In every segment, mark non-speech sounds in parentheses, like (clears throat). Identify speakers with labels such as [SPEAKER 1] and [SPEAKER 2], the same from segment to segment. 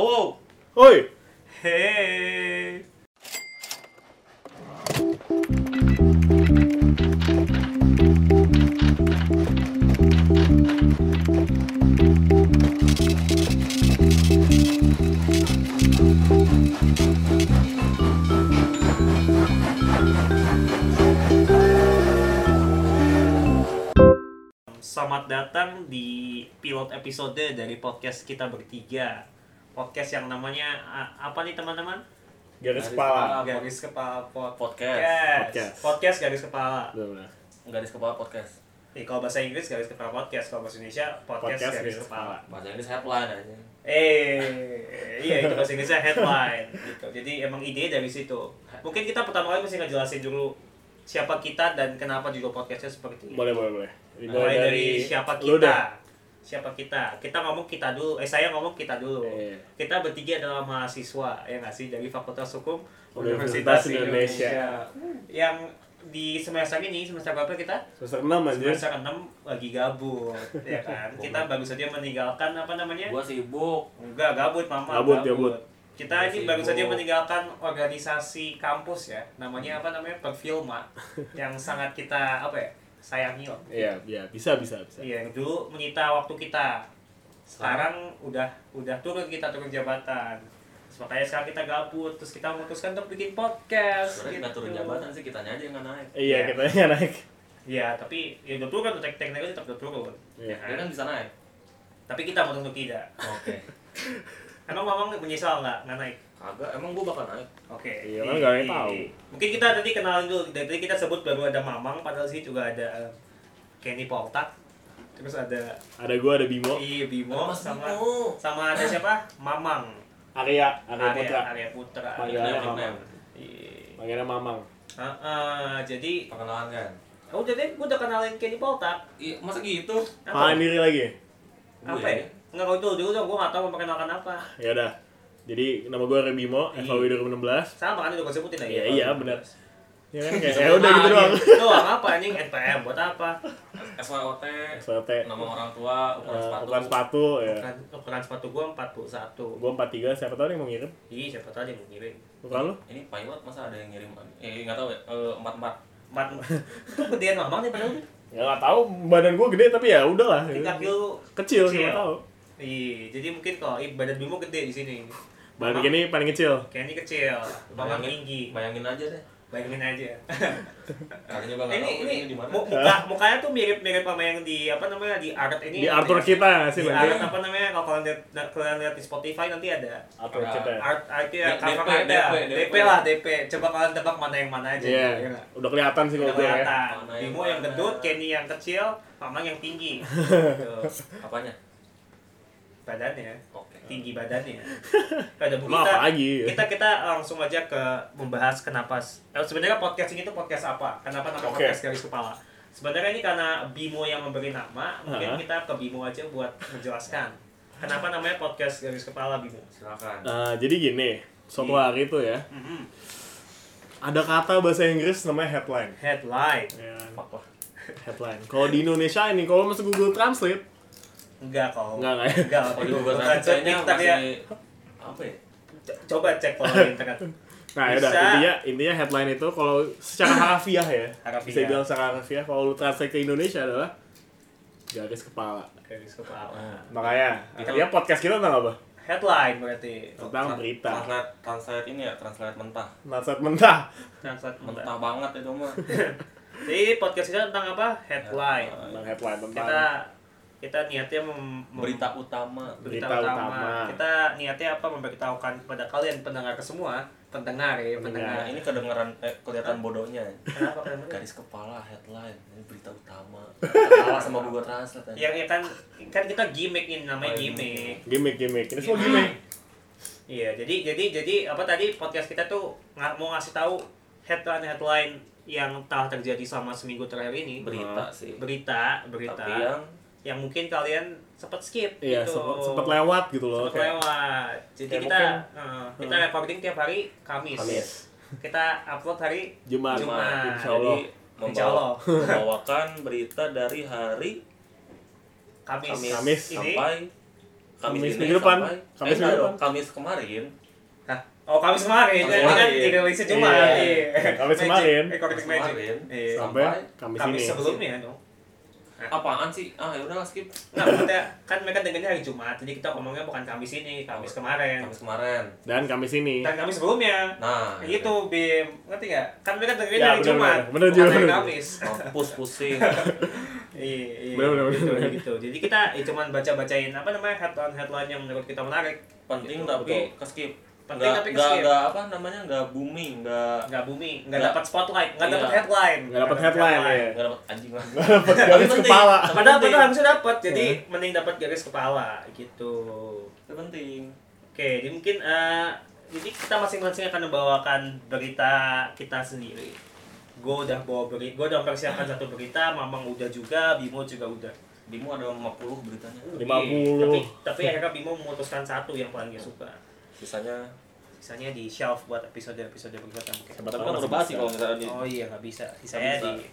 [SPEAKER 1] Oh, hey. Selamat datang di pilot episode dari podcast kita bertiga. Podcast yang namanya apa nih teman-teman?
[SPEAKER 2] garis
[SPEAKER 3] Garis
[SPEAKER 2] kepala.
[SPEAKER 3] kepala.
[SPEAKER 1] Garis kepala pod-
[SPEAKER 3] Podcast.
[SPEAKER 2] Podcast.
[SPEAKER 1] Podcast garis kepala.
[SPEAKER 2] Benar-benar.
[SPEAKER 3] Garis kepala podcast.
[SPEAKER 1] Nih kalau bahasa Inggris garis kepala podcast, kalau bahasa Indonesia podcast,
[SPEAKER 2] Podcast
[SPEAKER 1] garis
[SPEAKER 2] garis
[SPEAKER 1] kepala.
[SPEAKER 3] Bahasa Inggris headline aja.
[SPEAKER 1] Eh, iya itu bahasa Inggrisnya headline (laughs) gitu. Jadi emang ide dari situ. Mungkin kita pertama kali mesti ngejelasin dulu siapa kita dan kenapa juga podcastnya seperti ini.
[SPEAKER 2] Boleh, boleh, boleh.
[SPEAKER 1] Mulai dari, siapa
[SPEAKER 2] lu
[SPEAKER 1] kita.
[SPEAKER 2] dah.
[SPEAKER 1] Siapa kita? Kita ngomong kita dulu. Eh saya ngomong kita dulu.
[SPEAKER 2] Iya.
[SPEAKER 1] Kita bertiga adalah mahasiswa ya nggak sih dari Fakultas Hukum
[SPEAKER 2] Universitas Indonesia.
[SPEAKER 1] Yang di semester ini semester berapa kita?
[SPEAKER 2] Semester 6 anjir.
[SPEAKER 1] Semester 6 lagi gabut ya kan. (laughs) kita baru saja meninggalkan apa namanya?
[SPEAKER 3] Gua sibuk.
[SPEAKER 1] Enggak, gabut mama.
[SPEAKER 2] Gabut, gabut.
[SPEAKER 1] Kita
[SPEAKER 3] Gua
[SPEAKER 1] ini
[SPEAKER 3] sibuk.
[SPEAKER 1] baru saja meninggalkan organisasi kampus ya. Namanya apa namanya? Perfilma. (laughs) yang sangat kita apa ya? Sayangi lah.
[SPEAKER 2] Iya, iya, bisa, bisa, bisa.
[SPEAKER 1] Iya, yang dulu menyita waktu kita. Sekarang udah udah turun kita turun jabatan. Makanya sekarang kita gabut, terus kita memutuskan untuk bikin podcast.
[SPEAKER 3] Sebenarnya nggak turun jabatan sih, kitanya aja yang nggak naik.
[SPEAKER 2] Iya,
[SPEAKER 1] Iya.
[SPEAKER 2] kita yang naik.
[SPEAKER 1] Iya, tapi ya udah turun, tek tekniknya tetap udah turun.
[SPEAKER 2] Iya.
[SPEAKER 3] Dia kan bisa naik.
[SPEAKER 1] Tapi kita mau untuk tidak.
[SPEAKER 3] Oke. (laughs)
[SPEAKER 1] Emang Mamang menyesal nggak nggak naik?
[SPEAKER 3] Kagak, emang gua bakal naik.
[SPEAKER 1] Oke.
[SPEAKER 2] Iya,
[SPEAKER 1] di-
[SPEAKER 2] kan nggak ada yang tahu.
[SPEAKER 1] Mungkin kita tadi kenalin dulu. Dari tadi kita sebut baru ada Mamang, padahal sih juga ada eh, Kenny Poltak. Terus ada
[SPEAKER 2] Ada gua, ada Bimo.
[SPEAKER 1] Iya Bimo
[SPEAKER 3] Mas
[SPEAKER 1] sama
[SPEAKER 3] Bimo.
[SPEAKER 1] sama ada siapa? Mamang.
[SPEAKER 2] Arya, Arya
[SPEAKER 1] Arya
[SPEAKER 2] Putra.
[SPEAKER 1] Arya Putra.
[SPEAKER 2] Panggilannya Mamang.
[SPEAKER 1] Iya.
[SPEAKER 2] Panggilnya Mamang.
[SPEAKER 1] Ah, ah, jadi
[SPEAKER 3] Perkenalan kan.
[SPEAKER 1] oh jadi gue udah kenalin Kenny Poltak.
[SPEAKER 3] Iya, masa gitu?
[SPEAKER 2] Kenalin diri lagi.
[SPEAKER 1] Apa
[SPEAKER 3] Gue.
[SPEAKER 1] ya? Enggak kau dulu dulu dong, gue nggak tahu mau perkenalkan apa.
[SPEAKER 2] Ya udah. Jadi nama gua Arya Bimo,
[SPEAKER 1] Iya.
[SPEAKER 2] FAW 2016.
[SPEAKER 1] Sama kan udah gue sebutin aja.
[SPEAKER 2] Iya, iya, benar. Ya kan kayak ya udah gitu
[SPEAKER 3] lagi.
[SPEAKER 2] doang.
[SPEAKER 1] Doang apa anjing NPM buat apa?
[SPEAKER 3] SWOT,
[SPEAKER 2] SWT.
[SPEAKER 3] nama orang tua, ukuran
[SPEAKER 2] Eh,
[SPEAKER 3] sepatu.
[SPEAKER 2] Ukuran sepatu ya.
[SPEAKER 1] Ukuran, ukuran sepatu gue 41.
[SPEAKER 2] Gua 43, siapa tahu nih mau ngirim.
[SPEAKER 1] Iya, siapa tahu dia mau ngirim.
[SPEAKER 2] Ukuran lu?
[SPEAKER 3] Ini pilot masa ada yang ngirim? Eh, nggak tahu ya. Eh, empat empat.
[SPEAKER 1] Empat. Itu gedean mamang nih padahal.
[SPEAKER 2] Ya nggak tahu badan gua gede tapi ya udahlah.
[SPEAKER 1] Tingkat
[SPEAKER 2] Kecil,
[SPEAKER 1] Kecil.
[SPEAKER 2] siapa tahu.
[SPEAKER 1] Iya, jadi mungkin kalau badan Bimo gede di sini. Mamang
[SPEAKER 2] ini paling kecil.
[SPEAKER 1] Kayak ini kecil, mamang tinggi.
[SPEAKER 3] Bayangin aja deh.
[SPEAKER 1] Bayangin aja.
[SPEAKER 3] Juga nggak
[SPEAKER 1] ini ini
[SPEAKER 3] ini di mana.
[SPEAKER 1] mu- muka mukanya tuh mirip-mirip sama yang di apa namanya di art ini.
[SPEAKER 2] Di Arthur kita sih
[SPEAKER 1] Di art apa namanya kalau kalian lihat kalian lihat di Spotify nanti ada
[SPEAKER 2] Arthur
[SPEAKER 3] Ada.
[SPEAKER 2] kita.
[SPEAKER 1] art art ya cover
[SPEAKER 3] DP,
[SPEAKER 1] ada
[SPEAKER 3] DP,
[SPEAKER 1] DP lah DP coba kalian tebak mana yang mana aja
[SPEAKER 2] Iya.
[SPEAKER 1] ya?
[SPEAKER 2] Udah kelihatan sih kalau gue ya.
[SPEAKER 1] kelihatan Bimo yang gendut Kenny yang kecil Mamang yang tinggi Gitu. (laughs)
[SPEAKER 3] Apanya?
[SPEAKER 1] badannya
[SPEAKER 3] Oke.
[SPEAKER 1] Tinggi badannya (laughs) pada bu
[SPEAKER 2] Emang
[SPEAKER 1] kita
[SPEAKER 2] lagi?
[SPEAKER 1] kita kita langsung aja ke membahas kenapa eh, sebenarnya podcast ini tuh podcast apa kenapa nama
[SPEAKER 2] Oke.
[SPEAKER 1] podcast garis kepala sebenarnya ini karena Bimo yang memberi nama mungkin
[SPEAKER 2] Hah?
[SPEAKER 1] kita ke Bimo aja buat menjelaskan kenapa namanya podcast garis kepala Bimo
[SPEAKER 3] Silakan.
[SPEAKER 2] Nah, jadi gini, suatu
[SPEAKER 1] Iya.
[SPEAKER 2] hari tuh ya,
[SPEAKER 1] Mhm.
[SPEAKER 2] ada kata bahasa Inggris namanya headline.
[SPEAKER 1] headline
[SPEAKER 2] Ya, headline. Kalau di Indonesia ini, kalau masuk Google Translate,
[SPEAKER 1] enggak kok
[SPEAKER 2] Enggak, enggak
[SPEAKER 1] enggak
[SPEAKER 3] Google
[SPEAKER 1] bukan
[SPEAKER 3] Translate-nya
[SPEAKER 1] Twitter ya
[SPEAKER 3] masih apa ya?
[SPEAKER 1] Coba cek kalau di internet
[SPEAKER 2] nah ya udah intinya intinya headline itu kalau secara (clears throat) harafiah ya,
[SPEAKER 1] Harafiah.
[SPEAKER 2] bisa bilang secara harafiah kalau lu translate ke Indonesia adalah garis kepala.
[SPEAKER 1] garis kepala
[SPEAKER 2] Makanya,
[SPEAKER 3] Itu-
[SPEAKER 2] akhirnya podcast kita tentang apa?
[SPEAKER 1] headline berarti
[SPEAKER 2] Tentang
[SPEAKER 3] Tra-
[SPEAKER 2] berita.
[SPEAKER 3] Translate, translate ini ya, translate mentah.
[SPEAKER 2] Translate mentah.
[SPEAKER 1] Translate
[SPEAKER 3] Mentah banget itu mah. (laughs)
[SPEAKER 1] Jadi podcast kita tentang apa? Headline.
[SPEAKER 2] Tentang headline tentang
[SPEAKER 1] Kita kita niatnya mem, mem-
[SPEAKER 3] Berita utama.
[SPEAKER 1] berita,
[SPEAKER 2] berita
[SPEAKER 1] utama.
[SPEAKER 2] utama.
[SPEAKER 1] Kita niatnya apa memberitahukan kepada kalian pendengar semua, pendengar ya, pendengar.
[SPEAKER 2] Pendengar.
[SPEAKER 3] Nah, ini kedengeran eh, kelihatan bodohnya.
[SPEAKER 1] Kenapa?
[SPEAKER 3] Garis kepala headline, ini berita utama. Salah sama (laughs) Google Translate.
[SPEAKER 1] Yang ya kan kan kita gimmick ini namanya
[SPEAKER 3] Oh, iya,
[SPEAKER 1] gimmick.
[SPEAKER 2] gimmick gimmick. Ini semua gimmick.
[SPEAKER 1] Iya, jadi jadi jadi apa tadi podcast kita tuh nga- mau ngasih tahu headline headline yang telah terjadi selama seminggu terakhir ini.
[SPEAKER 3] berita sih.
[SPEAKER 1] Berita, berita.
[SPEAKER 3] Tapi yang
[SPEAKER 1] yang mungkin kalian sempat skip
[SPEAKER 2] Iya,
[SPEAKER 1] gitu.
[SPEAKER 2] sempet, sempet lewat gitu loh.
[SPEAKER 1] Sempet
[SPEAKER 2] kayak-
[SPEAKER 1] lewat. Jadi
[SPEAKER 2] kayak
[SPEAKER 1] kita
[SPEAKER 2] mungkin-
[SPEAKER 1] eh, kita recording tiap hari Kamis.
[SPEAKER 2] Kamis.
[SPEAKER 1] Kita upload hari
[SPEAKER 2] Jumat.
[SPEAKER 1] Jumat.
[SPEAKER 2] Insya Allah.
[SPEAKER 3] Jadi
[SPEAKER 1] Insya Allah.
[SPEAKER 3] membawa- membawakan berita dari hari
[SPEAKER 1] Kamis.
[SPEAKER 3] Kamis,
[SPEAKER 2] Kamis
[SPEAKER 1] ini
[SPEAKER 3] sampai
[SPEAKER 2] Kamis
[SPEAKER 3] ini
[SPEAKER 2] minggu depan.
[SPEAKER 3] sampai-
[SPEAKER 2] Kamis
[SPEAKER 3] eh,
[SPEAKER 2] minggu depan.
[SPEAKER 3] Kamis kemarin.
[SPEAKER 1] Hah? Oh, Kamis kemarin.
[SPEAKER 3] Kamis
[SPEAKER 1] Ini kan
[SPEAKER 3] kemarin.
[SPEAKER 1] dirilisnya cuma.
[SPEAKER 2] Iya.
[SPEAKER 1] Iya.
[SPEAKER 2] Kamis kemarin.
[SPEAKER 1] Eh,
[SPEAKER 3] Kamis kemarin.
[SPEAKER 1] Iya.
[SPEAKER 2] Sampai Kamis
[SPEAKER 1] Kamis
[SPEAKER 2] ini.
[SPEAKER 1] sebelumnya dong.
[SPEAKER 3] Apaan sih? Ah, ya udah skip.
[SPEAKER 1] Nah, maksudnya kan mereka dengarnya hari Jumat, jadi kita ngomongnya bukan Kamis ini, Kamis kemarin.
[SPEAKER 3] Kamis kemarin.
[SPEAKER 2] Dan Kamis ini.
[SPEAKER 1] Dan Kamis sebelumnya.
[SPEAKER 3] Nah,
[SPEAKER 1] Gitu, Bim. Ngerti nggak? Kan mereka dengarnya
[SPEAKER 2] Ya,
[SPEAKER 1] hari
[SPEAKER 2] bener,
[SPEAKER 1] Jumat.
[SPEAKER 2] bener. Bener
[SPEAKER 1] bukan
[SPEAKER 2] juga,
[SPEAKER 1] hari. Kamis.
[SPEAKER 3] Mampus pusing. (laughs)
[SPEAKER 1] Iya, iya.
[SPEAKER 2] Bener, bener,
[SPEAKER 1] gitu,
[SPEAKER 2] bener.
[SPEAKER 1] gitu. Jadi kita ya, cuman baca-bacain apa namanya headline-headline yang menurut kita menarik.
[SPEAKER 3] Penting
[SPEAKER 1] Gitu,
[SPEAKER 3] tapi
[SPEAKER 1] betul.
[SPEAKER 3] ke skip.
[SPEAKER 1] Penting
[SPEAKER 3] Nggak-
[SPEAKER 1] tapi
[SPEAKER 3] nggak- nggak apa namanya? Nggak booming, nggak
[SPEAKER 1] Nggak booming, nggak
[SPEAKER 3] Nggak.
[SPEAKER 1] dapat spotlight, nggak
[SPEAKER 3] Iya.
[SPEAKER 1] dapat headline.
[SPEAKER 2] Nggak dapat headline, ya.
[SPEAKER 3] nggak dapat anjing lah.
[SPEAKER 2] Dapat garis kepala.
[SPEAKER 1] Padahal padahal harusnya dapat, jadi mending dapat garis kepala gitu.
[SPEAKER 3] Itu penting.
[SPEAKER 1] Oke, jadi mungkin eh, jadi kita masing-masing akan membawakan berita kita sendiri. Gue udah bawa berita, gue udah mempersiapkan satu berita, Mamang udah juga, Bimo juga udah.
[SPEAKER 3] Bimo ada 50 beritanya.
[SPEAKER 2] 50.
[SPEAKER 1] Tapi, tapi akhirnya Bimo memutuskan satu yang paling dia suka.
[SPEAKER 3] Sisanya
[SPEAKER 1] Sisanya di shelf buat episode-episode berikutnya mungkin.
[SPEAKER 3] Tapi kan udah kalau misalnya di
[SPEAKER 1] Oh iya nggak bisa. Sisanya
[SPEAKER 3] bisa.
[SPEAKER 1] di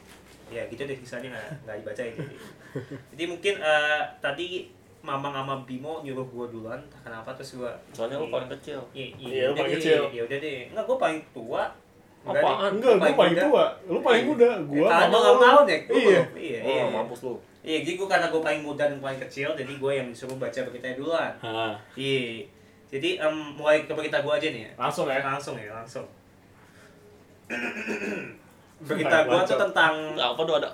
[SPEAKER 1] ya gitu deh sisanya nggak nggak dibaca jadi. (laughs) jadi mungkin eh, tadi Mamang sama Bimo nyuruh gua duluan, kenapa terus gua.
[SPEAKER 3] soalnya lu paling kecil.
[SPEAKER 1] Iya,
[SPEAKER 2] Iya,
[SPEAKER 1] udah
[SPEAKER 2] paling kecil.
[SPEAKER 1] Ya udah deh. Enggak, gua paling tua. Enggak
[SPEAKER 3] Apaan?
[SPEAKER 2] Enggak, gua paling tua. Lu paling muda. Gua
[SPEAKER 1] Karena
[SPEAKER 2] mama
[SPEAKER 1] ulang
[SPEAKER 2] lu.
[SPEAKER 1] tahun ya. gua
[SPEAKER 2] Iya.
[SPEAKER 1] Iya, iya.
[SPEAKER 3] Oh, mampus lu.
[SPEAKER 1] Iya, jadi gua karena gua paling muda dan paling kecil, jadi gua yang disuruh baca beritanya duluan. Iya. Jadi em, mulai ke berita gua aja nih ya.
[SPEAKER 2] langsung ya.
[SPEAKER 1] Langsung ya, langsung. (clears throat) berita gua tuh tentang
[SPEAKER 3] Apa tuh ada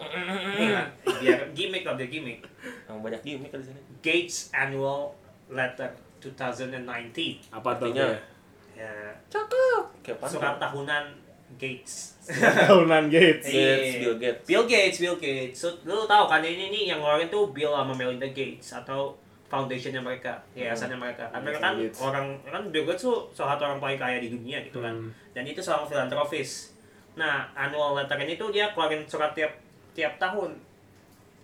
[SPEAKER 1] Iya, biar gimmick lah, biar gimmick.
[SPEAKER 3] yang banyak gimmick kan di sini.
[SPEAKER 1] Gates Annual Letter 2019.
[SPEAKER 2] Apa?
[SPEAKER 3] Artinya?
[SPEAKER 1] Ya,
[SPEAKER 3] Cakep. Kayak apa?
[SPEAKER 1] surat tahunan Gates.
[SPEAKER 2] Tahunan Gates.
[SPEAKER 3] Gates,
[SPEAKER 1] Iya.
[SPEAKER 3] Bill Gates.
[SPEAKER 1] Bill Gates, Bill Gates. So, lu tahu kan ini nih yang ngeluarin tuh Bill sama Melinda Gates atau foundationnya mereka, yayasannya mereka. Kan mereka kan
[SPEAKER 2] Gates.
[SPEAKER 1] orang kan Bill Gates tuh salah satu orang paling kaya di dunia gitu kan.
[SPEAKER 2] Hmm.
[SPEAKER 1] Dan itu seorang filantropis. Nah, annual letter ini tuh dia keluarin surat tiap tiap tahun.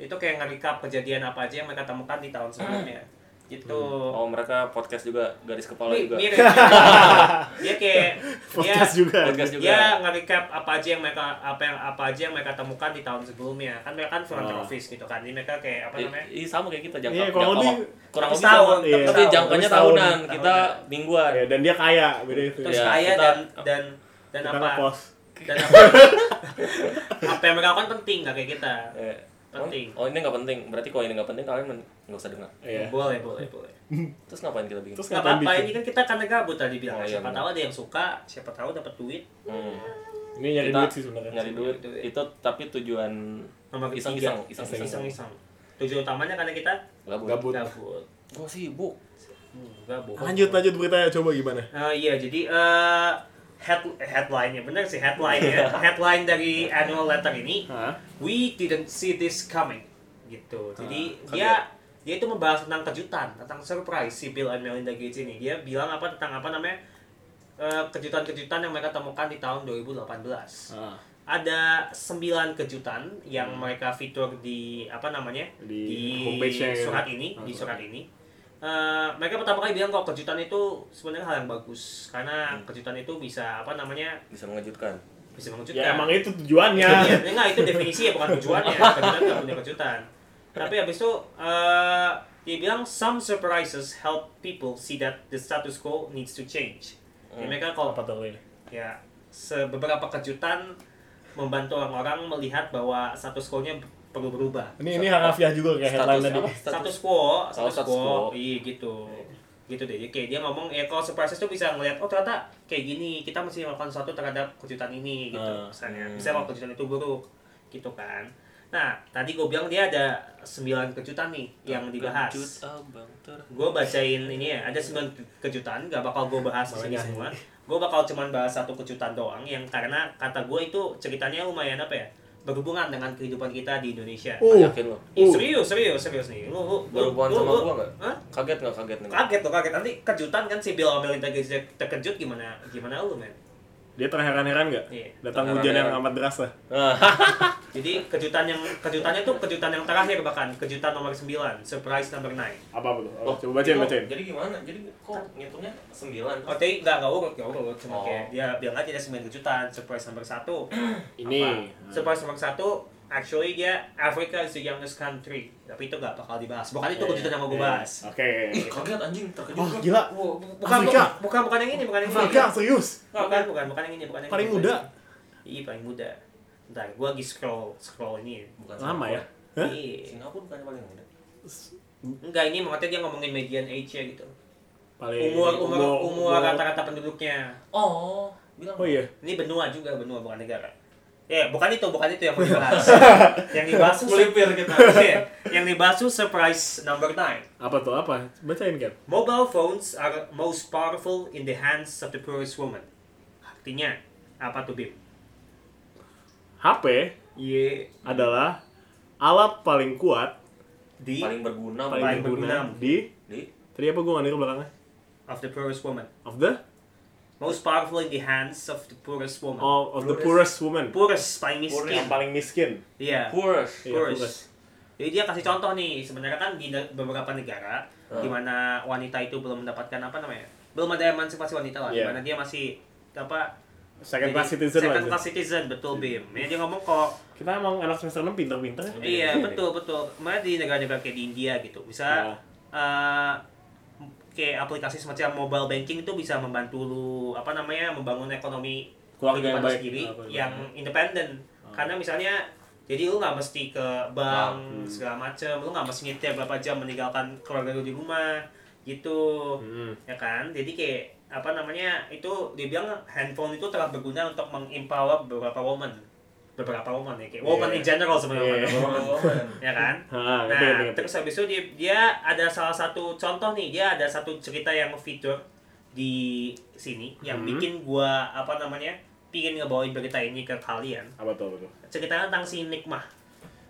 [SPEAKER 1] Itu kayak nge-recap kejadian apa aja yang mereka temukan di tahun sebelumnya. Gitu.
[SPEAKER 3] Oh, mereka podcast juga, garis kepala
[SPEAKER 1] Mi-
[SPEAKER 3] juga.
[SPEAKER 1] mirip. (laughs) (laughs) dia kayak dia
[SPEAKER 2] Podcast juga.
[SPEAKER 3] Podcast juga.
[SPEAKER 1] dia nge-recap apa aja yang mereka apa yang apa aja yang mereka temukan di tahun sebelumnya. Kan mereka kan filantropis gitu kan. Jadi mereka kayak apa namanya?
[SPEAKER 3] Iya sama kayak kita jangka.
[SPEAKER 2] Iya, kurang
[SPEAKER 3] jangka
[SPEAKER 2] lebih
[SPEAKER 3] kurang lebih
[SPEAKER 1] setahun,
[SPEAKER 3] sama.
[SPEAKER 2] Iya.
[SPEAKER 3] Tapi jangkanya
[SPEAKER 2] setahun.
[SPEAKER 3] tahunan, kita
[SPEAKER 1] Tahunan.
[SPEAKER 3] mingguan.
[SPEAKER 2] Ya, dan dia kaya, beda itu.
[SPEAKER 1] Terus
[SPEAKER 3] Iya,
[SPEAKER 1] kaya
[SPEAKER 3] kita-
[SPEAKER 1] dan dan dan apa? Dan (laughs) apa? apa yang mereka lakukan penting nggak kayak kita.
[SPEAKER 3] Eh,
[SPEAKER 1] Penting.
[SPEAKER 3] Oh, ini nggak penting. Berarti kalau ini nggak penting kalian nggak usah dengar.
[SPEAKER 2] Iya.
[SPEAKER 1] Boleh, boleh, boleh.
[SPEAKER 3] Terus ngapain kita bikin?
[SPEAKER 2] Terus
[SPEAKER 1] Nggak
[SPEAKER 2] ngapain
[SPEAKER 1] apa-apa,
[SPEAKER 2] bikin?
[SPEAKER 1] ini kan kita karena gabut tadi bilang.
[SPEAKER 3] Oh, iya,
[SPEAKER 1] siapa
[SPEAKER 3] benar.
[SPEAKER 1] tahu ada yang suka, siapa tahu dapat duit.
[SPEAKER 3] Hmm.
[SPEAKER 2] Ini nyari
[SPEAKER 3] Kita
[SPEAKER 2] duit sih sebenarnya.
[SPEAKER 3] Nyari duit
[SPEAKER 1] Duit.
[SPEAKER 3] itu tapi tujuan iseng-iseng, iseng-iseng.
[SPEAKER 1] Iseng-iseng. Tujuan utamanya karena kita
[SPEAKER 3] Gabut.
[SPEAKER 2] Gabut.
[SPEAKER 1] gabut.
[SPEAKER 3] Gua sibuk.
[SPEAKER 1] Hmm, gabut.
[SPEAKER 2] Lanjut, lanjut beritanya coba gimana?
[SPEAKER 1] Eh, iya, jadi eh head headline-nya bener sih headline ya. (laughs) headline dari annual letter ini,
[SPEAKER 2] Hah?
[SPEAKER 1] we didn't see this coming. Gitu. Jadi dia dia itu membahas tentang kejutan, tentang surprise si Bill and Melinda Gates ini. Dia bilang apa tentang apa namanya? eh, kejutan-kejutan yang mereka temukan di tahun 2018.
[SPEAKER 2] Ah,
[SPEAKER 1] Ada sembilan kejutan yang mereka fitur di apa namanya
[SPEAKER 2] Hmm. Di homepage-nya ya.
[SPEAKER 1] surat ini, di
[SPEAKER 2] surat
[SPEAKER 1] ini. Eh, mereka pertama kali bilang kalau kejutan itu sebenarnya hal yang bagus karena
[SPEAKER 2] Hmm.
[SPEAKER 1] kejutan itu bisa apa namanya
[SPEAKER 3] Bisa mengejutkan.
[SPEAKER 1] bisa mengejutkan.
[SPEAKER 2] Ya emang itu tujuannya.
[SPEAKER 1] Iya, (laughs) enggak itu definisi ya bukan tujuannya. (laughs) Kejutan nggak punya kejutan. Tapi habis itu eh, dia bilang some surprises help people see that the status quo needs to change. Jadi
[SPEAKER 3] Hmm.
[SPEAKER 1] mereka kalau
[SPEAKER 2] Apa tuh ini?
[SPEAKER 1] ya beberapa kejutan membantu orang-orang melihat bahwa status quo-nya perlu berubah.
[SPEAKER 2] Ini ini harafiah juga kayak headline tadi.
[SPEAKER 1] Status quo, status,
[SPEAKER 3] status
[SPEAKER 1] quo, iya gitu. Gitu deh. Kayak dia ngomong ya kalau surprises tuh bisa ngelihat oh ternyata kayak gini, kita mesti melakukan sesuatu terhadap kejutan ini gitu.
[SPEAKER 2] Ah,
[SPEAKER 1] misalnya.
[SPEAKER 3] hmm.
[SPEAKER 1] Bisa kalau kejutan itu buruk gitu kan. Nah, tadi gue bilang dia ada 9 kejutan nih yang dibahas. Gue bacain ini ya ada sembilan ke- kejutan gak bakal gue bahas di sini semua gue bakal cuman bahas satu kejutan doang yang karena kata gue itu ceritanya lumayan apa ya berhubungan dengan kehidupan kita di Indonesia
[SPEAKER 2] Uh,
[SPEAKER 3] Yakin lo?
[SPEAKER 2] Uh.
[SPEAKER 1] serius serius serius nih lu lu
[SPEAKER 3] Berhubungan
[SPEAKER 1] lu-
[SPEAKER 3] sama
[SPEAKER 1] lu-
[SPEAKER 3] gua nggak?
[SPEAKER 1] Hah?
[SPEAKER 3] Kaget nggak kaget nih?
[SPEAKER 1] kaget tuh kaget nanti kejutan kan si Bill Melinda Gates dia terkejut gimana gimana lu men
[SPEAKER 2] Dia terheran-heran nggak?
[SPEAKER 1] Iya.
[SPEAKER 2] Datang hujan yang amat deras lah.
[SPEAKER 3] Ah, (laughs)
[SPEAKER 1] jadi kejutan yang kejutannya tuh kejutan yang terakhir bahkan kejutan nomor 9 surprise number 9
[SPEAKER 2] Apa tuh?
[SPEAKER 3] Oh,
[SPEAKER 2] coba bacain,
[SPEAKER 3] itu
[SPEAKER 2] bacain.
[SPEAKER 3] Jadi gimana? Jadi kok ngitungnya sembilan?
[SPEAKER 1] Oh, tadi nggak nggak urut, nggak urut. Cuma
[SPEAKER 3] Oh.
[SPEAKER 1] kayak dia bilang aja ada sembilan kejutan. Surprise nomor satu.
[SPEAKER 2] Ini.
[SPEAKER 1] Apa? Surprise nomor satu, actually dia Africa is the youngest country. Tapi itu gak bakal dibahas. Bukan itu
[SPEAKER 2] Iya,
[SPEAKER 1] kejutan yang mau gue
[SPEAKER 2] iya.
[SPEAKER 1] bahas.
[SPEAKER 2] Oke.
[SPEAKER 3] Ih, kaget anjing, terkejut
[SPEAKER 2] Wah,
[SPEAKER 3] gua.
[SPEAKER 2] gila.
[SPEAKER 1] Bu- bu- Bukan,
[SPEAKER 2] Afrika.
[SPEAKER 1] bukan, bukan, bukan yang ini, bukan yang ini.
[SPEAKER 2] Afrika serius.
[SPEAKER 1] Bukan, bukan, bukan yang ini, bukan yang
[SPEAKER 2] Paling muda.
[SPEAKER 1] Iya, paling muda. Bentar, gue lagi scroll, scroll ini.
[SPEAKER 3] Bukan
[SPEAKER 2] Lama ya? Hah?
[SPEAKER 1] Iya.
[SPEAKER 3] Singapura bukannya paling muda.
[SPEAKER 1] Enggak, ini maksudnya dia ngomongin median age-nya gitu.
[SPEAKER 2] Paling
[SPEAKER 1] Umur, umur, umur rata-rata penduduknya.
[SPEAKER 3] Oh, bilang.
[SPEAKER 2] Oh iya.
[SPEAKER 1] Ini benua juga, benua bukan negara. Ya, bukan itu, bukan itu yang mau dibahas. (laughs) yang dibahas tuh
[SPEAKER 3] Melipir kita. (laughs)
[SPEAKER 1] Iya, yang dibahas tuh surprise number 9.
[SPEAKER 2] Apa tuh? Apa? Bacain kan.
[SPEAKER 1] Mobile phones are most powerful in the hands of the poorest woman. Artinya, apa tuh, Bim?
[SPEAKER 2] HP
[SPEAKER 1] Iya,
[SPEAKER 2] adalah alat paling kuat,
[SPEAKER 1] di
[SPEAKER 3] Paling berguna,
[SPEAKER 2] paling
[SPEAKER 1] Paling
[SPEAKER 2] berguna
[SPEAKER 1] berguna.
[SPEAKER 2] di
[SPEAKER 3] di
[SPEAKER 2] Tadi apa gue nggak denger belakangnya?
[SPEAKER 1] of the poorest woman.
[SPEAKER 2] Of the
[SPEAKER 1] Most powerful in the hands of the poorest woman.
[SPEAKER 2] oh, of the
[SPEAKER 3] Poorest.
[SPEAKER 2] poorest woman.
[SPEAKER 1] Poorest, paling
[SPEAKER 2] Yang
[SPEAKER 1] miskin.
[SPEAKER 2] paling miskin.
[SPEAKER 1] Iya,
[SPEAKER 3] Poorest.
[SPEAKER 2] Iya,
[SPEAKER 1] poorest.
[SPEAKER 2] poorest.
[SPEAKER 1] Jadi dia kasih contoh nih, sebenarnya kan di beberapa negara
[SPEAKER 3] Hmm.
[SPEAKER 1] di mana wanita itu belum mendapatkan apa namanya? Belum ada emansipasi wanita lah, di
[SPEAKER 2] Iya.
[SPEAKER 1] mana dia masih apa?
[SPEAKER 2] Second class citizen
[SPEAKER 1] Second class citizen, betul Bim. Ya, dia ngomong kok
[SPEAKER 2] Kita emang anak semester 6 pinter-pinter ya.
[SPEAKER 1] Iya betul betul. Makanya di negara-negara kayak di India gitu, bisa eh, kayak aplikasi semacam mobile banking itu bisa membantu lu apa namanya membangun ekonomi
[SPEAKER 2] Keluarga yang baik.
[SPEAKER 1] sendiri
[SPEAKER 2] Ah, keluarga
[SPEAKER 1] yang independen.
[SPEAKER 2] Ah.
[SPEAKER 1] Karena misalnya jadi lu nggak mesti ke bank
[SPEAKER 2] Hmm.
[SPEAKER 1] segala macem, lu nggak mesti nyetir berapa jam meninggalkan keluarga lu di rumah gitu
[SPEAKER 2] Hmm.
[SPEAKER 1] ya kan jadi kayak apa namanya itu dia bilang handphone itu telah berguna untuk mengempower beberapa woman beberapa woman ya kayak woman
[SPEAKER 2] Iya.
[SPEAKER 1] in general sebenarnya
[SPEAKER 2] Iya. (laughs)
[SPEAKER 3] Woman.
[SPEAKER 1] ya kan
[SPEAKER 2] Ah,
[SPEAKER 1] nah
[SPEAKER 2] ngerti, ngerti.
[SPEAKER 1] terus habis itu dia dia ada salah satu contoh nih dia ada satu cerita yang fitur di sini yang
[SPEAKER 2] Hmm.
[SPEAKER 1] bikin gua apa namanya pingin ngebawain berita ini ke kalian
[SPEAKER 2] Apa tuh, apa tuh?
[SPEAKER 1] ceritanya tentang si Nikmah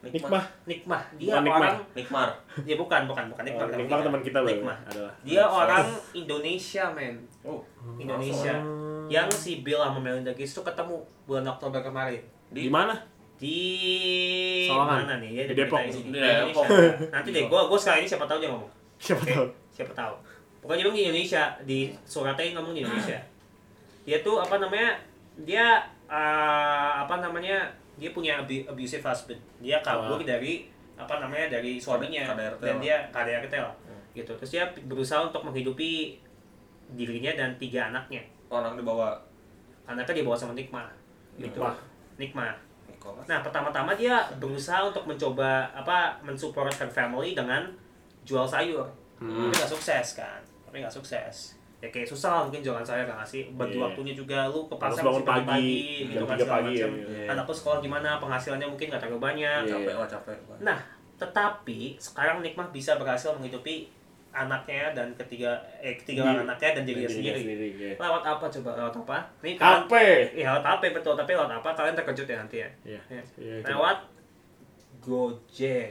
[SPEAKER 2] Nikmah.
[SPEAKER 1] Nikmah dia
[SPEAKER 2] Bukan Nikmah.
[SPEAKER 1] orang
[SPEAKER 3] Nikmar.
[SPEAKER 1] dia bukan bukan bukan
[SPEAKER 2] Oh,
[SPEAKER 1] Nikmah tapi
[SPEAKER 2] Nikmah
[SPEAKER 1] dia-
[SPEAKER 2] teman kita loh.
[SPEAKER 1] Nikmah
[SPEAKER 2] Adalah.
[SPEAKER 1] dia orang Indonesia men
[SPEAKER 3] Oh,
[SPEAKER 1] Indonesia
[SPEAKER 2] Oh.
[SPEAKER 1] yang si Bill sama Melinda Gates tuh ketemu bulan Oktober kemarin
[SPEAKER 2] Di mana?
[SPEAKER 1] di
[SPEAKER 2] Sawangan.
[SPEAKER 1] mana nih ya
[SPEAKER 2] Di Depok.
[SPEAKER 3] Depok. (laughs)
[SPEAKER 1] nanti deh gua gua sekali ini siapa tahu dia ngomong
[SPEAKER 2] Siapa
[SPEAKER 1] Oke,
[SPEAKER 2] tahu?
[SPEAKER 1] siapa tahu pokoknya dia ngomong di Indonesia di suratnya ngomong di Indonesia dia tuh apa namanya dia eh, apa namanya dia punya abu- abusive husband dia kabur
[SPEAKER 2] Wah.
[SPEAKER 1] dari apa namanya dari suaminya
[SPEAKER 3] KDRT
[SPEAKER 1] dan
[SPEAKER 3] lah.
[SPEAKER 1] dia KDRT lah gitu terus dia berusaha untuk menghidupi dirinya dan tiga anaknya
[SPEAKER 3] Orang dibawa
[SPEAKER 1] anaknya dibawa sama Nikma gitu
[SPEAKER 2] Nikmah.
[SPEAKER 1] Nikma. Nah, pertama-tama dia berusaha untuk mencoba apa mensupport her family dengan jual sayur.
[SPEAKER 2] Hmm.
[SPEAKER 1] Tapi nggak sukses kan? Tapi nggak sukses. Ya kayak susah lah mungkin jualan sayur kan sih. Bagi
[SPEAKER 2] Iya.
[SPEAKER 1] waktunya juga lu ke pasar
[SPEAKER 2] bangun
[SPEAKER 1] mesti pagi,
[SPEAKER 2] pagi,
[SPEAKER 1] gitu kan
[SPEAKER 2] 3
[SPEAKER 1] segala
[SPEAKER 2] pagi,
[SPEAKER 1] macam.
[SPEAKER 2] ya,
[SPEAKER 1] sekolah gimana? Penghasilannya mungkin nggak terlalu banyak.
[SPEAKER 2] Iya.
[SPEAKER 3] Capek lah, capek.
[SPEAKER 1] Nah, tetapi sekarang Nikmah bisa berhasil menghidupi anaknya dan ketiga eh ketiga orang anaknya dan dirinya
[SPEAKER 2] Dirinya
[SPEAKER 1] sendiri.
[SPEAKER 2] iya.
[SPEAKER 1] Lewat apa coba? Lewat apa? Nih kalian
[SPEAKER 2] HP.
[SPEAKER 1] Iya, lewat apa betul, tapi lewat apa kalian terkejut ya nanti ya.
[SPEAKER 2] Iya.
[SPEAKER 1] Ya.
[SPEAKER 2] Iya, itu.
[SPEAKER 1] Lewat Gojek.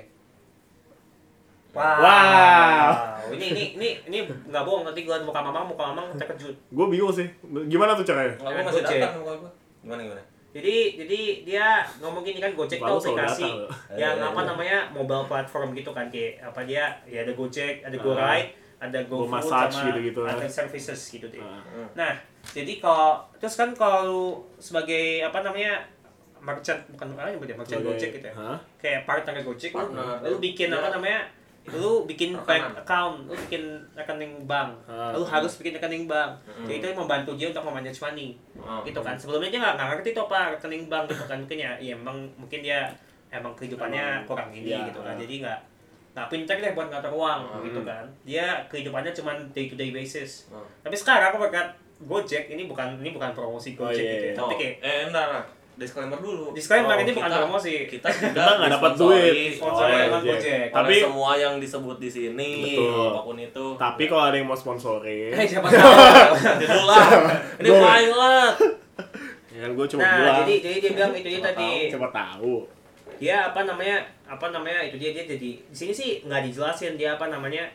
[SPEAKER 1] Wow.
[SPEAKER 2] Wow.
[SPEAKER 1] Ini ini ini ini nggak bohong nanti gue muka mamang muka mamang terkejut.
[SPEAKER 2] Gue bingung sih. Gimana tuh caranya?
[SPEAKER 3] Gua masih
[SPEAKER 1] Gojek.
[SPEAKER 3] datang muka gua. Gimana gimana?
[SPEAKER 1] Jadi jadi dia ngomong gini kan Gojek
[SPEAKER 2] Baru selalu
[SPEAKER 1] aplikasi
[SPEAKER 2] datang
[SPEAKER 1] yang
[SPEAKER 3] Iya,
[SPEAKER 1] apa
[SPEAKER 3] iya.
[SPEAKER 1] namanya mobile platform gitu kan kayak apa dia ya ada Gojek, ada
[SPEAKER 2] Ah.
[SPEAKER 1] GoRide, ada
[SPEAKER 2] Go
[SPEAKER 1] GoFood
[SPEAKER 2] massage
[SPEAKER 1] sama
[SPEAKER 2] gitu-gitu.
[SPEAKER 1] ada services gitu deh.
[SPEAKER 2] Ah.
[SPEAKER 1] Nah, jadi kalau terus kan kalau sebagai apa namanya merchant bukan apa yang merchant
[SPEAKER 2] Sebagai-
[SPEAKER 1] Gojek gitu ya.
[SPEAKER 2] Hah?
[SPEAKER 1] kayak partner Gojek lu,
[SPEAKER 3] Partner.
[SPEAKER 1] lu bikin apa
[SPEAKER 3] Ya.
[SPEAKER 1] namanya lu bikin bank account lu bikin rekening bank
[SPEAKER 2] Ah.
[SPEAKER 1] lu harus bikin rekening bank jadi itu yang membantu dia untuk memanage money
[SPEAKER 3] Oh.
[SPEAKER 1] gitu kan sebelumnya dia nggak ngerti tuh apa rekening bank gitu kan mungkin ya ya emang mungkin dia emang kehidupannya kurang ini
[SPEAKER 2] iya.
[SPEAKER 1] gitu kan jadi nggak nggak pintar deh buat ngatur uang
[SPEAKER 3] Hmm.
[SPEAKER 1] gitu kan dia kehidupannya cuma day to day basis tapi sekarang aku berkat Gojek ini bukan ini bukan promosi
[SPEAKER 2] Oh,
[SPEAKER 1] Gojek
[SPEAKER 2] iya,
[SPEAKER 1] gitu ya
[SPEAKER 2] iya.
[SPEAKER 1] tapi
[SPEAKER 3] Oh,
[SPEAKER 1] kayak
[SPEAKER 3] eh entar. Disclaimer dulu.
[SPEAKER 1] disclaimer
[SPEAKER 3] Oh,
[SPEAKER 1] ini bukan
[SPEAKER 3] kita-
[SPEAKER 1] promosi
[SPEAKER 3] Kita juga
[SPEAKER 2] Kita nggak dapat duit.
[SPEAKER 1] sponsor
[SPEAKER 2] Oh,
[SPEAKER 1] dengan
[SPEAKER 2] Gojek. Tapi-
[SPEAKER 3] semua yang disebut di sini,
[SPEAKER 2] Betul.
[SPEAKER 3] apa pun itu.
[SPEAKER 2] Tapi kalau ada yang mau sponsorin,
[SPEAKER 1] Eh, siapa tahu
[SPEAKER 3] lah. Ini pilot.
[SPEAKER 2] ya gue cuma
[SPEAKER 1] nah
[SPEAKER 2] bilang.
[SPEAKER 1] jadi jadi dia bilang itu dia tadi
[SPEAKER 2] Siapa tahu.
[SPEAKER 1] dia apa namanya apa namanya itu dia dia jadi di sini sih nggak dijelasin dia apa namanya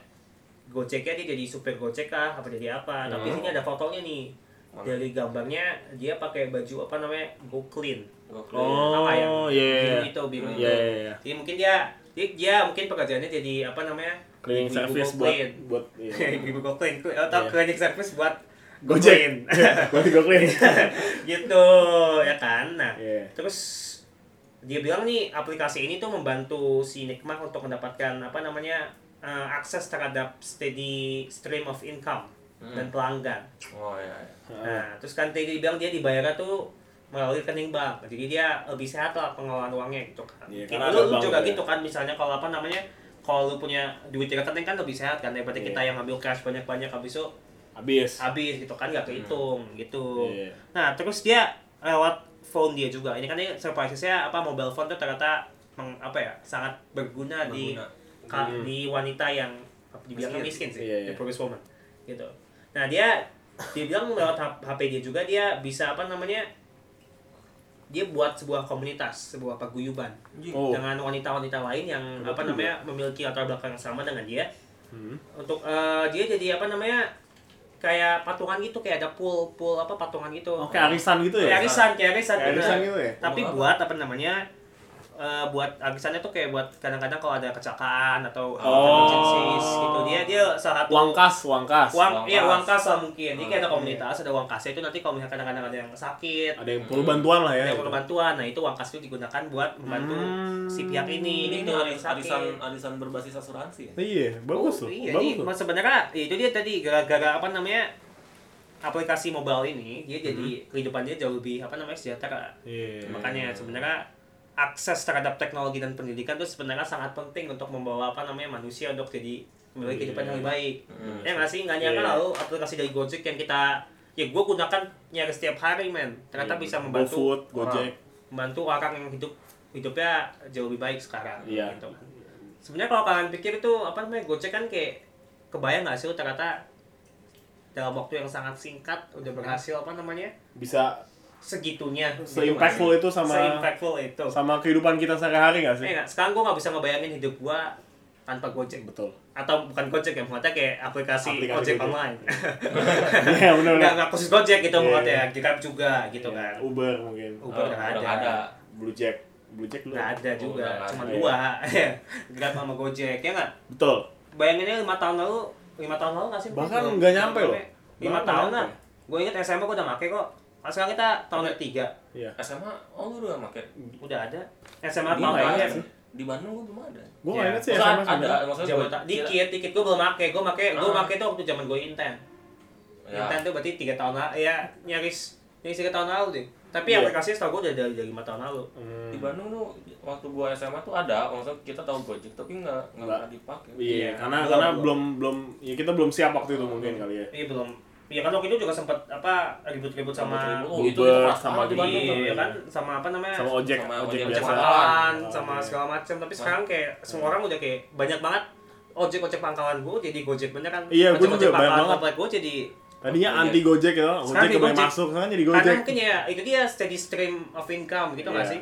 [SPEAKER 1] Gojeknya dia jadi supir Gojek kah apa jadi apa tapi
[SPEAKER 3] Hmm.
[SPEAKER 1] sini ada fotonya nih? Dari gambarnya dia pakai baju apa namanya Go Clean
[SPEAKER 3] Gokil.
[SPEAKER 2] Oh,
[SPEAKER 1] Apa ya?
[SPEAKER 2] iya.
[SPEAKER 1] biru itu biru
[SPEAKER 2] Iya,
[SPEAKER 1] itu
[SPEAKER 2] iya, iya.
[SPEAKER 1] jadi mungkin dia dia, dia mungkin pekerjaannya jadi apa namanya
[SPEAKER 2] Cleaning service
[SPEAKER 1] Go
[SPEAKER 2] buat
[SPEAKER 1] Clean.
[SPEAKER 2] buat (laughs) iya.
[SPEAKER 1] ibu Go Clean atau
[SPEAKER 2] Iya.
[SPEAKER 1] cleaning service buat Go
[SPEAKER 2] Gojek.
[SPEAKER 1] Clean. (laughs)
[SPEAKER 2] buat gue clean. (laughs)
[SPEAKER 1] gitu ya kan nah
[SPEAKER 2] Iya.
[SPEAKER 1] terus dia bilang nih aplikasi ini tuh membantu si Nikmah untuk mendapatkan apa namanya eh, akses terhadap steady stream of income
[SPEAKER 3] Hmm.
[SPEAKER 1] dan pelanggan.
[SPEAKER 3] Oh iya. iya.
[SPEAKER 1] Nah, terus kan dia bilang dia dibayarnya tuh melalui rekening bank. Jadi dia lebih sehat lah pengelolaan uangnya gitu kan.
[SPEAKER 2] Iya, karena
[SPEAKER 1] lu, lu juga
[SPEAKER 2] ya.
[SPEAKER 1] gitu kan misalnya kalau apa namanya kalau lu punya duit di rekening kan lebih sehat kan daripada
[SPEAKER 2] Iya.
[SPEAKER 1] kita yang ambil cash banyak-banyak habis itu
[SPEAKER 2] Habis.
[SPEAKER 1] habis gitu kan nggak kehitung gitu.
[SPEAKER 2] Iya.
[SPEAKER 1] Nah, terus dia lewat phone dia juga. Ini kan dia surprise-nya apa mobile phone tuh ternyata meng, apa ya sangat berguna, di
[SPEAKER 3] Berguna.
[SPEAKER 1] ka-
[SPEAKER 2] Hmm.
[SPEAKER 1] di wanita yang apa dibilang miskin,
[SPEAKER 3] Miskin.
[SPEAKER 1] sih,
[SPEAKER 2] Iya,
[SPEAKER 1] the
[SPEAKER 2] iya.
[SPEAKER 1] poorest woman gitu. Nah, dia dia bilang lewat HP dia juga dia bisa apa namanya dia buat sebuah komunitas, sebuah paguyuban.
[SPEAKER 2] Oh.
[SPEAKER 1] dengan wanita-wanita lain yang
[SPEAKER 2] Hebat
[SPEAKER 1] apa
[SPEAKER 2] juga.
[SPEAKER 1] namanya memiliki latar belakang yang sama dengan dia
[SPEAKER 2] Hmm.
[SPEAKER 1] untuk eh, dia jadi apa namanya kayak patungan gitu kayak ada pool pool apa patungan gitu
[SPEAKER 2] Oke, arisan gitu ya?
[SPEAKER 1] kayak arisan kayak arisan
[SPEAKER 2] Kayak arisan gitu ya?
[SPEAKER 1] tapi
[SPEAKER 3] Oh,
[SPEAKER 1] buat apa namanya eh, buat arisannya tuh kayak buat kadang-kadang kalau ada kecelakaan atau
[SPEAKER 2] Oh.
[SPEAKER 1] emergencies gitu dia dia salah satu
[SPEAKER 2] Uang kas, uang kas.
[SPEAKER 1] uang iya uang kas lah mungkin jadi kayak ada
[SPEAKER 3] Hmm.
[SPEAKER 1] komunitas ada uang kasnya itu nanti kalau misalnya kadang-kadang ada yang sakit
[SPEAKER 2] Ada yang perlu bantuan lah ya.
[SPEAKER 1] ada yang perlu bantuan nah itu uang kas itu digunakan buat membantu
[SPEAKER 2] Hmm.
[SPEAKER 1] si pihak ini
[SPEAKER 3] Ini
[SPEAKER 1] gitu
[SPEAKER 3] arisan arisan berbasis asuransi. ya?
[SPEAKER 2] Iya, bagus
[SPEAKER 1] Oh,
[SPEAKER 2] tuh.
[SPEAKER 1] Iya,
[SPEAKER 2] bagus
[SPEAKER 1] jadi sebenarnya ya itu dia tadi gara-gara apa namanya aplikasi mobile ini dia jadi kehidupan dia jauh lebih apa namanya sejahtera.
[SPEAKER 2] Iya.
[SPEAKER 1] Makanya sebenarnya akses terhadap teknologi dan pendidikan itu sebenarnya sangat penting untuk membawa apa namanya manusia untuk jadi memiliki kehidupan yang lebih baik.
[SPEAKER 3] Hmm.
[SPEAKER 1] Ya nggak sih nggak nyangka
[SPEAKER 2] Iya.
[SPEAKER 1] lalu aplikasi dari Gojek yang kita ya gue gunakan nyaris setiap hari men ternyata
[SPEAKER 2] Iya.
[SPEAKER 1] bisa membantu
[SPEAKER 2] GoFood, Gojek.
[SPEAKER 1] membantu orang yang hidup hidupnya jauh lebih baik sekarang
[SPEAKER 2] Iya.
[SPEAKER 1] gitu kan. Sebenarnya kalau kalian pikir itu apa namanya Gojek kan kayak kebayang nggak sih lu ternyata dalam waktu yang sangat singkat udah berhasil apa namanya
[SPEAKER 2] Bisa
[SPEAKER 1] segitunya gitu
[SPEAKER 2] se-impactful itu
[SPEAKER 1] nggak sih?
[SPEAKER 2] sama
[SPEAKER 1] se-impactful itu
[SPEAKER 2] sama kehidupan kita sehari-hari nggak sih?
[SPEAKER 1] Eh, nggak, sekarang gue nggak bisa ngebayangin hidup gue tanpa Gojek
[SPEAKER 2] Betul.
[SPEAKER 1] atau bukan Gojek ya maksudnya kayak aplikasi,
[SPEAKER 2] Aplikasi
[SPEAKER 1] Gojek
[SPEAKER 2] Gojek.
[SPEAKER 1] online (laughs)
[SPEAKER 2] Iya, benar
[SPEAKER 1] nggak
[SPEAKER 2] benar.
[SPEAKER 1] nggak khusus Gojek gitu
[SPEAKER 2] Iya.
[SPEAKER 1] maksudnya Grab juga gitu
[SPEAKER 2] Iya,
[SPEAKER 1] kan
[SPEAKER 2] Uber mungkin.
[SPEAKER 1] Uber
[SPEAKER 3] Oh,
[SPEAKER 1] nggak
[SPEAKER 3] udah
[SPEAKER 1] ada.
[SPEAKER 3] ada.
[SPEAKER 2] Blue Jack. Blue Jack lu.
[SPEAKER 1] nggak ada
[SPEAKER 3] Oh,
[SPEAKER 1] juga cuma dua (laughs) Grab sama Gojek ya nggak
[SPEAKER 2] Betul.
[SPEAKER 1] bayanginnya lima tahun lalu lima tahun lalu nggak sih
[SPEAKER 2] Bahkan nggak nyampe loh.
[SPEAKER 1] lima tahun lah gue inget SMA gue udah make kok Nah, sekarang kita tahun ketiga
[SPEAKER 2] Iya.
[SPEAKER 3] SMA, oh lu udah make?
[SPEAKER 1] udah ada SMA
[SPEAKER 3] Di
[SPEAKER 1] tahun
[SPEAKER 2] ingat sih.
[SPEAKER 3] Di Bandung gua belum ada.
[SPEAKER 2] Gua nggak inget sih SMS
[SPEAKER 3] ada, maksudnya
[SPEAKER 1] Jawa
[SPEAKER 3] gua
[SPEAKER 1] dikit dikit gue belum make gue make gue
[SPEAKER 3] Ah.
[SPEAKER 1] make itu waktu zaman gue intern
[SPEAKER 3] Ya.
[SPEAKER 1] intern tuh berarti tiga tahun lalu ya nyaris nyaris tiga tahun lalu deh tapi
[SPEAKER 2] Iya.
[SPEAKER 1] aplikasinya setahu gue udah dari dari lima tahun lalu
[SPEAKER 2] Hmm.
[SPEAKER 3] Di Bandung tuh waktu gua SMA tuh ada, maksudnya kita tahu Gojek tapi nggak nggak pernah dipakai.
[SPEAKER 2] Iya,
[SPEAKER 1] Iya,
[SPEAKER 2] karena
[SPEAKER 1] belum,
[SPEAKER 2] karena
[SPEAKER 1] belum.
[SPEAKER 2] belum belum ya kita belum siap waktu itu mungkin kali ya.
[SPEAKER 1] iya belum Iya kan waktu itu juga sempat apa ribut-ribut sama.
[SPEAKER 3] Oh, itu
[SPEAKER 2] Uber
[SPEAKER 3] itu keras
[SPEAKER 2] sama
[SPEAKER 3] di
[SPEAKER 1] iya kan sama apa namanya
[SPEAKER 2] Sama ojek,
[SPEAKER 3] Sama
[SPEAKER 2] ojek
[SPEAKER 3] ojek
[SPEAKER 2] biasa.
[SPEAKER 3] pangkalan.
[SPEAKER 2] Oh,
[SPEAKER 1] sama
[SPEAKER 2] iya.
[SPEAKER 1] segala macam tapi sekarang kayak semua orang udah kayak banyak banget ojek ojek pangkalan gue jadi gojek bener kan
[SPEAKER 2] Iya, gua
[SPEAKER 1] ojek
[SPEAKER 2] juga
[SPEAKER 1] ojek
[SPEAKER 2] banyak
[SPEAKER 1] pangkalan
[SPEAKER 2] banget.
[SPEAKER 1] gue jadi
[SPEAKER 2] Tadinya anti Gojek ya, Gojek
[SPEAKER 1] di
[SPEAKER 2] mulai
[SPEAKER 1] Gojek.
[SPEAKER 2] masuk kan jadi
[SPEAKER 1] karena
[SPEAKER 2] Gojek.
[SPEAKER 1] mungkin ya itu dia steady stream of income gitu nggak
[SPEAKER 2] Iya.
[SPEAKER 1] sih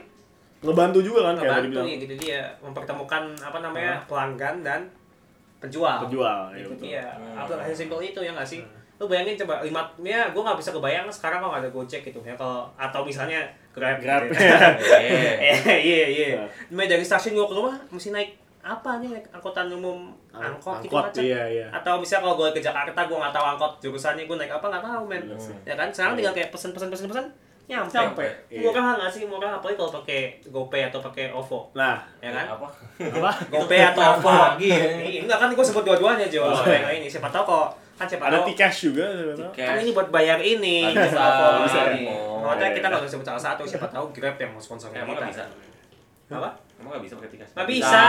[SPEAKER 2] Ngebantu juga kan kayak tadi
[SPEAKER 1] ngebantu
[SPEAKER 2] bilang.
[SPEAKER 1] ya gitu dia mempertemukan apa namanya pelanggan dan penjual
[SPEAKER 2] Penjual, ya
[SPEAKER 1] itu
[SPEAKER 2] betul.
[SPEAKER 1] dia
[SPEAKER 3] Hmm.
[SPEAKER 1] aplikasi simpel itu ya nggak sih lu bayangin coba lima ya gue nggak bisa kebayang sekarang kalau ada gojek gitu ya kalau atau misalnya grab
[SPEAKER 2] Grab.
[SPEAKER 1] gitu ya.
[SPEAKER 3] Eh, (laughs)
[SPEAKER 1] Eh, (laughs) iya iya.
[SPEAKER 2] Iya.
[SPEAKER 1] Mulai dari stasiun gua ke rumah mesti naik apa nih naik angkutan umum? Angkot, gitu macam.
[SPEAKER 2] iya iya.
[SPEAKER 1] atau misalnya kalau gue ke Jakarta gue nggak tahu angkot jurusannya gue naik apa nggak tahu men.
[SPEAKER 2] Iya. Sih.
[SPEAKER 1] ya kan? Sekarang tinggal kayak pesen pesen pesen pesen nyampe,
[SPEAKER 2] Nyampe, iya.
[SPEAKER 1] murah nggak sih? Murah apalagi kalau pakai GoPay atau pakai OVO.
[SPEAKER 2] Nah,
[SPEAKER 1] ya kan?
[SPEAKER 3] Apa?
[SPEAKER 2] apa?
[SPEAKER 1] GoPay atau OVO. lagi? Iya, enggak kan gue sebut dua-duanya Jo.
[SPEAKER 2] Oh,
[SPEAKER 1] yang ini. Siapa tahu kok kan siapa
[SPEAKER 2] Ada
[SPEAKER 1] tahu
[SPEAKER 2] T-Cash juga
[SPEAKER 1] kan ini buat bayar ini
[SPEAKER 3] bisa,
[SPEAKER 2] bisa.
[SPEAKER 3] Oh,
[SPEAKER 1] Makanya kita nggak sebut salah satu siapa tahu Grab yang mau sponsor
[SPEAKER 3] Emang
[SPEAKER 1] kita
[SPEAKER 3] bisa?
[SPEAKER 1] apa
[SPEAKER 3] Emang nggak bisa pakai tiket?
[SPEAKER 1] nggak bisa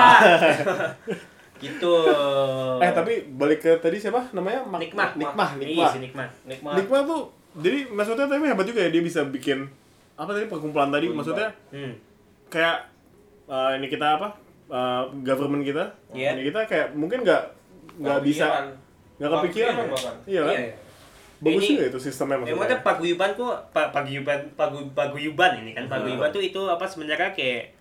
[SPEAKER 1] (laughs) gitu
[SPEAKER 2] Eh tapi balik ke tadi siapa namanya? Nikmah, Nikmah.
[SPEAKER 1] si nikmat
[SPEAKER 3] Nikmat.
[SPEAKER 2] Nikmah tuh jadi maksudnya tapi hebat juga ya dia bisa bikin apa tadi perkumpulan tadi maksudnya
[SPEAKER 1] hmm.
[SPEAKER 2] kayak eh, ini kita apa eh, government kita
[SPEAKER 1] Iya.
[SPEAKER 2] ini kita kayak mungkin nggak nggak bisa nggak kepikiran ya?
[SPEAKER 3] bahkan.
[SPEAKER 2] iya kan
[SPEAKER 1] Iya, iya.
[SPEAKER 2] bagus
[SPEAKER 1] Ini-
[SPEAKER 2] juga itu sistemnya
[SPEAKER 1] Ya, maksudnya
[SPEAKER 2] maksudnya
[SPEAKER 1] paguyuban tuh pa- paguyuban pagu, paguyuban ini kan paguyuban
[SPEAKER 2] Hmm.
[SPEAKER 1] tuh itu apa sebenarnya kayak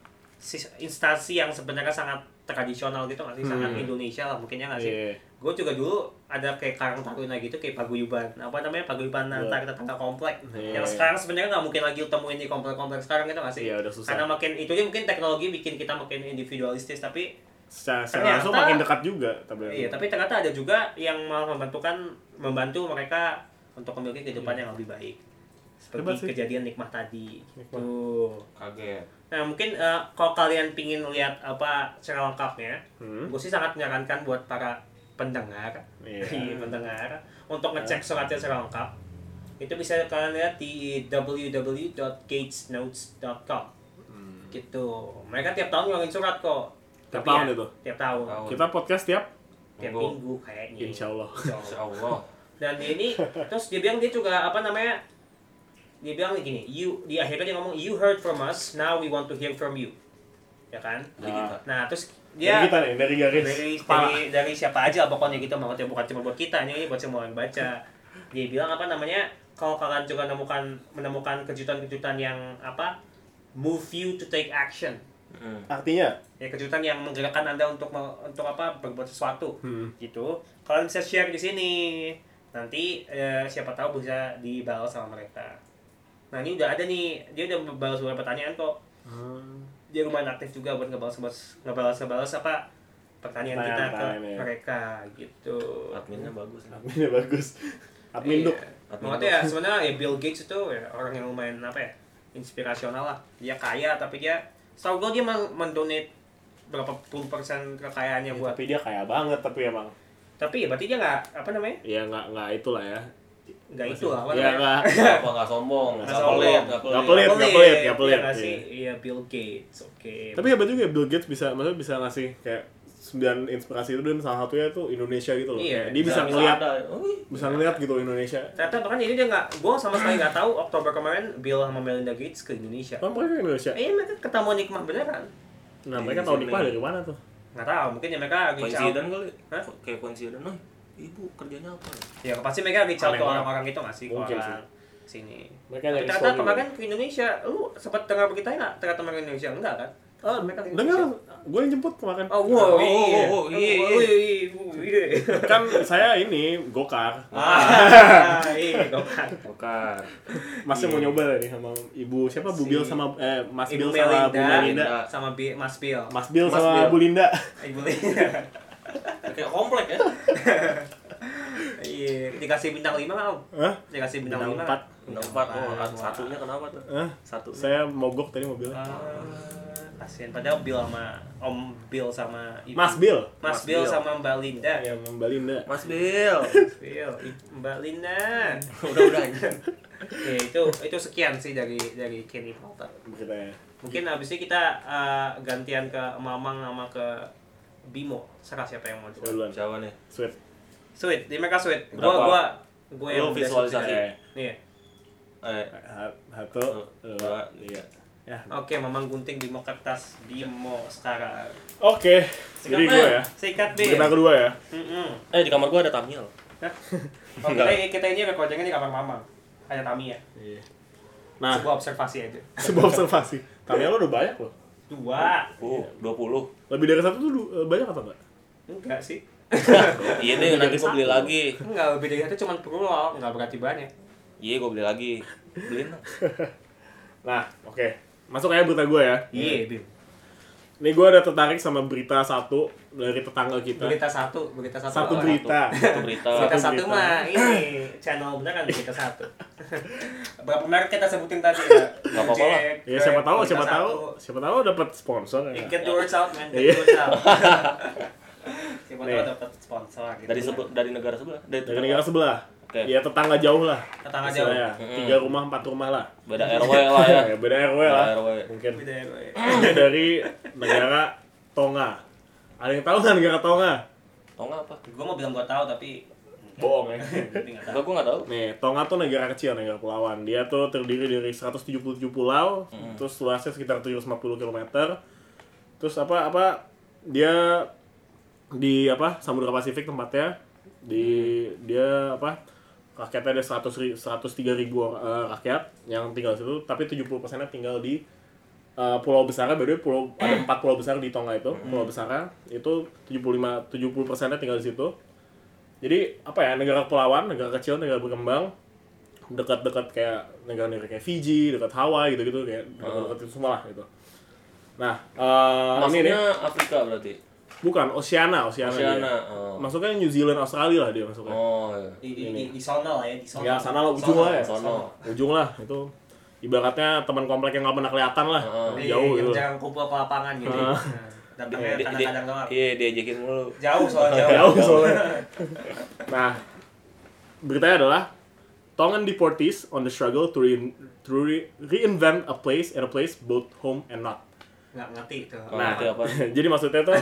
[SPEAKER 1] instansi yang sebenarnya sangat tradisional gitu nggak sih sangat
[SPEAKER 2] Hmm.
[SPEAKER 1] Indonesia lah mungkinnya nggak sih
[SPEAKER 2] Iya.
[SPEAKER 1] gue juga dulu ada kayak karang taruna gitu kayak paguyuban apa namanya paguyuban
[SPEAKER 2] Iya.
[SPEAKER 1] antar tetangga komplek
[SPEAKER 2] Iya.
[SPEAKER 1] yang sekarang sebenarnya nggak mungkin lagi temuin di komplek-komplek sekarang gitu nggak sih
[SPEAKER 2] Iya, udah susah.
[SPEAKER 1] karena makin itu mungkin teknologi bikin kita makin individualistis tapi
[SPEAKER 2] secara, secara
[SPEAKER 1] Ternyata-
[SPEAKER 2] langsung makin dekat juga tapi
[SPEAKER 1] Iya, tapi ternyata ada juga yang malah membantukan membantu mereka untuk memiliki kehidupan yang lebih baik. seperti
[SPEAKER 2] Hebat sih.
[SPEAKER 1] kejadian nikmah tadi
[SPEAKER 2] Nikmah.
[SPEAKER 1] tuh
[SPEAKER 3] Kaget.
[SPEAKER 1] nah mungkin eh, kalau kalian pingin lihat apa secara lengkapnya
[SPEAKER 2] Hmm.
[SPEAKER 1] gue sih sangat menyarankan buat para pendengar
[SPEAKER 2] Iya. (laughs)
[SPEAKER 1] Iya, pendengar untuk ngecek suratnya secara lengkap itu bisa kalian lihat di www.gatesnotes.com gitu mereka tiap tahun ngeluarin surat kok
[SPEAKER 2] Tiap tahun
[SPEAKER 1] ya,
[SPEAKER 2] itu?
[SPEAKER 1] tiap tahun
[SPEAKER 3] Tahun.
[SPEAKER 2] Kita podcast tiap
[SPEAKER 1] tiap
[SPEAKER 3] Minggu.
[SPEAKER 1] minggu kayaknya
[SPEAKER 2] Insya Allah.
[SPEAKER 1] Insya
[SPEAKER 3] Insya
[SPEAKER 1] Allah. Dan ini terus dia bilang dia juga apa namanya dia bilang gini you di akhirnya dia ngomong you heard from us now we want to hear from you ya kan
[SPEAKER 3] kita.
[SPEAKER 1] nah terus
[SPEAKER 2] Dari
[SPEAKER 1] dia
[SPEAKER 2] kita nih, dari garis
[SPEAKER 1] dari,
[SPEAKER 2] kepala.
[SPEAKER 1] dari dari siapa aja pokoknya gitu maksudnya bukan cuma buat kita ini buat semua yang baca dia bilang apa namanya kalau kalian juga menemukan menemukan kejutan-kejutan yang apa move you to take action
[SPEAKER 3] Hmm.
[SPEAKER 2] Artinya,
[SPEAKER 1] ya kejutan yang menggerakkan anda untuk untuk apa berbuat sesuatu
[SPEAKER 2] hmm.
[SPEAKER 1] gitu kalian bisa share di sini nanti eh, siapa tahu bisa dibalas sama mereka nah ini udah ada nih dia udah balas beberapa pertanyaan kok
[SPEAKER 2] Hmm.
[SPEAKER 1] dia lumayan aktif juga buat ngebalas ngebalas ngebalas ngebalas apa pertanyaan kita ke
[SPEAKER 2] ya.
[SPEAKER 1] mereka gitu
[SPEAKER 3] Adminnya bagus.
[SPEAKER 2] Adminnya bagus. Admin duk.
[SPEAKER 1] Iya.
[SPEAKER 3] Admin
[SPEAKER 1] Maksudnya ya sebenarnya ya Bill Gates itu ya orang yang lumayan apa ya inspirasional lah dia kaya tapi dia setahu gue dia men- mendonate berapa puluh persen kekayaannya
[SPEAKER 2] Ya,
[SPEAKER 1] buat
[SPEAKER 2] tapi dia kaya banget tapi emang.
[SPEAKER 1] tapi ya berarti dia nggak apa namanya
[SPEAKER 2] Ya nggak nggak itulah ya.
[SPEAKER 1] nggak itu lah apa
[SPEAKER 2] Ya nggak.
[SPEAKER 3] Apa nggak sombong?
[SPEAKER 1] Nggak
[SPEAKER 3] Nggak
[SPEAKER 1] sombong.
[SPEAKER 3] pelit, nggak pelit.
[SPEAKER 2] pelit. nggak pelit, nggak pelit.
[SPEAKER 1] Iya nggak sih
[SPEAKER 2] Iya.
[SPEAKER 1] iya Bill Gates oke
[SPEAKER 2] Tapi hebat juga ya Bill Gates bisa, maksudnya bisa ngasih kayak sembilan inspirasi itu dan salah satunya itu Indonesia gitu loh.
[SPEAKER 1] Iya.
[SPEAKER 2] Kayak dia bisa ngeliat,
[SPEAKER 3] ada. Iya.
[SPEAKER 2] bisa ngeliat gitu Indonesia.
[SPEAKER 1] ternyata bahkan ini dia nggak gue sama sekali nggak tahu Oktober kemarin Bill sama Melinda Gates ke Indonesia
[SPEAKER 2] Oh mereka ke Indonesia.
[SPEAKER 1] eh mereka ketemu nikmah beneran
[SPEAKER 2] Nah mereka tahu nikmah dari mana tuh?
[SPEAKER 1] nggak tahu mungkin ya mereka reach out
[SPEAKER 3] Coincident kali.
[SPEAKER 1] Hah?
[SPEAKER 3] Kayak coincident. Oh, ibu kerjanya apa?
[SPEAKER 1] ya pasti mereka reach out
[SPEAKER 2] Aneh
[SPEAKER 1] ke
[SPEAKER 2] banget.
[SPEAKER 1] orang-orang itu nggak sih ke
[SPEAKER 2] Mungkin
[SPEAKER 1] orang sini
[SPEAKER 2] Mereka
[SPEAKER 1] tapi
[SPEAKER 2] nyari
[SPEAKER 1] ternyata kemarin ke Indonesia lu sempat dengar beritanya nggak ternyata mereka ke Indonesia enggak kan
[SPEAKER 2] Ah,
[SPEAKER 1] mereka
[SPEAKER 2] dengar, gue yang jemput kemarin.
[SPEAKER 1] oh wow
[SPEAKER 3] Oh,
[SPEAKER 1] iya
[SPEAKER 3] oh, iya,
[SPEAKER 1] Oh,
[SPEAKER 3] iya.
[SPEAKER 1] iya, iya. (laughs)
[SPEAKER 2] Kan saya ini gokar.
[SPEAKER 1] ah iya gokar
[SPEAKER 3] Bukan.
[SPEAKER 2] Masnya mau nyoba nih sama ibu siapa Bu
[SPEAKER 1] Si-
[SPEAKER 2] Bill sama eh Mas Bill sama Bu
[SPEAKER 1] Melinda,
[SPEAKER 2] Melinda.
[SPEAKER 1] sama Bi- Mas Bill
[SPEAKER 2] Mas Bill
[SPEAKER 3] Mas
[SPEAKER 2] sama
[SPEAKER 3] Bill.
[SPEAKER 2] Bu Linda. (laughs)
[SPEAKER 1] Ibu Linda
[SPEAKER 3] Kayak komplek ya. (laughs)
[SPEAKER 1] iya dikasih bintang lima om
[SPEAKER 2] Hah?
[SPEAKER 1] dikasih bintang,
[SPEAKER 2] Bintang
[SPEAKER 1] lima
[SPEAKER 2] empat.
[SPEAKER 3] Bintang empat. Oh, satunya kenapa tuh?
[SPEAKER 2] Hah?
[SPEAKER 3] Satu.
[SPEAKER 2] Saya mogok tadi mobilnya.
[SPEAKER 1] Ah, kasihan padahal Bill sama Om Bill sama Ibu.
[SPEAKER 2] Mas Bill.
[SPEAKER 1] Mas,
[SPEAKER 3] Mas
[SPEAKER 1] Bill
[SPEAKER 3] Bill.
[SPEAKER 1] sama Mbak Linda
[SPEAKER 2] Ya, Mbak Linda.
[SPEAKER 3] Mas Bill.
[SPEAKER 1] Mas Bill Mbak Linda
[SPEAKER 3] udah udah
[SPEAKER 1] ya itu itu sekian sih dari dari Kenny Potter mungkin abis ini kita eh, gantian ke Mamang sama ke Bimo serah siapa yang mau duluan.
[SPEAKER 3] Siapa nih?
[SPEAKER 2] Sweet.
[SPEAKER 1] sweet di mereka sweet gua gua gua yang
[SPEAKER 3] visualisasi.
[SPEAKER 1] iya
[SPEAKER 3] Eh,
[SPEAKER 2] Ha- Satu,
[SPEAKER 3] dua,
[SPEAKER 2] tiga. Ya.
[SPEAKER 1] oke Mamang gunting Bimo kertas Bimo sekarang
[SPEAKER 2] Oke, jadi gue ya.
[SPEAKER 1] sikat Bim
[SPEAKER 2] Berita kedua ya.
[SPEAKER 1] Mm-mm.
[SPEAKER 3] eh di kamar gua ada Tamil.
[SPEAKER 1] Hah? Oh, kita, kita ini recordingnya di kamar mama. Ada Tami ya.
[SPEAKER 2] Iya. Nah,
[SPEAKER 1] Sebuah observasi aja.
[SPEAKER 2] sebuah observasi. Tamiya lo udah banyak loh.
[SPEAKER 1] Dua.
[SPEAKER 3] Uh, 20.
[SPEAKER 2] Lebih dari satu tuh eh, banyak atau enggak?
[SPEAKER 1] Enggak sih. (laughs)
[SPEAKER 3] Iya deh, nanti gua beli lagi.
[SPEAKER 1] Enggak, lebih dari satu cuma perlu enggak berarti banyak.
[SPEAKER 3] Iya, gua beli lagi. Beliin lah. (laughs)
[SPEAKER 2] Nah, oke. Masuk aja berita gue ya.
[SPEAKER 1] Iya, Bim.
[SPEAKER 2] Ini gue ada tertarik sama berita satu dari tetangga kita.
[SPEAKER 1] Berita satu, berita satu.
[SPEAKER 2] Satu berita. (laughs)
[SPEAKER 3] Satu berita.
[SPEAKER 1] Berita
[SPEAKER 2] Satu
[SPEAKER 1] satu
[SPEAKER 2] berita.
[SPEAKER 1] mah (laughs) ini channel beneran berita satu. (laughs) Berapa merek kita sebutin tadi ya?
[SPEAKER 3] Nggak apa-apa lah.
[SPEAKER 2] Ya siapa tahu,
[SPEAKER 1] Berita
[SPEAKER 2] siapa
[SPEAKER 1] Satu.
[SPEAKER 2] tahu, siapa tahu dapat sponsor ya.
[SPEAKER 1] Get the words out, man. Get
[SPEAKER 2] Iya.
[SPEAKER 1] the words out. siapa tahu dapat sponsor gitu.
[SPEAKER 3] Dari sebelah dari negara sebelah. Dari,
[SPEAKER 2] Dari negara sebelah.
[SPEAKER 3] Oke.
[SPEAKER 2] Ya tetangga jauh lah.
[SPEAKER 1] Tetangga jauh.
[SPEAKER 3] Mm-mm.
[SPEAKER 2] Tiga rumah, empat rumah lah.
[SPEAKER 3] Beda RW lah ya.
[SPEAKER 2] Ya, (laughs) beda RW lah.
[SPEAKER 3] Beda RW.
[SPEAKER 2] Mungkin.
[SPEAKER 1] Beda ya, gue.
[SPEAKER 2] Ini dari negara Tonga. Ada yang tahu nggak negara Tonga?
[SPEAKER 3] Tau nggak apa?
[SPEAKER 1] Gue mau bilang gue tahu tapi
[SPEAKER 2] Bohong ya.
[SPEAKER 1] tapi nggak tahu.
[SPEAKER 3] Enggak, gua nggak tahu.
[SPEAKER 2] Nih, Tonga tuh negara kecil, negara pulauan. Dia tuh terdiri dari 177 pulau,
[SPEAKER 3] Hmm.
[SPEAKER 2] terus luasnya sekitar 750 km. Terus apa apa dia di apa Samudra Pasifik tempatnya di dia apa rakyatnya ada 100 ri- 103 ribu eh, rakyat yang tinggal di situ tapi 70 persennya tinggal di eh, pulau besar by the way, pulau ada empat pulau besar di Tonga itu pulau besar itu 75 70 persennya tinggal di situ. Jadi apa ya negara kepulauan negara kecil negara berkembang dekat-dekat kayak negara-negara kayak Fiji dekat Hawaii gitu gitu kayak dekat-dekat itu semua lah gitu. Nah eh, ini nih.
[SPEAKER 3] Maksudnya Afrika berarti.
[SPEAKER 2] Bukan, Oceania, Oceania. dia.
[SPEAKER 3] Oceania. Oh.
[SPEAKER 2] Masuknya New Zealand, Australia lah dia masuknya.
[SPEAKER 3] Oh, iya.
[SPEAKER 1] Di, di, di, di sono lah ya, di sono.
[SPEAKER 2] Ya, sana lah, ujung lah ya.
[SPEAKER 3] Sono.
[SPEAKER 2] Ujung lah itu. Ibaratnya teman komplek yang nggak pernah kelihatan lah.
[SPEAKER 3] Heeh.
[SPEAKER 1] Iya,
[SPEAKER 2] Jauh gitu.
[SPEAKER 1] jarang kumpul ke lapangan gitu. (laughs)
[SPEAKER 3] Di- di-
[SPEAKER 1] kadang-kadang doang.
[SPEAKER 3] Iya, diajakin mulu.
[SPEAKER 1] Jauh soalnya (laughs) jauh.
[SPEAKER 2] Jauh soalnya. (laughs) Nah, beritanya adalah Tongan deportees on the struggle to, re- to re- reinvent a place and a place both home and not.
[SPEAKER 1] Nggak ngerti tuh.
[SPEAKER 3] Oh,
[SPEAKER 2] Nah,
[SPEAKER 3] ngerti apa?
[SPEAKER 2] jadi maksudnya tuh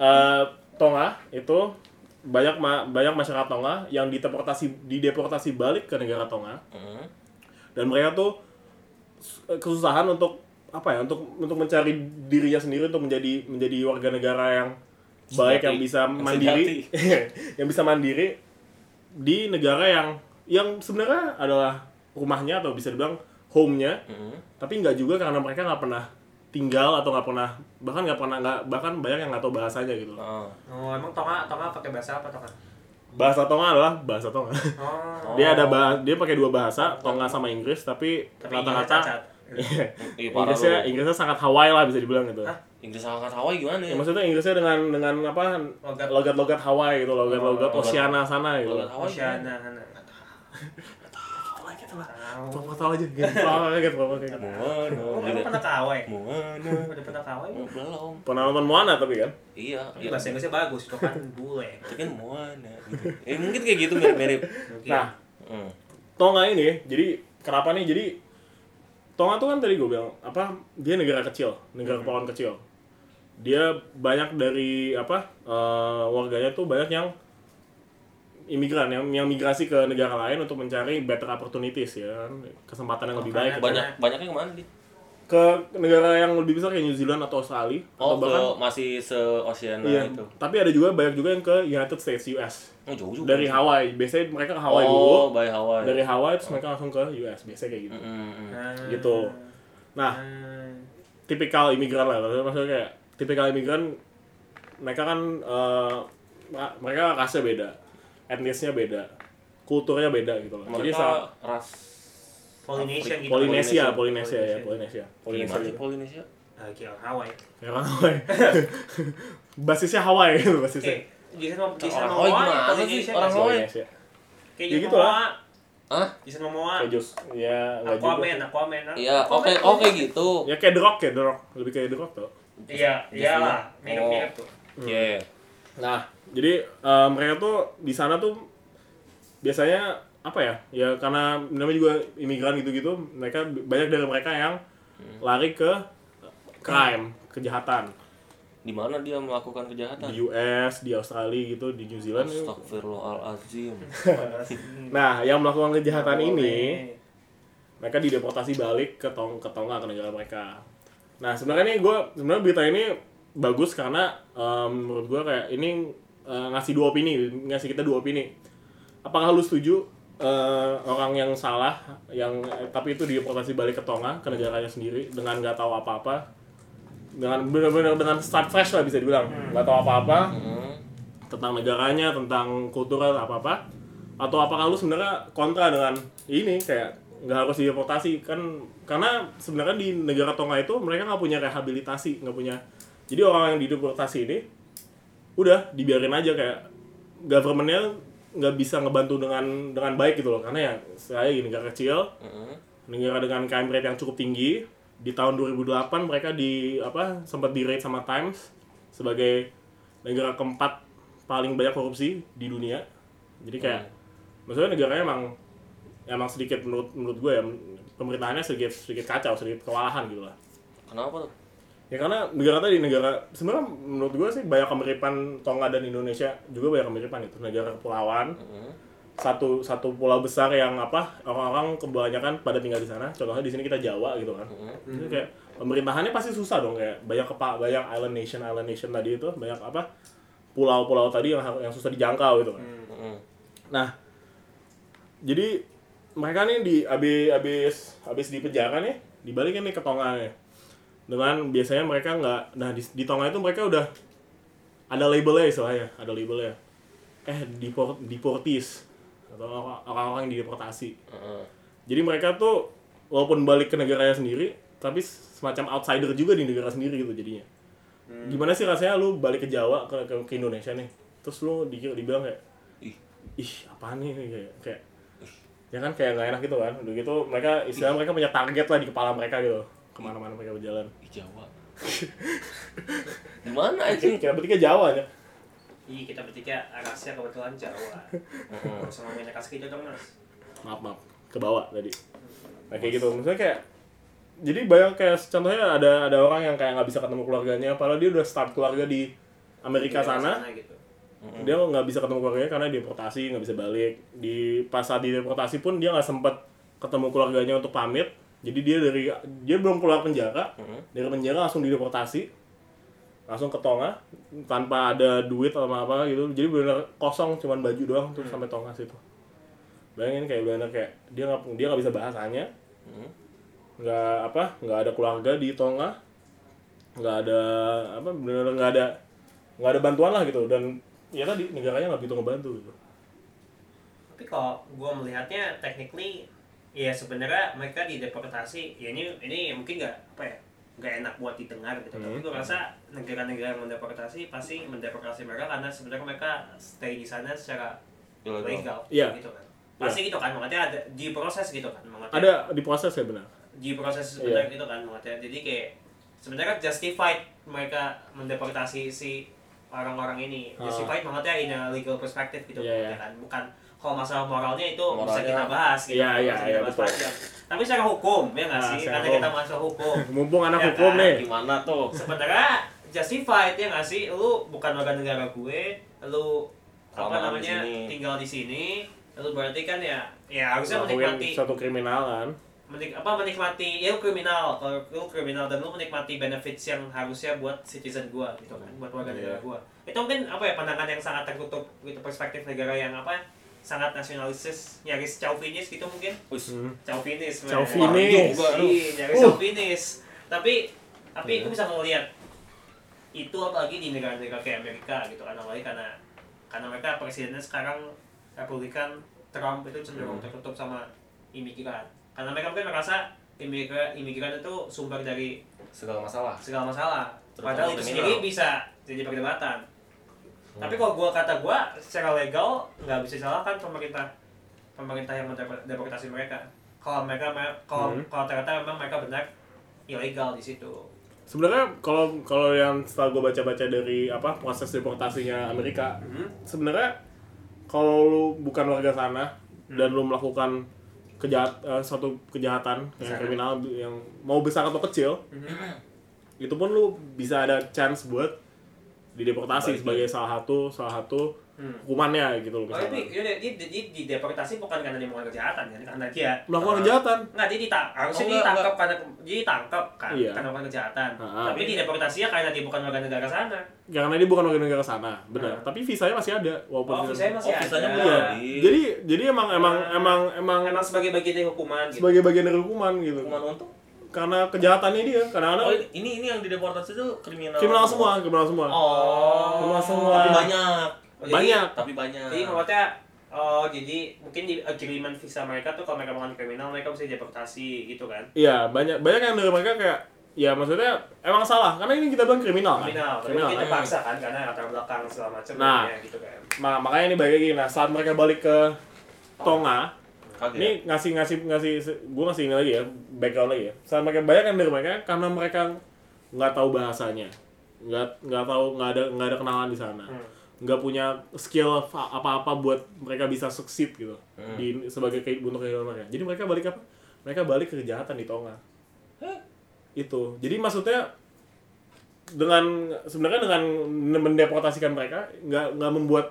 [SPEAKER 2] eh, Tonga itu banyak ma- banyak masyarakat Tonga yang dideportasi dideportasi balik ke negara Tonga
[SPEAKER 3] Heeh.
[SPEAKER 2] dan mereka tuh s- kesusahan untuk apa ya untuk untuk mencari dirinya sendiri untuk menjadi menjadi warga negara yang baik
[SPEAKER 3] Sejati.
[SPEAKER 2] yang bisa mandiri (laughs) yang bisa mandiri di negara yang yang sebenarnya adalah rumahnya atau bisa dibilang home-nya
[SPEAKER 3] Heeh.
[SPEAKER 2] tapi nggak juga karena mereka nggak pernah tinggal atau nggak pernah bahkan nggak pernah nggak bahkan banyak yang nggak tahu bahasanya gitu
[SPEAKER 3] Oh.
[SPEAKER 1] Oh, emang Tonga, Tonga pakai bahasa apa Tonga?
[SPEAKER 2] bahasa Tonga adalah bahasa Tonga
[SPEAKER 1] Oh.
[SPEAKER 2] dia ada bah dia pakai dua bahasa Tonga sama Inggris tapi
[SPEAKER 1] Inggrisnya
[SPEAKER 2] rata-rata
[SPEAKER 1] cacat.
[SPEAKER 3] Ih, parah
[SPEAKER 2] Inggrisnya. Inggrisnya sangat Hawaii lah bisa dibilang gitu
[SPEAKER 1] Hah?
[SPEAKER 3] Inggris sangat Hawaii gimana
[SPEAKER 2] ya,
[SPEAKER 3] ya?
[SPEAKER 2] maksudnya Inggrisnya dengan dengan apa
[SPEAKER 1] Logat.
[SPEAKER 2] logat-logat Hawaii gitu logat-logat
[SPEAKER 1] Oh,
[SPEAKER 2] Oceania sana gitu
[SPEAKER 3] Logat Hawaii.
[SPEAKER 1] Oceania. (laughs) Tahu.
[SPEAKER 2] Apa tahu aja gitu gitu apa kayak gitu
[SPEAKER 3] Moana.
[SPEAKER 1] Kamu pernah ke Hawaii?
[SPEAKER 3] Moana.
[SPEAKER 1] Udah pernah ke Hawaii?
[SPEAKER 3] Oh, belum.
[SPEAKER 2] pernah nonton Moana tapi kan
[SPEAKER 3] Iya, iya.
[SPEAKER 1] bahasa Inggrisnya bagus, itu kan bule.
[SPEAKER 3] Itu kan Moana gitu. Eh mungkin kayak gitu mirip-mirip.
[SPEAKER 2] Nah
[SPEAKER 3] Hmm.
[SPEAKER 2] Tonga ini jadi kenapa nih jadi Tonga tuh kan tadi gue bilang apa dia negara kecil negara kepulauan kecil dia banyak dari apa eh, warganya tuh banyak yang imigran yang yang migrasi ke negara lain untuk mencari better opportunities ya. Kesempatan yang lebih baik.
[SPEAKER 3] Banyak banyaknya ke mana di?
[SPEAKER 2] ke negara yang lebih besar kayak New Zealand atau Australia
[SPEAKER 3] Oh,
[SPEAKER 2] atau
[SPEAKER 3] ke
[SPEAKER 2] bahkan
[SPEAKER 3] masih se-Oceania
[SPEAKER 2] iya,
[SPEAKER 3] itu.
[SPEAKER 2] tapi ada juga banyak juga yang ke United States US
[SPEAKER 3] Oh, jauh juga.
[SPEAKER 2] dari Hawaii. Biasanya mereka ke Hawaii
[SPEAKER 3] oh,
[SPEAKER 2] dulu
[SPEAKER 3] by Hawaii.
[SPEAKER 2] dari Hawaii terus mereka langsung ke US biasanya kayak gitu.
[SPEAKER 3] Mm, mm, mm.
[SPEAKER 1] Nah,
[SPEAKER 2] gitu. Nah
[SPEAKER 1] nah,
[SPEAKER 2] tipikal imigran lah. Maksudnya kayak tipikal imigran mereka kan eh, ma- mereka rasnya beda etnisnya beda kulturnya beda gitu loh jadi
[SPEAKER 3] Mereka
[SPEAKER 2] sa-
[SPEAKER 3] ras
[SPEAKER 1] Polynesian gitu.
[SPEAKER 2] Polinesia
[SPEAKER 3] Polynesia.
[SPEAKER 2] Polinesia ya Polinesia Polinesia
[SPEAKER 3] Gimana sih
[SPEAKER 2] gitu.
[SPEAKER 3] Polinesia?
[SPEAKER 1] Ah, kira Hawaii.
[SPEAKER 2] orang Hawaii (laughs) basisnya Hawaii gitu basisnya
[SPEAKER 1] Eh, Jason mau Jason
[SPEAKER 3] Orang Hawaii? Orang Hawaii.
[SPEAKER 2] Polinesia
[SPEAKER 1] Kayak
[SPEAKER 2] Ya gitu lah.
[SPEAKER 1] Momoa.
[SPEAKER 3] Hah?
[SPEAKER 1] Jason Momoa.
[SPEAKER 2] kayak jus ya nggak juga
[SPEAKER 1] Aquaman, Aquaman. ah.
[SPEAKER 3] Iya,
[SPEAKER 1] Aquaman,
[SPEAKER 3] oke
[SPEAKER 1] Aquaman.
[SPEAKER 3] oke gitu.
[SPEAKER 2] ya kayak The Rock ya The Rock lebih kayak The Rock tuh
[SPEAKER 1] Iya, iyalah. Mirip-mirip tuh.
[SPEAKER 3] Iya.
[SPEAKER 2] Nah, jadi eh, mereka tuh di sana tuh biasanya apa ya? Ya karena namanya juga imigran gitu-gitu, mereka banyak dari mereka yang lari ke crime, kejahatan.
[SPEAKER 3] Di mana dia melakukan kejahatan?
[SPEAKER 2] Di US, di Australia gitu, di New Zealand.
[SPEAKER 3] Astagfirullahalazim. (laughs)
[SPEAKER 2] Nah, yang melakukan kejahatan
[SPEAKER 1] Nggak
[SPEAKER 2] ini mereka dideportasi balik ke tong ke Tonga ke negara mereka. Nah sebenarnya nih gue sebenarnya berita ini bagus karena em, menurut gue kayak ini eh, ngasih dua opini, ngasih kita dua opini. Apakah lu setuju eh, orang yang salah yang eh, tapi itu dideportasi balik ke Tonga ke negaranya sendiri dengan nggak tahu apa-apa? Dengan benar-benar dengan start fresh lah bisa dibilang. Nggak tahu apa-apa
[SPEAKER 3] Hmm.
[SPEAKER 2] tentang negaranya, tentang kultural apa apa, atau apakah lu sebenarnya kontra dengan ini kayak nggak harus dideportasi? Kan karena sebenarnya di negara Tonga itu mereka nggak punya rehabilitasi nggak punya. Jadi orang yang dideportasi ini udah dibiarin aja kayak governmentnya nggak bisa ngebantu dengan dengan baik gitu loh karena ya saya gini negara kecil
[SPEAKER 3] Hmm.
[SPEAKER 2] negara dengan crime rate yang cukup tinggi di tahun 2008 mereka di apa sempat di rate sama Times sebagai negara keempat paling banyak korupsi di dunia jadi kayak maksudnya negaranya emang emang sedikit menurut menurut gue ya pemerintahannya sedikit sedikit kacau sedikit kewalahan gitu lah
[SPEAKER 3] Kenapa tuh?
[SPEAKER 2] Ya karena negara tadi negara sebenarnya menurut gue sih banyak kemiripan Tonga dan Indonesia juga banyak kemiripan itu negara kepulauan
[SPEAKER 3] Hmm.
[SPEAKER 2] satu satu pulau besar yang apa orang-orang kebanyakan pada tinggal di sana contohnya di sini kita Jawa gitu kan
[SPEAKER 3] Hmm.
[SPEAKER 2] Jadi kayak pemerintahannya pasti susah dong kayak banyak kepa banyak island nation island nation tadi itu banyak apa pulau-pulau tadi yang yang susah dijangkau gitu kan
[SPEAKER 3] Hmm.
[SPEAKER 2] nah jadi mereka nih di abis abis abis di penjara nih dibalikin nih ke Tonga nih dengan biasanya mereka nggak nah di, di Tonga itu mereka udah ada labelnya istilahnya ada labelnya. Eh deport deportees atau orang- orang-orang yang dideportasi.
[SPEAKER 3] Hmm.
[SPEAKER 2] jadi mereka tuh walaupun balik ke negaranya sendiri tapi semacam outsider juga di negara sendiri gitu jadinya. Gimana sih rasanya lu balik ke Jawa ke, ke, ke Indonesia nih? Terus lu di, dibilang kayak
[SPEAKER 3] Ih.
[SPEAKER 2] ih apaan nih? Kayak, kayak ya kan kayak nggak enak gitu kan. Udah gitu mereka istilah mereka punya target lah di kepala mereka gitu ke mana-mana mereka berjalan
[SPEAKER 3] Ih, Jawa. (laughs) Di mana
[SPEAKER 2] kita,
[SPEAKER 3] anjing?
[SPEAKER 2] kita bertiga Jawa ya
[SPEAKER 1] Iya kita bertiga rasnya kebetulan Jawa.
[SPEAKER 3] Heeh.
[SPEAKER 1] Harus ngomongin kas gitu dong mas.
[SPEAKER 2] maaf maaf ke bawah tadi nah, kayak gitu maksudnya kayak jadi banyak kayak contohnya ada ada orang yang kayak nggak bisa ketemu keluarganya padahal dia udah start keluarga di Amerika
[SPEAKER 1] Di daerah
[SPEAKER 2] sana
[SPEAKER 1] gitu.
[SPEAKER 2] dia nggak bisa ketemu keluarganya karena deportasi nggak bisa balik di pas saat di deportasi pun dia nggak sempet ketemu keluarganya untuk pamit jadi dia dari dia belum keluar penjara
[SPEAKER 3] Heeh.
[SPEAKER 2] dari penjara langsung dideportasi langsung ke Tonga tanpa ada duit atau apa gitu. Jadi benar kosong cuman baju doang tuh sampai Tonga situ. Bayangin kayak benar kayak dia nggak dia nggak bisa bahasanya
[SPEAKER 3] Heeh.
[SPEAKER 2] nggak apa nggak ada keluarga di Tonga nggak ada apa benar nggak ada nggak ada bantuan lah gitu. Dan ya tadi negaranya nggak begitu ngebantu gitu.
[SPEAKER 1] Tapi kalau gue melihatnya technically ya sebenarnya mereka dideportasi ya ini ini mungkin nggak apa ya nggak enak buat didengar gitu tapi
[SPEAKER 2] Hmm.
[SPEAKER 1] gue rasa negara-negara yang mendeportasi pasti mendeportasi mereka karena sebenarnya mereka stay di sana secara
[SPEAKER 3] Ilegal.
[SPEAKER 1] legal
[SPEAKER 2] Iya.
[SPEAKER 1] gitu kan pasti gitu kan makanya ada di proses gitu kan makanya
[SPEAKER 2] ada di proses ya benar
[SPEAKER 1] di proses
[SPEAKER 2] Iya.
[SPEAKER 1] sebenarnya gitu kan makanya jadi kayak sebenarnya justified mereka mendeportasi si orang-orang ini
[SPEAKER 2] Ah.
[SPEAKER 1] justified makanya in a legal perspective gitu
[SPEAKER 2] Iya, iya.
[SPEAKER 1] kan bukan kalau masalah moralnya itu bisa
[SPEAKER 3] Moralnya-
[SPEAKER 1] kita bahas gitu
[SPEAKER 2] Iya, iya,
[SPEAKER 1] bisa
[SPEAKER 2] iya,
[SPEAKER 1] kita bahas
[SPEAKER 2] betul.
[SPEAKER 1] panjang. tapi secara hukum ya nggak
[SPEAKER 2] Ah,
[SPEAKER 1] sih karena kita masuk hukum (laughs)
[SPEAKER 2] mumpung anak
[SPEAKER 1] Ya
[SPEAKER 2] hukum
[SPEAKER 1] kan?
[SPEAKER 2] nih
[SPEAKER 3] Gimana tuh?
[SPEAKER 1] sebenarnya justified ya nggak sih lu bukan warga negara gue lu apa
[SPEAKER 3] di
[SPEAKER 1] namanya
[SPEAKER 3] sini.
[SPEAKER 1] tinggal di sini lu berarti kan ya ya harusnya menikmati
[SPEAKER 2] suatu kriminal kan
[SPEAKER 1] menik apa menikmati ya lu kriminal kalau lu kriminal dan lu menikmati benefits yang harusnya buat citizen gua gitu kan buat warga
[SPEAKER 2] Iya.
[SPEAKER 1] negara gua itu mungkin apa ya pandangan yang sangat tertutup gitu perspektif negara yang apa sangat nasionalistis nyaris chauvinis gitu mungkin
[SPEAKER 3] Wis.
[SPEAKER 2] Hmm.
[SPEAKER 1] chauvinis.
[SPEAKER 2] Chauvinis.
[SPEAKER 1] Nyaris
[SPEAKER 2] Uh.
[SPEAKER 1] chauvinis tapi tapi
[SPEAKER 2] Iya.
[SPEAKER 1] aku bisa ngelihat itu apalagi di negara-negara kayak Amerika gitu kan apalagi karena karena mereka presidennya sekarang Republikan Trump itu cenderung
[SPEAKER 3] Hmm.
[SPEAKER 1] tertutup sama imigran karena mereka mungkin merasa imigran imigran itu sumber dari
[SPEAKER 3] Segala masalah.
[SPEAKER 1] segala masalah
[SPEAKER 3] Terutama
[SPEAKER 1] padahal itu sendiri bisa jadi perdebatan
[SPEAKER 3] Hmm.
[SPEAKER 1] tapi kalau gua kata gua secara legal nggak bisa salahkan pemerintah pemerintah yang mendeportasi mereka kalau mereka kalau
[SPEAKER 2] Hmm.
[SPEAKER 1] kalau ternyata memang mereka benar ilegal di situ
[SPEAKER 2] sebenarnya kalau kalau yang setelah gue baca-baca dari apa proses deportasinya Amerika
[SPEAKER 1] Hmm.
[SPEAKER 2] sebenarnya kalau lu bukan warga sana dan lu melakukan kejahat eh, suatu kejahatan yang kriminal yang mau besar atau kecil
[SPEAKER 1] Hmm.
[SPEAKER 2] itu pun lu bisa ada chance buat dideportasi
[SPEAKER 3] Balik
[SPEAKER 2] sebagai salah satu salah satu
[SPEAKER 1] Hmm.
[SPEAKER 2] hukumannya gitu loh
[SPEAKER 1] Oh, tapi
[SPEAKER 2] misalnya
[SPEAKER 1] dia, dia, dia, dia deportasi bukan karena dia melakukan kejahatan kan karena dia
[SPEAKER 2] melakukan
[SPEAKER 1] uh,
[SPEAKER 2] kejahatan
[SPEAKER 1] Nggak, dia ditangkap. Harusnya
[SPEAKER 3] Oh,
[SPEAKER 1] dia
[SPEAKER 3] enggak,
[SPEAKER 1] ditangkap karena dia ditangkap kan
[SPEAKER 2] Iya.
[SPEAKER 1] karena melakukan kejahatan.
[SPEAKER 2] Ah,
[SPEAKER 1] Tapi di deportasinya karena dia bukan warga negara sana.
[SPEAKER 2] karena dia bukan warga negara sana benar
[SPEAKER 1] Hmm.
[SPEAKER 2] tapi visanya masih ada walaupun
[SPEAKER 1] Oh, visanya masih
[SPEAKER 3] Oh,
[SPEAKER 1] ada.
[SPEAKER 3] visanya belum
[SPEAKER 2] Iya. jadi jadi emang emang emang emang
[SPEAKER 1] Emang sebagai bagian dari hukuman gitu.
[SPEAKER 2] sebagai bagian dari hukuman gitu
[SPEAKER 3] Hukuman untuk?
[SPEAKER 2] Karena kejahatannya dia karena
[SPEAKER 3] Oh,
[SPEAKER 2] anak
[SPEAKER 3] ini ini yang dideportasi itu kriminal.
[SPEAKER 2] kriminal semua kriminal semua
[SPEAKER 1] Oh.
[SPEAKER 2] Semua semua.
[SPEAKER 3] Tapi banyak.
[SPEAKER 1] Oh, jadi-
[SPEAKER 2] banyak
[SPEAKER 3] Tapi banyak.
[SPEAKER 1] Jadi maksudnya Oh, jadi mungkin di agreement visa mereka tuh kalau mereka melakukan kriminal mereka bisa deportasi gitu kan?
[SPEAKER 2] iya banyak banyak yang dari mereka kayak ya maksudnya emang salah karena ini kita bilang kriminal kan
[SPEAKER 1] Kriminal, tapi
[SPEAKER 2] kriminal
[SPEAKER 1] kita
[SPEAKER 2] kan?
[SPEAKER 1] paksa kan karena latar belakang segala macam
[SPEAKER 2] Nah.
[SPEAKER 1] ya, gitu kan.
[SPEAKER 2] Ma- makanya ini balik lagi nah saat mereka balik ke Tonga
[SPEAKER 3] Kaget.
[SPEAKER 2] ini ngasih ngasih ngasih gue ngasih ini lagi ya background lagi ya. Saat mereka banyak yang dari mereka karena mereka nggak tahu bahasanya. Nggak nggak tahu nggak ada nggak ada kenalan di sana.
[SPEAKER 1] Hmm.
[SPEAKER 2] nggak punya skill apa-apa buat mereka bisa succeed gitu.
[SPEAKER 3] Hmm.
[SPEAKER 2] di sebagai untuk kehidupan mereka. Jadi mereka balik apa? Mereka balik ke kejahatan di Tonga.
[SPEAKER 3] Hah?
[SPEAKER 2] itu. Jadi maksudnya dengan sebenarnya dengan mendeportasikan mereka nggak nggak membuat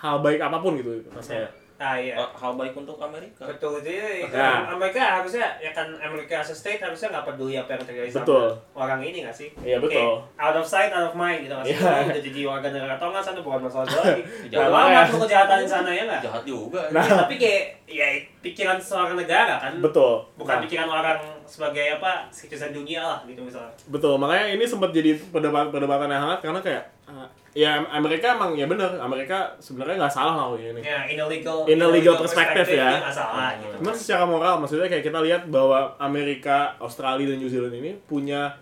[SPEAKER 2] hal baik apa pun gitu rasanya
[SPEAKER 1] Ah iya.
[SPEAKER 3] Ah, Hal baik untuk Amerika.
[SPEAKER 1] Betul jadi
[SPEAKER 2] Ya.
[SPEAKER 1] Amerika harusnya ya kan Amerika as a state harusnya nggak peduli apa yang terjadi sama
[SPEAKER 2] Betul.
[SPEAKER 1] orang ini nggak sih?
[SPEAKER 2] Iya,
[SPEAKER 1] Oke,
[SPEAKER 2] betul.
[SPEAKER 1] out of sight, out of mind gitu nggak sih? Udah jadi warga negara atau nggak sana bukan masalah (laughs) lagi.
[SPEAKER 3] Jangan
[SPEAKER 1] amat
[SPEAKER 2] ya.
[SPEAKER 1] lu kejahatan di sana ya nggak?
[SPEAKER 3] Jahat juga.
[SPEAKER 2] Nah.
[SPEAKER 1] Ya, tapi kayak ya pikiran seorang negara kan.
[SPEAKER 2] betul
[SPEAKER 1] Bukan
[SPEAKER 2] Nah,
[SPEAKER 1] pikiran orang sebagai apa citizen dunia lah gitu misalnya.
[SPEAKER 2] betul makanya ini sempat jadi perdebatan perdebatan yang hangat karena kayak uh, ya Amerika emang ya bener Amerika sebenarnya nggak salah lah ini
[SPEAKER 1] Ya in a legal,
[SPEAKER 2] In a legal perspective ya.
[SPEAKER 1] dia nggak salah gitu.
[SPEAKER 2] Cuman secara moral maksudnya kayak kita lihat bahwa Amerika, Australia dan New Zealand ini punya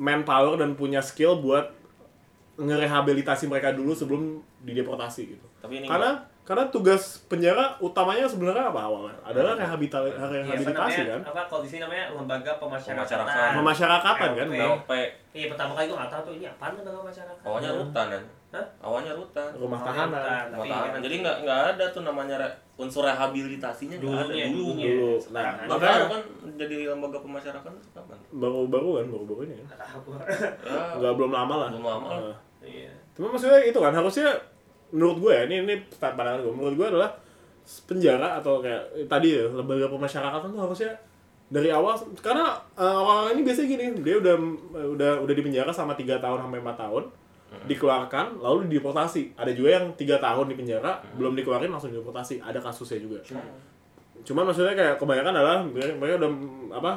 [SPEAKER 2] manpower dan punya skill buat ngerehabilitasi mereka dulu sebelum dideportasi gitu.
[SPEAKER 3] Tapi ini
[SPEAKER 2] Karena karena tugas penjara utamanya sebenarnya apa awalnya? Adalah rehabilita-
[SPEAKER 1] Iya, apa
[SPEAKER 2] rehabilitasi
[SPEAKER 1] namanya,
[SPEAKER 2] kan.
[SPEAKER 1] Apa kalau di sini namanya lembaga pemasyarakatan.
[SPEAKER 3] Pemasyarakatan.
[SPEAKER 2] Pemasyarakatan kan.
[SPEAKER 1] LP. Iya pertama kali gue nggak tahu tuh ini apaan lembaga pemasyarakatan.
[SPEAKER 3] awalnya rutan kan
[SPEAKER 1] Hah?
[SPEAKER 3] awalnya rutan
[SPEAKER 2] Rumah
[SPEAKER 1] Oh,
[SPEAKER 2] tahanan.
[SPEAKER 3] Rumah
[SPEAKER 1] tapi
[SPEAKER 3] tahanan.
[SPEAKER 1] ya,
[SPEAKER 3] jadi nggak nggak ada tuh namanya re- unsur rehabilitasinya nggak ada dulu.
[SPEAKER 2] Dulu. Nah,
[SPEAKER 1] Sekarang
[SPEAKER 3] Baru
[SPEAKER 2] makanya-
[SPEAKER 3] kan jadi lembaga pemasyarakatan itu kapan?
[SPEAKER 2] Baru-baru kan, baru-baru ini kan.
[SPEAKER 1] nggak.
[SPEAKER 3] Ya,
[SPEAKER 2] Nggak belum lama lah.
[SPEAKER 3] Belum lama lah.
[SPEAKER 2] Nah.
[SPEAKER 1] Iya.
[SPEAKER 2] Cuma maksudnya itu kan harusnya menurut gue ya, ini ini pandangan gue. Menurut gue adalah penjara atau kayak eh, tadi ya lembaga pemasyarakatan tuh harusnya dari awal karena eh, orang-orang ini biasanya gini dia udah udah udah di penjara sama tiga tahun sampai 4 tahun dikeluarkan lalu dideportasi ada juga yang tiga tahun di penjara belum dikeluarin langsung dideportasi ada kasusnya juga. Cuman maksudnya kayak kebanyakan adalah mereka, udah apa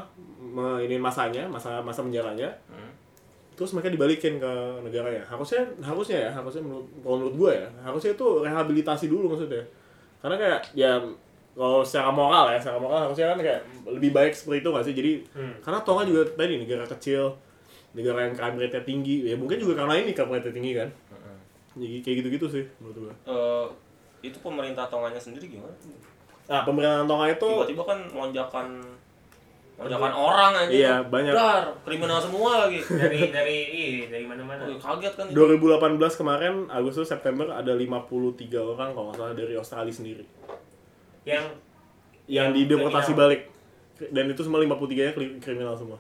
[SPEAKER 2] ini masanya masa masa penjaranya.
[SPEAKER 3] Hmm.
[SPEAKER 2] Terus mereka dibalikin ke negaranya harusnya harusnya ya harusnya menurut kalau menurut gue ya harusnya itu rehabilitasi dulu maksudnya. Karena kayak ya kalau secara moral ya secara moral harusnya kan kayak lebih baik seperti itu nggak sih? Jadi
[SPEAKER 1] Hmm.
[SPEAKER 2] karena Tonga juga tadi negara kecil negara yang crime rate-nya tinggi ya mungkin juga karena ini crime rate tinggi kan? Jadi kayak gitu-gitu sih menurut gue
[SPEAKER 3] Eh, itu pemerintah Tonganya sendiri gimana?
[SPEAKER 2] nah pemerintahan Tonga itu
[SPEAKER 3] Tiba-tiba kan lonjakan lonjakan orang aja.
[SPEAKER 2] Iya, banyak.
[SPEAKER 3] Dar, kriminal semua lagi. (laughs)
[SPEAKER 1] Dari dari iya dari mana-mana.
[SPEAKER 3] Wih, kaget kan itu.
[SPEAKER 2] 2018 kemarin Agustus September ada 53 orang kalau nggak salah dari Australia sendiri
[SPEAKER 1] Yang
[SPEAKER 2] yang
[SPEAKER 1] Yang
[SPEAKER 2] dideportasi balik dan itu semua 53 nya kri- kriminal semua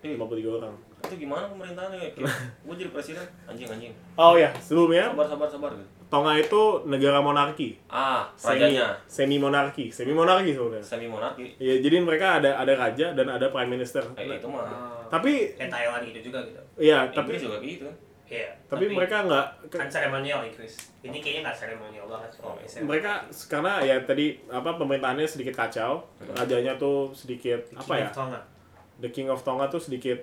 [SPEAKER 3] Ih,
[SPEAKER 2] 53 orang
[SPEAKER 3] itu gimana pemerintahannya? Gue jadi presiden, anjing anjing.
[SPEAKER 2] oh ya sebelumnya
[SPEAKER 3] Sabar sabar sabar gitu.
[SPEAKER 2] Tonga itu negara monarki
[SPEAKER 3] Ah,
[SPEAKER 2] semi
[SPEAKER 3] rajanya
[SPEAKER 2] semi monarki semi monarki sebenarnya
[SPEAKER 3] semi monarki.
[SPEAKER 2] ya jadi mereka ada ada raja dan ada prime minister
[SPEAKER 3] Eh, itu mah.
[SPEAKER 1] oh,
[SPEAKER 2] tapi
[SPEAKER 1] kayak Thailand gitu juga gitu.
[SPEAKER 2] ya
[SPEAKER 3] Tapi
[SPEAKER 2] tapi
[SPEAKER 3] juga gitu kan.
[SPEAKER 1] Iya.
[SPEAKER 2] tapi mereka nggak
[SPEAKER 1] kan seremonial Inggris. Ini kayaknya nggak seremonial banget kalau misalnya.
[SPEAKER 2] mereka karena ya tadi apa pemerintahannya sedikit kacau rajanya tuh sedikit apa ya
[SPEAKER 1] Tonga.
[SPEAKER 2] The King of Tonga tuh sedikit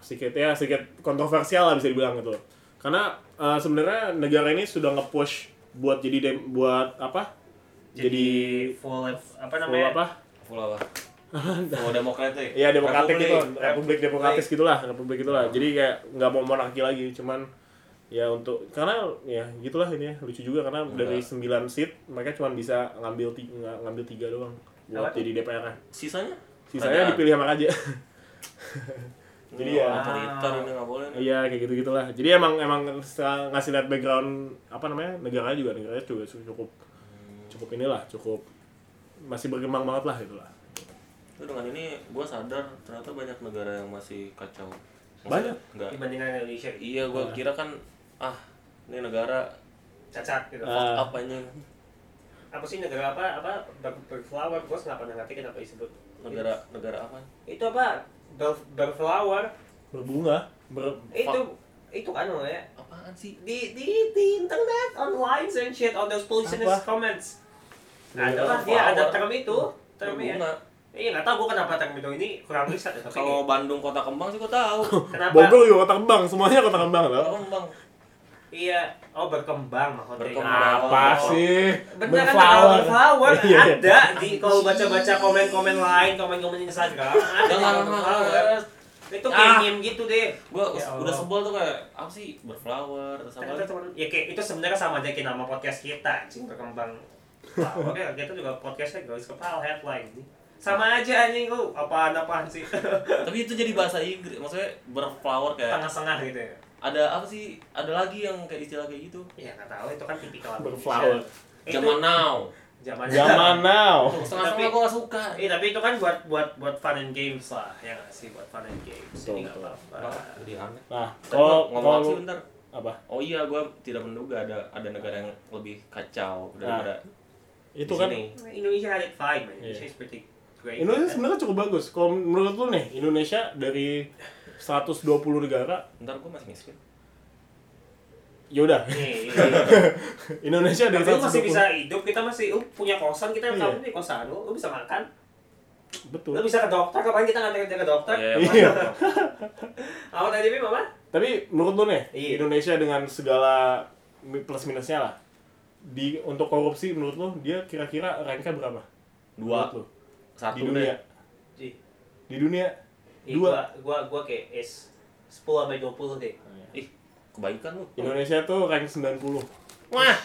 [SPEAKER 2] sedikit ya sedikit kontroversial lah bisa dibilang gitu. Karena eh, sebenarnya negara ini sudah nge-push buat jadi dem- buat apa?
[SPEAKER 1] Jadi full of- apa
[SPEAKER 2] Full
[SPEAKER 1] namanya?
[SPEAKER 2] apa?
[SPEAKER 3] Full apa? (laughs) Full demokratik.
[SPEAKER 2] Iya demokratik
[SPEAKER 3] Republik.
[SPEAKER 2] gitu, republik demokratis gitulah, republik gitulah. Jadi kayak nggak mau monarki lagi, cuman ya untuk karena ya gitulah ini ya, lucu juga karena dari 9 seat mereka cuma bisa ngambil tiga, ngambil tiga doang buat
[SPEAKER 1] Apa
[SPEAKER 2] jadi DPR. -nya.
[SPEAKER 3] Sisanya?
[SPEAKER 2] Sisanya
[SPEAKER 3] Kerajaan.
[SPEAKER 2] dipilih sama raja. (laughs) Jadi
[SPEAKER 3] Ini
[SPEAKER 2] ya.
[SPEAKER 3] otoriter ini nggak boleh. nih.
[SPEAKER 2] Iya kayak gitu gitulah. Jadi emang emang ngasih lihat background apa namanya negaranya juga negaranya juga cukup cukup inilah cukup masih berkembang banget lah itulah.
[SPEAKER 3] Tapi dengan ini gue sadar ternyata banyak negara yang masih kacau.
[SPEAKER 2] Banyak.
[SPEAKER 3] Enggak.
[SPEAKER 1] Dibandingkan Indonesia.
[SPEAKER 3] Iya, gue kira kan ah ini negara
[SPEAKER 1] Cacat gitu.
[SPEAKER 2] Ah.
[SPEAKER 3] apanya
[SPEAKER 1] apa sih negara apa apa ber- berflower gue nggak pernah ngerti kenapa disebut
[SPEAKER 3] negara negara apa?
[SPEAKER 1] itu apa berflower
[SPEAKER 2] Berbunga, ber
[SPEAKER 1] itu itu kan namanya
[SPEAKER 3] Apaan sih?
[SPEAKER 1] di di di internet online and shit on those poisonous
[SPEAKER 2] Apa?
[SPEAKER 1] comments
[SPEAKER 2] Iya,
[SPEAKER 1] ada lah dia ada
[SPEAKER 3] flower.
[SPEAKER 1] term itu termnya
[SPEAKER 3] Berbunga.
[SPEAKER 1] iya nggak tahu gue kenapa term itu ini kurang riset ya tapi
[SPEAKER 3] Kalau Bandung kota kembang sih gue tahu.
[SPEAKER 1] kenapa
[SPEAKER 2] Bogor juga kota kembang, semuanya kota kembang
[SPEAKER 3] Kota
[SPEAKER 2] loh.
[SPEAKER 3] kembang.
[SPEAKER 1] Iya oh berkembang maksudnya
[SPEAKER 3] Berkembang.
[SPEAKER 2] Apa
[SPEAKER 1] Oh.
[SPEAKER 2] sih?
[SPEAKER 1] Bener kan
[SPEAKER 2] Berflower.
[SPEAKER 1] ada berflower
[SPEAKER 2] Iya.
[SPEAKER 1] ada di kalau baca-baca komen-komen lain, komen-komen Instagram ada berflower. Itu kayak
[SPEAKER 3] Ah.
[SPEAKER 1] meme gitu deh.
[SPEAKER 3] Gue
[SPEAKER 1] Ya
[SPEAKER 3] udah sebel tuh kayak apa sih berflower terus apa
[SPEAKER 1] Ya kayak itu sebenarnya sama aja kayak nama podcast kita, anjing berkembang. Oke, kita juga podcastnya garis kepala headline. Sama aja anjing lu, apaan-apaan sih.
[SPEAKER 3] Tapi itu jadi bahasa Inggris, maksudnya berflower kayak
[SPEAKER 1] Tengah-tengah gitu ya.
[SPEAKER 3] Ada apa sih? Ada lagi yang kayak istilah kayak gitu.
[SPEAKER 1] Ya nggak tahu itu kan tipikal
[SPEAKER 2] Berflower.
[SPEAKER 1] Itu
[SPEAKER 3] Zaman now.
[SPEAKER 1] zaman
[SPEAKER 2] Zaman now. (laughs)
[SPEAKER 3] Setengah-setengah
[SPEAKER 1] Tapi-
[SPEAKER 3] gue gak suka.
[SPEAKER 1] Iya tapi itu kan buat buat buat fun and games lah, ya nggak sih buat fun and games.
[SPEAKER 2] Betul,
[SPEAKER 1] Ini nggak
[SPEAKER 2] betul.
[SPEAKER 1] apa-apa.
[SPEAKER 3] Jadi.
[SPEAKER 2] Nah, kalau
[SPEAKER 3] ngomong sih bentar?
[SPEAKER 2] apa?
[SPEAKER 3] Oh iya, gue tidak menduga ada ada negara yang lebih kacau daripada
[SPEAKER 2] Itu
[SPEAKER 3] di
[SPEAKER 2] kan
[SPEAKER 3] sini.
[SPEAKER 1] Indonesia had it fine, man. Indonesia
[SPEAKER 2] Iya.
[SPEAKER 1] is pretty great.
[SPEAKER 2] Indonesia sebenarnya cukup bagus. Kalau menurut lu nih, Indonesia dari 120 negara,
[SPEAKER 3] Bentar gue masih miskin.
[SPEAKER 2] ya udah.
[SPEAKER 1] Nih, (laughs)
[SPEAKER 2] Indonesia dari
[SPEAKER 1] Tapi masih
[SPEAKER 2] 120.
[SPEAKER 1] bisa hidup, kita masih lu punya kosan, kita
[SPEAKER 2] Iya.
[SPEAKER 1] kamu di kosan lu, lu bisa makan,
[SPEAKER 2] Betul.
[SPEAKER 1] lu bisa ke dokter, kapan kita nganterin dia ke dokter?
[SPEAKER 3] Iya, (laughs)
[SPEAKER 2] Iya.
[SPEAKER 1] Apa tadi Bim, apa?
[SPEAKER 2] Tapi menurut lu nih,
[SPEAKER 1] Iya.
[SPEAKER 2] Indonesia dengan segala plus minusnya lah. Di untuk korupsi menurut lu dia kira-kira ranknya berapa?
[SPEAKER 3] Dua.
[SPEAKER 2] Menurut lu?
[SPEAKER 3] Satu
[SPEAKER 2] di dunia.
[SPEAKER 3] deh.
[SPEAKER 2] Di dunia
[SPEAKER 1] ih,
[SPEAKER 2] Dua.
[SPEAKER 1] Gua, gua, gua kayak S. 10 sampai 20 deh.
[SPEAKER 3] ih kebaikan lu
[SPEAKER 2] Indonesia tuh rank 90.
[SPEAKER 3] wah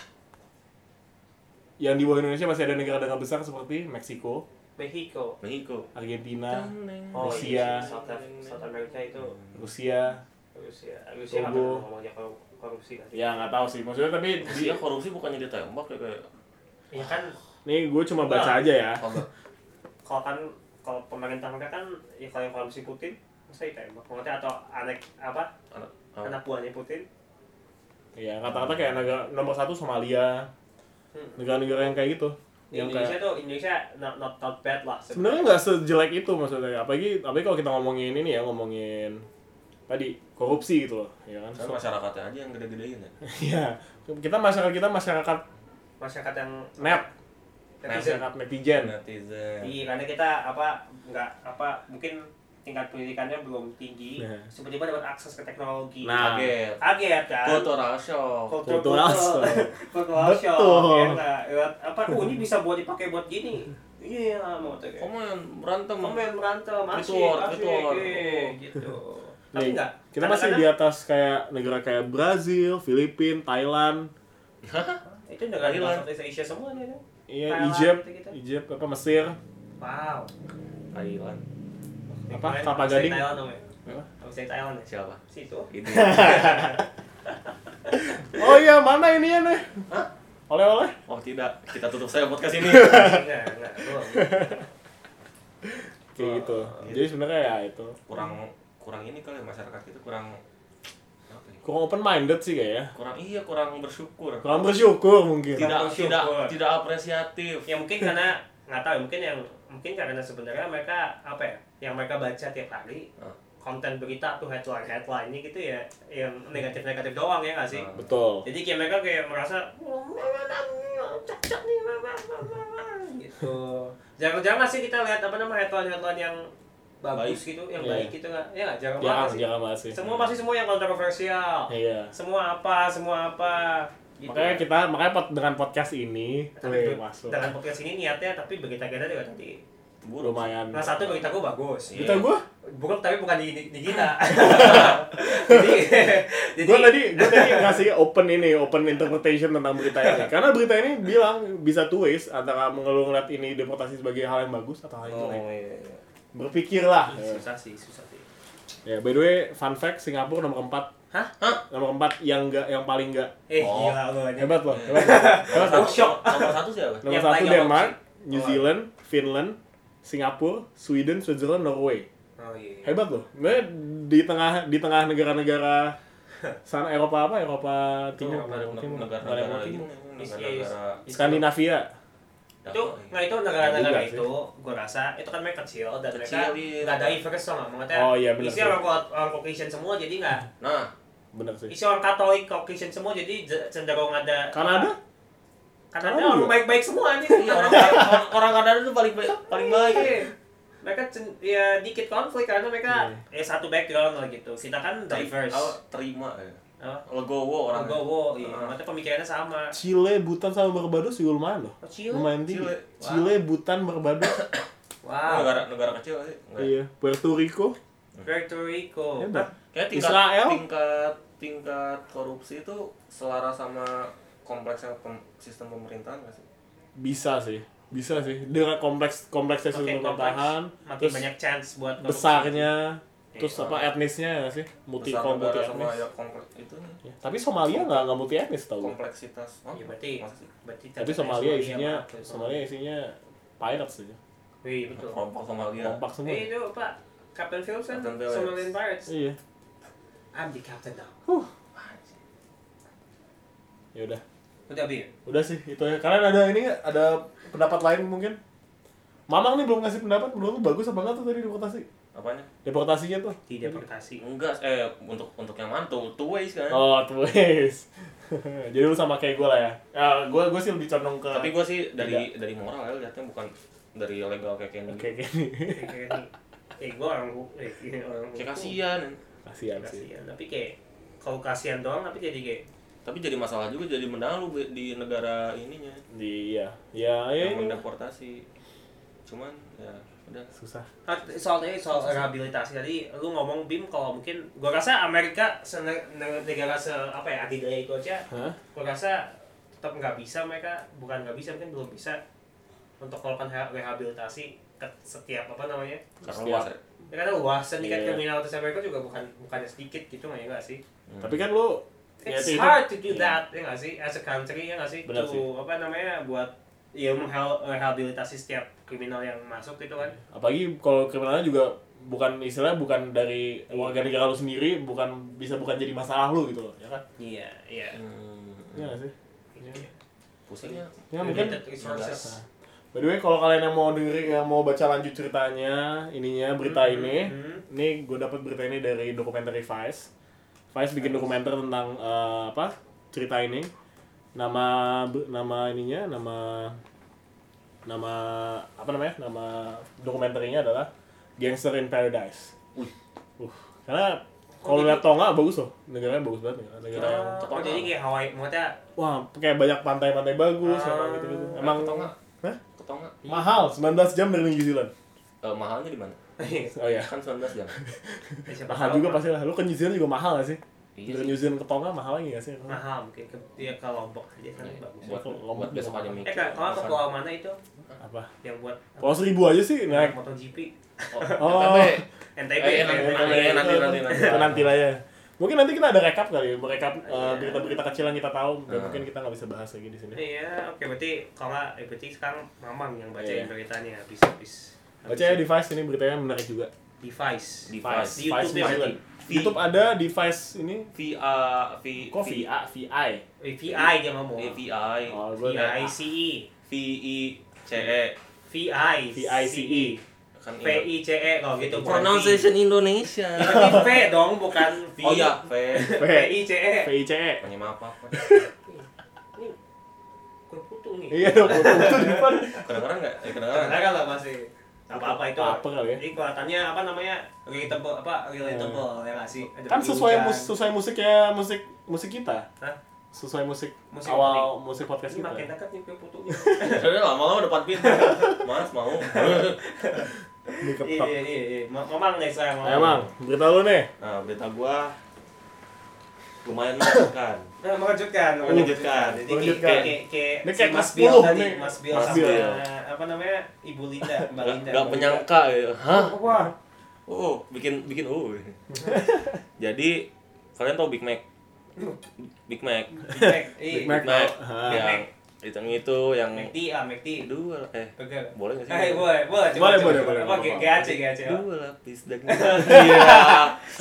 [SPEAKER 2] Yang di bawah Indonesia masih ada negara-negara besar seperti Meksiko,
[SPEAKER 1] Mexico.
[SPEAKER 3] Mexico
[SPEAKER 2] Argentina,
[SPEAKER 1] Oh,
[SPEAKER 2] Rusia.
[SPEAKER 1] iya, South, South America itu
[SPEAKER 2] Rusia.
[SPEAKER 1] Rusia. Rusia nggak
[SPEAKER 2] Togo.
[SPEAKER 1] ngomongnya korup- korupsi kan.
[SPEAKER 2] Ya nggak tahu sih. Maksudnya tapi di,
[SPEAKER 3] dia korupsi bukannya ditembak ya kayak
[SPEAKER 1] Ya kan
[SPEAKER 2] nih gue cuma baca aja ya.
[SPEAKER 3] apa
[SPEAKER 1] kalau kan kalau pemerintah mereka kan ya kalau yang korupsi Putin masa ditembak maksudnya atau anak apa
[SPEAKER 3] anak
[SPEAKER 1] anak buahnya Putin
[SPEAKER 2] Iya, kata-kata kayak negara nomor satu Somalia,
[SPEAKER 1] Hmm.
[SPEAKER 2] negara-negara yang kayak gitu. Yang
[SPEAKER 1] Indonesia
[SPEAKER 2] kayak
[SPEAKER 1] tuh Indonesia not, not, not bad lah
[SPEAKER 2] sebenarnya nggak sejelek itu maksudnya. Apalagi, apalagi kalau kita ngomongin ini ya, ngomongin tadi korupsi gitu loh, ya kan?
[SPEAKER 3] kan masyarakatnya aja yang gede-gedein ya (laughs)
[SPEAKER 2] Iya, kita masyarakat kita masyarakat
[SPEAKER 1] masyarakat yang
[SPEAKER 2] net,
[SPEAKER 1] netizen
[SPEAKER 2] masyarakat netizen.
[SPEAKER 3] netizen
[SPEAKER 1] iya karena kita apa nggak apa mungkin tingkat pendidikannya belum tinggi
[SPEAKER 2] Nah.
[SPEAKER 1] tiba-tiba dapat akses ke teknologi
[SPEAKER 2] Nah,
[SPEAKER 3] kaget
[SPEAKER 1] kaget kan
[SPEAKER 3] cultural shock
[SPEAKER 1] kultur-
[SPEAKER 2] shock. (laughs)
[SPEAKER 1] kultural shock,
[SPEAKER 2] Betul.
[SPEAKER 1] ya? Ya, apa oh ini bisa buat dipakai buat gini iya mau tuh kayak
[SPEAKER 3] komen berantem
[SPEAKER 1] komen berantem asik
[SPEAKER 3] Ritual,
[SPEAKER 1] asik
[SPEAKER 3] ritual.
[SPEAKER 1] eh, gitu tapi enggak
[SPEAKER 2] kita masih di atas kayak negara kayak Brazil, Filipina, Thailand,
[SPEAKER 1] itu negara. Southeast Asia semua nih tuh.
[SPEAKER 2] Iya, Egypt,
[SPEAKER 1] gitu-gitu.
[SPEAKER 2] Egypt apa Mesir,
[SPEAKER 1] wow
[SPEAKER 3] Thailand
[SPEAKER 2] Apa, Kelapa Gading?
[SPEAKER 1] Thailand dong ya
[SPEAKER 2] Apa?
[SPEAKER 1] dari Thailand ya
[SPEAKER 3] siapa
[SPEAKER 1] situ
[SPEAKER 3] ini (laughs)
[SPEAKER 2] Oh iya, mana ininya nih? Oleh-oleh?
[SPEAKER 3] oh tidak kita tutup saya podcast ini (laughs)
[SPEAKER 1] enggak enggak (laughs)
[SPEAKER 2] Kayak gitu.
[SPEAKER 3] Iya.
[SPEAKER 2] Jadi sebenarnya ya itu.
[SPEAKER 3] kurang kurang ini kali ya, masyarakat kita kurang ya?
[SPEAKER 2] Kurang open minded sih kayaknya.
[SPEAKER 3] kurang iya kurang bersyukur
[SPEAKER 2] Kurang bersyukur mungkin.
[SPEAKER 3] tidak
[SPEAKER 1] bersyukur.
[SPEAKER 3] tidak tidak apresiatif
[SPEAKER 1] ya mungkin karena nggak tahu mungkin yang mungkin karena sebenarnya mereka apa ya yang mereka baca tiap hari
[SPEAKER 3] Ah.
[SPEAKER 1] konten berita tuh headline headline ini gitu ya yang negatif negatif doang ya nggak sih.
[SPEAKER 2] Betul.
[SPEAKER 1] jadi kayak mereka kayak merasa gitu jarang-jarang sih kita lihat apa namanya headline headline yang bagus
[SPEAKER 3] Baik.
[SPEAKER 1] gitu yang
[SPEAKER 2] Iya.
[SPEAKER 1] baik gitu nggak ya nggak jarang
[SPEAKER 2] Jarang,
[SPEAKER 1] banget sih
[SPEAKER 2] jarang banget sih.
[SPEAKER 1] semua pasti semua yang kontroversial
[SPEAKER 2] Iya.
[SPEAKER 1] semua apa semua apa gitu.
[SPEAKER 2] Makanya kita makanya pot, dengan podcast ini
[SPEAKER 1] Tapi
[SPEAKER 2] tuh masuk.
[SPEAKER 1] dengan podcast ini niatnya tapi berita kita juga tadi
[SPEAKER 3] buruk
[SPEAKER 2] Lumayan.
[SPEAKER 1] nah satu berita gue bagus
[SPEAKER 2] Kita gua,
[SPEAKER 1] buruk tapi bukan di, di, di kita jadi (laughs) jadi
[SPEAKER 2] gua (laughs) tadi gua tadi ngasih open ini, open interpretation tentang berita ini. (laughs) Karena berita ini bilang bisa two ways antara mengeluh ngeliat ini deportasi sebagai hal yang bagus atau hal yang
[SPEAKER 1] oh
[SPEAKER 2] jelek.
[SPEAKER 1] iya, iya.
[SPEAKER 2] Berpikirlah.
[SPEAKER 1] susah sih susah sih
[SPEAKER 2] Ya, by the way, fun fact Singapura nomor 4.
[SPEAKER 1] Hah?
[SPEAKER 2] Nomor 4 yang enggak yang paling enggak.
[SPEAKER 1] eh
[SPEAKER 3] Oh.
[SPEAKER 1] gila lu aja
[SPEAKER 2] Hebat loh.
[SPEAKER 3] Iya.
[SPEAKER 2] Hebat. (laughs) Hebat.
[SPEAKER 1] Oh, shock.
[SPEAKER 3] nomor satu siapa
[SPEAKER 2] Nomor
[SPEAKER 1] Yang
[SPEAKER 2] 1
[SPEAKER 1] paling
[SPEAKER 2] Denmark,
[SPEAKER 1] opsi.
[SPEAKER 2] New
[SPEAKER 1] Oh.
[SPEAKER 2] Zealand, Finland, Singapura, Sweden, Switzerland, Norway.
[SPEAKER 1] oh iya
[SPEAKER 2] Hebat loh. Sebenarnya di tengah di tengah negara-negara (laughs) sana Eropa apa? Eropa Timur,
[SPEAKER 1] Eropa
[SPEAKER 2] Timur,
[SPEAKER 3] negara-negara negara-negara
[SPEAKER 2] Skandinavia.
[SPEAKER 1] Itu nggak itu negara-negara itu gue rasa itu kan mereka kecil dan
[SPEAKER 3] Kecil,
[SPEAKER 1] mereka
[SPEAKER 3] iya.
[SPEAKER 1] nggak diverse sama maksudnya
[SPEAKER 2] Oh, iya, benar
[SPEAKER 1] isi orang orang Caucasian semua jadi nggak
[SPEAKER 3] nah.
[SPEAKER 2] Bener sih.
[SPEAKER 1] isi orang Katolik Caucasian semua jadi cenderung ada
[SPEAKER 2] Kanada?
[SPEAKER 1] Kanada
[SPEAKER 2] Kanada
[SPEAKER 1] orang baik-baik semua nih
[SPEAKER 3] iya orang orang, orang Kanada itu paling baik paling baik.
[SPEAKER 1] Iya. mereka cen- ya dikit konflik karena mereka ya satu background lah gitu. Kita kan diverse.
[SPEAKER 3] apa, terima ya.
[SPEAKER 1] Oh,
[SPEAKER 3] legowo orang
[SPEAKER 1] Legowo, iya.
[SPEAKER 3] Ah.
[SPEAKER 1] Maksudnya pemikirannya sama.
[SPEAKER 2] Chile, Bhutan sama Barbados juga lumayan loh.
[SPEAKER 1] Oh, Chile?
[SPEAKER 2] Lumayan tinggi.
[SPEAKER 3] Chile.
[SPEAKER 2] Chile, Bhutan, Barbados. (coughs)
[SPEAKER 1] Wow.
[SPEAKER 3] negara negara kecil sih Enggak.
[SPEAKER 2] iya. Puerto Rico.
[SPEAKER 1] Puerto Rico.
[SPEAKER 2] Hebat.
[SPEAKER 3] Kayak tingkat
[SPEAKER 2] Israel?
[SPEAKER 3] tingkat tingkat korupsi itu selaras sama kompleksnya pem- sistem pemerintahan nggak sih?
[SPEAKER 2] Bisa sih. Bisa sih. Dengan kompleks kompleksnya sistem
[SPEAKER 1] Makin kompleks,
[SPEAKER 2] pemerintahan,
[SPEAKER 1] makin
[SPEAKER 2] terus
[SPEAKER 1] banyak chance buat korupsi.
[SPEAKER 2] besarnya, terus
[SPEAKER 3] Iya.
[SPEAKER 2] apa etnisnya ya sih? Multi
[SPEAKER 3] Besar
[SPEAKER 2] multi etnis.
[SPEAKER 3] ya kompleks itu nih
[SPEAKER 2] Ya, Tapi Somalia nggak nggak multi etnis tau.
[SPEAKER 3] kompleksitas. Oh,
[SPEAKER 1] Iya, berarti berarti
[SPEAKER 2] Tapi Somalia isinya
[SPEAKER 1] apa?
[SPEAKER 2] Somalia isinya pirates aja.
[SPEAKER 1] Wih, betul.
[SPEAKER 3] kelompok Somalia.
[SPEAKER 2] Kompak semua.
[SPEAKER 1] Eh, itu Pak Captain Phillips kan. Somalian Pirates.
[SPEAKER 2] Iya.
[SPEAKER 1] I'm the captain now.
[SPEAKER 2] Ya udah.
[SPEAKER 1] Udah bi.
[SPEAKER 2] Udah sih itu ya. Kalian ada ini nggak? Ada pendapat lain mungkin? Mamang nih belum ngasih pendapat, menurut lu bagus apa enggak tuh tadi deportasi?
[SPEAKER 3] Apanya?
[SPEAKER 2] Deportasinya tuh.
[SPEAKER 1] Di deportasi.
[SPEAKER 3] Enggak, eh untuk untuk yang mantul two ways kan.
[SPEAKER 2] Oh, tuh wes. (laughs) Jadi lu sama kayak gue lah ya. Ya, gue gue sih lebih condong ke
[SPEAKER 3] Tapi gue sih dari dari moral ya lihatnya bukan dari legal kayak gini.
[SPEAKER 2] kayak gini.
[SPEAKER 1] Kayak nih. Eh, gua orang eh, ini orang
[SPEAKER 3] Kayak kasihan.
[SPEAKER 2] Kasihan sih.
[SPEAKER 1] Kasihan. Tapi kayak kalau kasihan doang tapi jadi kayak
[SPEAKER 3] Tapi jadi masalah juga jadi menang lu be- di negara ininya
[SPEAKER 2] Di iya. Ya, ya
[SPEAKER 3] yang
[SPEAKER 2] ini.
[SPEAKER 3] mendeportasi. cuman ya udah.
[SPEAKER 2] Susah.
[SPEAKER 1] Ah, soal ini soal rehabilitasi tadi lu ngomong Bim kalau mungkin gua rasa Amerika se- ne- negara se apa ya adidaya itu aja
[SPEAKER 2] Hah?
[SPEAKER 1] gua rasa tetap nggak bisa mereka bukan nggak bisa mungkin belum bisa untuk melakukan reha- rehabilitasi ke setiap apa namanya?
[SPEAKER 3] Karena luas ya?
[SPEAKER 1] Ya karena luas tingkat
[SPEAKER 2] Iya.
[SPEAKER 1] kriminalitas Amerika juga bukan bukannya sedikit gitu nggak ya nggak sih?
[SPEAKER 2] Tapi kan lu ya
[SPEAKER 1] It's
[SPEAKER 2] itu-
[SPEAKER 1] hard to do that ya nggak sih? As a country ya nggak sih?
[SPEAKER 2] Benar
[SPEAKER 1] to apa namanya buat ya mengrehabilitasi setiap kriminal yang masuk gitu kan
[SPEAKER 2] apalagi kalau kriminalnya juga bukan istilahnya bukan dari warga negara lu sendiri bukan bisa bukan jadi masalah lu gitu loh ya kan
[SPEAKER 1] iya iya
[SPEAKER 3] hmm,
[SPEAKER 2] Iya sih
[SPEAKER 1] Iya.
[SPEAKER 3] pusingnya
[SPEAKER 2] ya mungkin
[SPEAKER 1] Limited resources.
[SPEAKER 2] By the way, kalau kalian yang mau dengerin, yang mau baca lanjut ceritanya, ininya berita
[SPEAKER 1] Hmm,
[SPEAKER 2] ini,
[SPEAKER 1] hmm.
[SPEAKER 2] ini gue dapat berita ini dari dokumenter Vice. Vice bikin dokumenter tentang eh, apa cerita ini. Nama nama ininya, nama nama apa namanya? Nama dokumenternya adalah Gangster in Paradise. Uh, karena kalau lihat Tonga bagus loh, negaranya bagus banget negara, negara yang
[SPEAKER 1] Oh, jadi kayak Hawaii, maksudnya
[SPEAKER 2] wah kayak banyak pantai-pantai bagus,
[SPEAKER 1] Ah.
[SPEAKER 2] emang gitu-gitu. Emang
[SPEAKER 3] ketonga
[SPEAKER 2] Hah?
[SPEAKER 3] ketonga
[SPEAKER 2] mahal 19 jam dari New Zealand.
[SPEAKER 3] Eh, mahalnya di mana
[SPEAKER 2] Oh iya.
[SPEAKER 3] kan 19 jam (laughs)
[SPEAKER 2] Mahal juga pasti lah. Lu ke New Zealand juga mahal gak sih?
[SPEAKER 3] Iya
[SPEAKER 2] Dari
[SPEAKER 3] sih.
[SPEAKER 2] New Zealand ke Tonga mahal lagi gak sih?
[SPEAKER 1] mahal mungkin ke dia ke Lombok aja kan
[SPEAKER 3] Iya,
[SPEAKER 1] bagus.
[SPEAKER 3] buat
[SPEAKER 2] Lombok
[SPEAKER 3] buat besok aja mikir
[SPEAKER 1] Eh kalau ke pulau mana itu
[SPEAKER 2] Apa?
[SPEAKER 1] yang buat
[SPEAKER 2] Kalau seribu aja sih naik.
[SPEAKER 1] MotoGP?
[SPEAKER 2] Oh, (laughs)
[SPEAKER 1] NTB,
[SPEAKER 3] Eh, nanti,
[SPEAKER 1] NTB.
[SPEAKER 3] nanti, nanti, nanti, nanti.
[SPEAKER 2] Lah ya. Mungkin nanti kita ada rekap kali, ya, merekap eh, berita-berita kecil yang kita tahu. Dan
[SPEAKER 3] Nah.
[SPEAKER 2] mungkin kita nggak bisa bahas lagi di sini.
[SPEAKER 1] Iya, oke berarti kalau nggak, eh, berarti sekarang Mamang yang bacain
[SPEAKER 2] Iya.
[SPEAKER 1] beritanya habis habis.
[SPEAKER 2] Baca ya device ini beritanya menarik juga.
[SPEAKER 1] device.
[SPEAKER 3] Device.
[SPEAKER 1] Di YouTube ya
[SPEAKER 2] Zealand. YouTube ada device ini.
[SPEAKER 3] VA V
[SPEAKER 2] Kok VA, VI?
[SPEAKER 1] Eh, VI dia ngomong.
[SPEAKER 3] Eh, VI
[SPEAKER 2] Oh, gue
[SPEAKER 1] VICE.
[SPEAKER 3] VI CE
[SPEAKER 1] VI
[SPEAKER 2] VICE.
[SPEAKER 3] kan
[SPEAKER 1] V I C E kalau gitu. bukan V.
[SPEAKER 3] pronunciation Indonesia
[SPEAKER 1] Ya, Berarti V dong bukan V.
[SPEAKER 3] oh iya V
[SPEAKER 1] V I C E.
[SPEAKER 2] VICE.
[SPEAKER 3] Tanya maaf apa
[SPEAKER 1] Ini kue putu nih.
[SPEAKER 2] Iya itu di depan.
[SPEAKER 3] kedengeran nggak eh, kedengeran
[SPEAKER 1] Kedengeran lah masih. Apa apa itu?
[SPEAKER 2] Apa kali ya?
[SPEAKER 1] Jadi kelihatannya apa namanya? Relatable apa? Relatable ya nggak sih? Ada
[SPEAKER 2] Kan sesuai mus sesuai musiknya musik musik kita.
[SPEAKER 1] Hah?
[SPEAKER 2] Sesuai musik,
[SPEAKER 1] Musik
[SPEAKER 2] awal musik podcast
[SPEAKER 1] Ini
[SPEAKER 2] kita.
[SPEAKER 1] makin dekat nih kue putunya. (laughs)
[SPEAKER 3] Udah lama-lama depan pintu mas mau
[SPEAKER 2] Ini
[SPEAKER 1] Iya
[SPEAKER 2] ketok.
[SPEAKER 1] iya iya. iya. Ma- Mamang nih saya
[SPEAKER 2] Ayo, Mang, berita lu nih.
[SPEAKER 3] nah berita gua lumayan menyenangkan
[SPEAKER 1] Nah, mengejutkan,
[SPEAKER 3] Mengejutkan.
[SPEAKER 1] Jadi
[SPEAKER 2] Mengejutkan.
[SPEAKER 1] kayak kayak si Mas Bill
[SPEAKER 2] 10
[SPEAKER 1] tadi. Mas Bill sama
[SPEAKER 3] Bill.
[SPEAKER 1] apa namanya? Ibu Linda, Mbak Linda.
[SPEAKER 3] nggak
[SPEAKER 1] Mbak
[SPEAKER 3] menyangka ya hah.
[SPEAKER 1] Wah,
[SPEAKER 3] oh bikin bikin oh (laughs) jadi kalian tahu Big Mac Big Mac
[SPEAKER 1] Big Mac.
[SPEAKER 2] Big
[SPEAKER 1] Iya.
[SPEAKER 2] Mac.
[SPEAKER 3] Big Mac
[SPEAKER 2] Ah.
[SPEAKER 3] ya itu itu yang
[SPEAKER 1] McD ah, McD.
[SPEAKER 3] dua eh
[SPEAKER 1] Burger.
[SPEAKER 3] boleh nggak sih
[SPEAKER 1] Eh, boleh, boleh.
[SPEAKER 2] Boleh,
[SPEAKER 1] coba,
[SPEAKER 2] boleh,
[SPEAKER 1] coba.
[SPEAKER 2] boleh,
[SPEAKER 1] Apa
[SPEAKER 2] boleh.
[SPEAKER 1] GAC, GAC. oh.
[SPEAKER 3] dua lapis daging (laughs) iya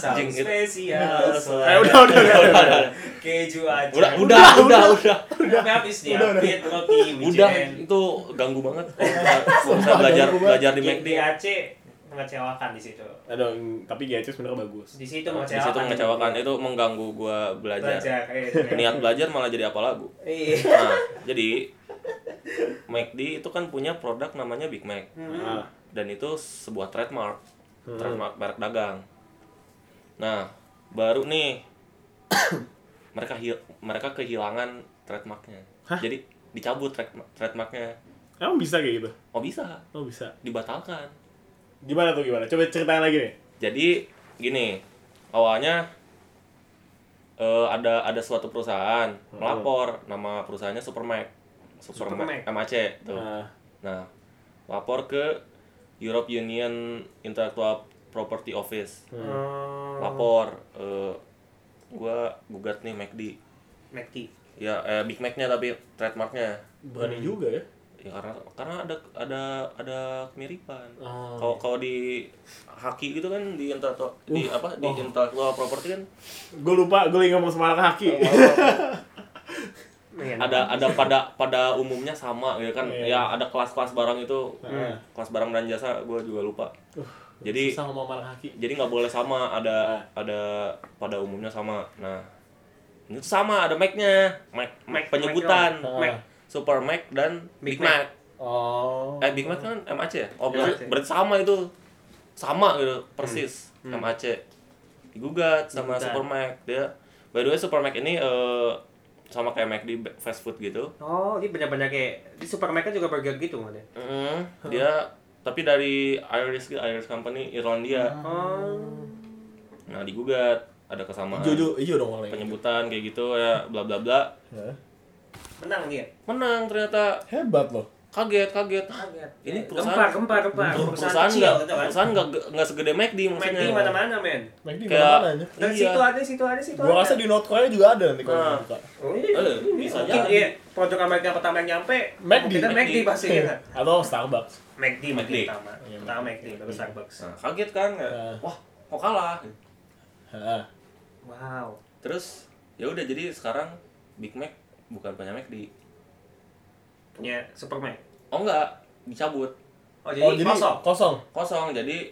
[SPEAKER 3] anjing
[SPEAKER 1] Saus spesial.
[SPEAKER 2] Eh, udah, udah, udah, udah.
[SPEAKER 1] Keju aja.
[SPEAKER 3] udah udah udah udah
[SPEAKER 1] Tapi habis dia.
[SPEAKER 2] Udah, udah.
[SPEAKER 1] Roti,
[SPEAKER 3] udah itu ganggu banget (laughs) bisa belajar belajar di McD
[SPEAKER 1] GAC mengecewakan di situ.
[SPEAKER 2] Aduh, tapi GHC sebenarnya bagus.
[SPEAKER 1] Di situ
[SPEAKER 3] di
[SPEAKER 1] mengecewakan.
[SPEAKER 3] situ mengecewakan itu mengganggu gua belajar
[SPEAKER 1] Belajar. eh,
[SPEAKER 3] niat belajar malah jadi apa lagu
[SPEAKER 1] Iya.
[SPEAKER 3] nah jadi McD itu kan punya produk namanya Big Mac
[SPEAKER 2] Ah.
[SPEAKER 3] dan itu sebuah trademark trademark merek dagang nah baru nih (coughs) mereka hil- mereka kehilangan trademarknya jadi dicabut trade- trademarknya
[SPEAKER 2] Emang bisa kayak gitu?
[SPEAKER 3] oh bisa
[SPEAKER 2] Oh, bisa.
[SPEAKER 3] dibatalkan
[SPEAKER 2] Gimana tuh gimana? Coba ceritain lagi nih.
[SPEAKER 3] jadi gini awalnya eh, ada ada suatu perusahaan melapor nama perusahaannya Supermac Supermac
[SPEAKER 1] Supermac.
[SPEAKER 3] MAC tuh
[SPEAKER 2] Ah.
[SPEAKER 3] nah lapor ke Europe Union Intellectual Property Office
[SPEAKER 1] Hmm.
[SPEAKER 3] lapor eh, gua gugat nih McD
[SPEAKER 1] McD.
[SPEAKER 3] ya eh, Big Mac-nya tapi trademarknya
[SPEAKER 2] Berani juga ya.
[SPEAKER 3] Ya karena karena ada ada ada kemiripan.
[SPEAKER 2] Oh.
[SPEAKER 3] kalau kalau di haki gitu kan di intellectual di apa di intellectual property kan.
[SPEAKER 2] Gue lupa, gue lagi ngomong sama anak kaki.
[SPEAKER 1] Iya,
[SPEAKER 3] ada ada pada pada umumnya sama gitu kan.
[SPEAKER 2] Iya.
[SPEAKER 3] ya ada kelas-kelas barang itu.
[SPEAKER 2] Hmm.
[SPEAKER 3] kelas barang dan jasa gue juga lupa. Jadi
[SPEAKER 2] Susah ngomong sama anak kaki.
[SPEAKER 3] jadi nggak boleh sama ada ada pada umumnya sama. Nah ini tuh sama ada Mac-nya Mac, Mac penyebutan.
[SPEAKER 2] Mac
[SPEAKER 3] Super Mac dan Big,
[SPEAKER 1] Big
[SPEAKER 3] Mac.
[SPEAKER 2] Oh.
[SPEAKER 3] eh Big Mac kan MAC ya? Oh berarti,
[SPEAKER 1] MAC.
[SPEAKER 3] berarti sama itu. Sama gitu persis MAC digugat sama
[SPEAKER 1] Digugat.
[SPEAKER 3] Super Mac. Dia by the way Super Mac ini eh, sama kayak Mac di fast food gitu.
[SPEAKER 1] Oh, dia benar-benar kayak di supermarket juga burger gitu kan ya?
[SPEAKER 3] Mm, dia tapi dari Irish Irish company Irlandia.
[SPEAKER 1] Oh.
[SPEAKER 3] nah digugat ada kesamaan.
[SPEAKER 2] Jojo, iya dong
[SPEAKER 3] penyebutan kayak gitu ya bla bla bla.
[SPEAKER 1] Menang dia.
[SPEAKER 3] menang ternyata
[SPEAKER 2] Hebat loh.
[SPEAKER 3] kaget kaget
[SPEAKER 1] Kaget.
[SPEAKER 3] Ini perusahaan-
[SPEAKER 1] gempar, gempar, gempar.
[SPEAKER 3] perusahaan
[SPEAKER 1] kecil
[SPEAKER 3] nggak
[SPEAKER 1] gitu kan.
[SPEAKER 3] perusahaan nggak nggak segede McD maksudnya
[SPEAKER 1] di mana-mana, men.
[SPEAKER 2] Mac di
[SPEAKER 3] Kayak-
[SPEAKER 2] mana aja.
[SPEAKER 1] Dan
[SPEAKER 3] Iya.
[SPEAKER 1] situ ada, situ ada, situ
[SPEAKER 2] Gua rasa di North Korea juga ada nanti kalau
[SPEAKER 3] Nah.
[SPEAKER 2] dibuka.
[SPEAKER 1] Oh, iya.
[SPEAKER 3] Eh, bisa
[SPEAKER 1] Mungkin
[SPEAKER 3] jadi.
[SPEAKER 1] iya, produk Amerika pertama yang nyampe,
[SPEAKER 2] McD.
[SPEAKER 1] kita McD
[SPEAKER 3] McD.
[SPEAKER 1] pasti kan. (laughs)
[SPEAKER 2] Atau Starbucks.
[SPEAKER 1] McD, McD
[SPEAKER 3] McD.
[SPEAKER 1] pertama.
[SPEAKER 2] Iya,
[SPEAKER 1] Pertama
[SPEAKER 2] McD.
[SPEAKER 1] McD, baru Starbucks.
[SPEAKER 3] nah, kaget kan wah kok kalah
[SPEAKER 2] Heeh.
[SPEAKER 1] Wow.
[SPEAKER 3] terus ya udah jadi sekarang Big Mac bukan punya McD
[SPEAKER 1] Punya Super Mac.
[SPEAKER 3] oh enggak dicabut
[SPEAKER 1] Oh, jadi,
[SPEAKER 2] Oh, jadi
[SPEAKER 1] kosong.
[SPEAKER 2] Kosong.
[SPEAKER 3] kosong jadi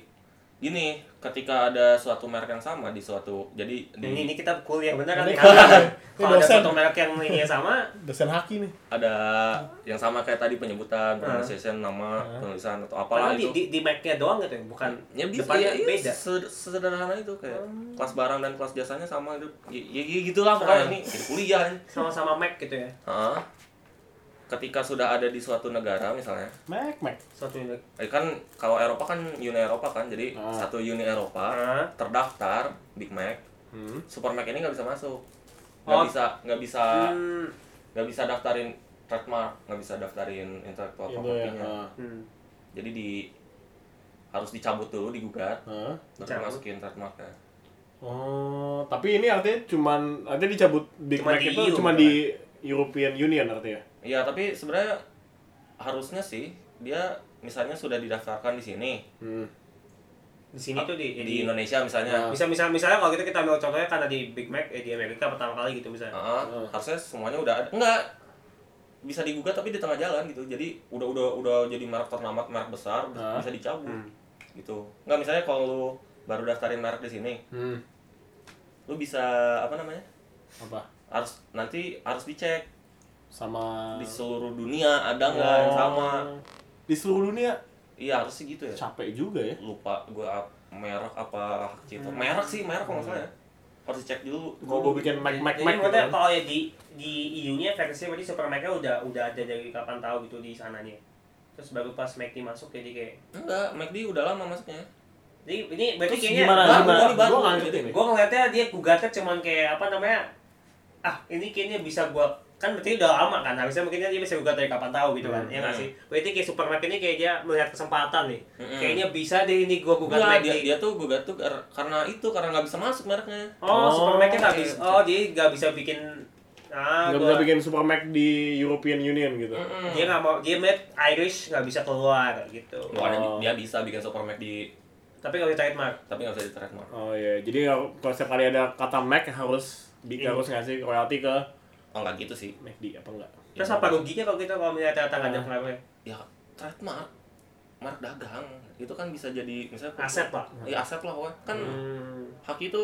[SPEAKER 3] gini ketika ada suatu merek yang sama di suatu jadi di
[SPEAKER 1] Ini, ini kita kuliah bener kan?
[SPEAKER 2] Ini
[SPEAKER 1] Kalau ada-. (laughs)
[SPEAKER 2] Ini
[SPEAKER 1] satu merek yang ini (laughs) sama,
[SPEAKER 2] Dosen haki nih.
[SPEAKER 3] ada yang sama kayak tadi penyebutan pronunciation nama penulisan atau apalah
[SPEAKER 1] di,
[SPEAKER 3] itu
[SPEAKER 1] di, di Mac-nya doang gitu ya, bukan
[SPEAKER 3] ya bisa
[SPEAKER 1] depannya
[SPEAKER 3] ya, iya,
[SPEAKER 1] beda.
[SPEAKER 3] se- sesederhana itu kayak kelas barang dan kelas jasanya sama itu ya, ya, ya gitulah pokoknya ini jadi kuliah ini.
[SPEAKER 1] Sama-sama Mac gitu ya.
[SPEAKER 3] Ketika sudah ada di suatu negara misalnya
[SPEAKER 2] Mac, Mac.
[SPEAKER 1] Satu ini.
[SPEAKER 3] eh, kan kalau Eropa kan Uni Eropa kan jadi
[SPEAKER 2] Ah.
[SPEAKER 3] satu Uni Eropa
[SPEAKER 1] Ah.
[SPEAKER 3] terdaftar Big Mac
[SPEAKER 2] Hmm.
[SPEAKER 3] Super Mac ini nggak bisa masuk nggak
[SPEAKER 1] Oh.
[SPEAKER 3] bisa nggak bisa
[SPEAKER 1] Hmm.
[SPEAKER 3] nggak bisa daftarin trademark nggak bisa daftarin intellectual
[SPEAKER 2] Itu ya.
[SPEAKER 3] property-nya
[SPEAKER 2] heeh.
[SPEAKER 1] Hmm.
[SPEAKER 3] jadi di harus dicabut dulu digugat
[SPEAKER 2] Heeh.
[SPEAKER 3] baru
[SPEAKER 1] Dicabut.
[SPEAKER 3] masukin trademarknya
[SPEAKER 2] Oh, tapi ini artinya cuman artinya dicabut Big
[SPEAKER 1] Cuma
[SPEAKER 2] Mac
[SPEAKER 1] di
[SPEAKER 2] itu
[SPEAKER 1] EU,
[SPEAKER 2] cuma
[SPEAKER 1] kan?
[SPEAKER 2] di European Union artinya.
[SPEAKER 3] Iya tapi sebenarnya harusnya sih dia misalnya sudah didaftarkan di sini
[SPEAKER 2] Hmm.
[SPEAKER 1] Di sini tuh di,
[SPEAKER 3] di Indonesia misalnya
[SPEAKER 1] Bisa misal misalnya kalau gitu kita ambil contohnya karena di Big Mac eh, di Amerika pertama kali gitu misalnya.
[SPEAKER 3] Ah,
[SPEAKER 2] Ah.
[SPEAKER 3] harusnya semuanya udah ada enggak bisa digugat tapi di tengah jalan gitu jadi udah udah udah jadi merek ternama merek besar
[SPEAKER 2] Ah.
[SPEAKER 3] bisa dicabut
[SPEAKER 1] Hmm.
[SPEAKER 3] gitu nggak misalnya kalau lu baru daftarin merek di sini
[SPEAKER 2] Hmm.
[SPEAKER 3] lu bisa apa namanya
[SPEAKER 2] Apa?
[SPEAKER 3] harus nanti harus dicek
[SPEAKER 2] Sama
[SPEAKER 3] di seluruh dunia ada nggak yang sama
[SPEAKER 2] Di seluruh dunia
[SPEAKER 3] iya harus sih gitu ya
[SPEAKER 2] capek juga ya.
[SPEAKER 3] lupa gua ap- merek apa hak cipta merek sih merek kalau ya harus dicek dulu
[SPEAKER 2] Gua gua bikin Mac Mac Mac gitu kan.
[SPEAKER 1] kalau ya di di EU-nya versinya berarti Super Mac-nya udah udah ada dari kapan tahu gitu di sananya. Terus baru pas Mac masuk jadi kayak
[SPEAKER 3] enggak McD udah lama masuknya
[SPEAKER 1] jadi ini berarti
[SPEAKER 2] Terus
[SPEAKER 1] kayaknya
[SPEAKER 2] gimana?
[SPEAKER 3] baru,
[SPEAKER 2] gimana?
[SPEAKER 3] ini baru.
[SPEAKER 2] Gua
[SPEAKER 1] gue ngeliatnya dia gugatnya cuman kayak apa namanya ah ini kayaknya bisa gua kan berarti udah lama kan harusnya mungkin dia bisa gugat dari kapan tahu gitu kan
[SPEAKER 2] Hmm.
[SPEAKER 1] ya nggak sih berarti kayak supermarket ini kayak dia melihat kesempatan nih
[SPEAKER 3] Mm-mm.
[SPEAKER 1] kayaknya bisa deh ini gua gugat McD
[SPEAKER 3] dia, dia tuh gugat tuh kar- karena itu karena nggak bisa masuk mereknya
[SPEAKER 1] oh,
[SPEAKER 2] Oh,
[SPEAKER 1] supermarket nggak
[SPEAKER 3] oke.
[SPEAKER 1] bisa oh jadi nggak bisa bikin ah
[SPEAKER 2] Nggak
[SPEAKER 1] gua,
[SPEAKER 2] bisa bikin Super Mac di European Union gitu.
[SPEAKER 3] Mm-mm.
[SPEAKER 1] dia nggak mau dia melihat Irish nggak bisa keluar gitu
[SPEAKER 2] Oh.
[SPEAKER 3] dia bisa bikin super Mac di
[SPEAKER 1] tapi kalau trademark
[SPEAKER 3] tapi nggak bisa di trademark
[SPEAKER 2] Oh iya, jadi kalau setiap kali ada kata Mac harus bi-
[SPEAKER 1] Iya.
[SPEAKER 2] harus ngasih royalti ke
[SPEAKER 3] oh nggak gitu sih
[SPEAKER 2] McD apa enggak?
[SPEAKER 1] terus apa ruginya kalau kita kalau melihat ternyata nggak ada
[SPEAKER 2] Ah.
[SPEAKER 1] pengaruhnya
[SPEAKER 3] ya trademark merek dagang itu kan bisa jadi misalnya
[SPEAKER 1] aset pak
[SPEAKER 3] ya aset lah pokoknya kan
[SPEAKER 1] hmm.
[SPEAKER 3] hak itu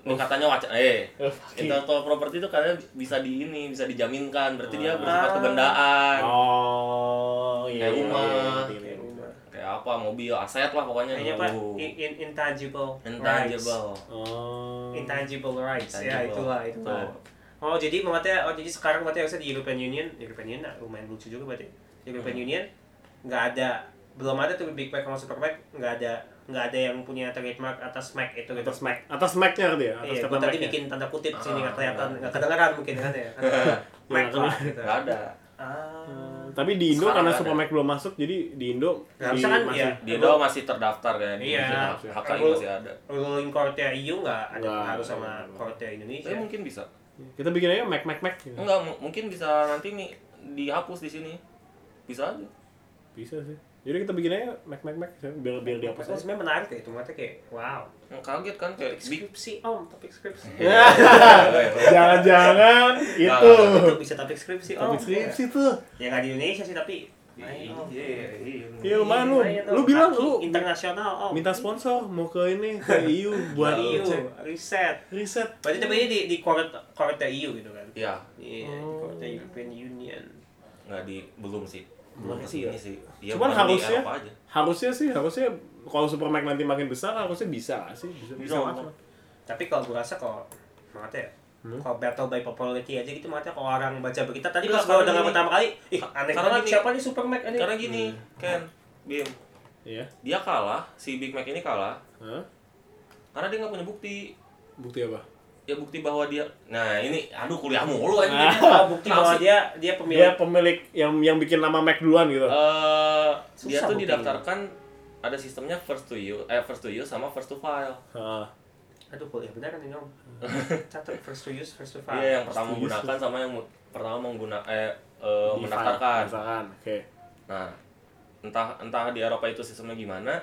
[SPEAKER 3] ini katanya wacana eh
[SPEAKER 2] fucking-
[SPEAKER 3] intellectual property itu katanya bisa di ini bisa dijaminkan berarti dia
[SPEAKER 2] Ah.
[SPEAKER 3] bersifat kebendaan
[SPEAKER 2] Oh iya.
[SPEAKER 3] Kayak
[SPEAKER 2] iya,
[SPEAKER 3] rumah.
[SPEAKER 2] iya,
[SPEAKER 1] Kayak
[SPEAKER 2] ngerti.
[SPEAKER 1] rumah.
[SPEAKER 3] kayak apa mobil aset lah pokoknya
[SPEAKER 1] Kayaknya pak in, in- intangible rights.
[SPEAKER 3] intangible
[SPEAKER 2] Oh.
[SPEAKER 1] intangible rights ya
[SPEAKER 3] Intangible.
[SPEAKER 1] itulah itulah
[SPEAKER 3] Tuh.
[SPEAKER 1] oh jadi maksudnya oh jadi sekarang berarti harusnya di European Union European Union nah, lumayan lucu juga berarti European
[SPEAKER 3] Hmm.
[SPEAKER 1] Union nggak ada belum ada tuh Big Mac sama Super Mac nggak ada nggak ada yang punya trademark atas Mac itu gitu
[SPEAKER 2] Atas Mac, atas Mac-nya ngerti ya? Atas
[SPEAKER 1] Iya, gue tadi bikin tanda kutip sini nggak
[SPEAKER 3] Ah,
[SPEAKER 1] kelihatan,
[SPEAKER 3] iya.
[SPEAKER 1] nggak kedengeran mungkin kan ya. (laughs) Mac
[SPEAKER 2] Iya,
[SPEAKER 1] lah gitu.
[SPEAKER 3] nggak ada
[SPEAKER 1] Ah.
[SPEAKER 2] Hmm, Tapi di Indo
[SPEAKER 3] Sekarang
[SPEAKER 2] karena Super
[SPEAKER 3] ada.
[SPEAKER 2] Mac belum masuk, jadi di Indo
[SPEAKER 1] Nggak
[SPEAKER 2] di,
[SPEAKER 1] kan,
[SPEAKER 2] masih
[SPEAKER 1] iya.
[SPEAKER 3] di Indo masih terdaftar kan
[SPEAKER 1] Iya. Aku-
[SPEAKER 3] masih ada
[SPEAKER 1] Ruling court-nya EU nggak ada pengaruh sama court-nya Indonesia.
[SPEAKER 3] tapi mungkin bisa
[SPEAKER 2] kita bikin aja Mac Mac Mac. gitu.
[SPEAKER 3] enggak mu- mungkin bisa nanti nih dihapus di sini bisa aja
[SPEAKER 2] Bisa sih. Jadi kita bikin aja Mac Mac Mac biar biar
[SPEAKER 1] Apa
[SPEAKER 2] dihapus aja.
[SPEAKER 1] sebenarnya menarik ya itu maksudnya kayak wow.
[SPEAKER 3] Yang kaget kan kayak
[SPEAKER 1] skripsi om, topik skripsi. (laughs)
[SPEAKER 2] Jangan-jangan itu.
[SPEAKER 1] itu bisa topik skripsi om.
[SPEAKER 2] Topik skripsi tuh.
[SPEAKER 1] Ya nggak di Indonesia sih tapi.
[SPEAKER 3] Iya,
[SPEAKER 1] Main, Om.
[SPEAKER 3] iya, iya.
[SPEAKER 2] Iya lumayan lu. Lu bilang lu
[SPEAKER 1] internasional om.
[SPEAKER 2] minta sponsor mau ke ini ke (laughs) EU buat
[SPEAKER 1] EU
[SPEAKER 2] cek
[SPEAKER 1] riset.
[SPEAKER 2] riset.
[SPEAKER 1] Berarti tapi ini di di court court-nya EU gitu kan.
[SPEAKER 3] Iya,
[SPEAKER 1] Iya, di
[SPEAKER 2] Oh.
[SPEAKER 1] European Union.
[SPEAKER 3] nggak di belum sih
[SPEAKER 2] Belum sih ya.
[SPEAKER 3] sih Iya,
[SPEAKER 2] Cuman harusnya-. Harusnya sih harusnya kalau Super Mac nanti makin besar harusnya bisa sih bisa bisa.
[SPEAKER 1] Tapi kalau gue rasa kalau makanya ya,
[SPEAKER 2] Hmm?
[SPEAKER 1] kalau battle by popularity aja gitu makanya kalau orang baca berita tadi
[SPEAKER 3] Enggak,
[SPEAKER 1] pas gue dengar pertama kali, ih aneh
[SPEAKER 3] Karena gini.
[SPEAKER 1] siapa nih Super Mac ini?
[SPEAKER 3] karena gini Ken Bim
[SPEAKER 2] Iya.
[SPEAKER 3] dia kalah si Big Mac ini kalah
[SPEAKER 2] Hah?
[SPEAKER 3] karena dia nggak punya bukti
[SPEAKER 2] Bukti apa?
[SPEAKER 3] ya bukti bahwa dia nah ini aduh kuliah mulu aja
[SPEAKER 2] Ah.
[SPEAKER 1] Oh, bukti bahwa dia dia pemilik
[SPEAKER 2] Dia pemilik yang yang bikin nama Mac duluan gitu.
[SPEAKER 3] Eh, dia tuh didaftarkan ada sistemnya first to use eh first to use sama first to file
[SPEAKER 2] Heeh.
[SPEAKER 1] Aduh, kuliah beneran nih, Om. (laughs) Catat first to use, first to file.
[SPEAKER 3] Iya, yang pertama menggunakan sama yang pertama mengguna eh, eh,
[SPEAKER 2] Di
[SPEAKER 3] mendaftarkan.
[SPEAKER 2] Oke.
[SPEAKER 3] Nah, entah entah di Eropa itu sistemnya gimana,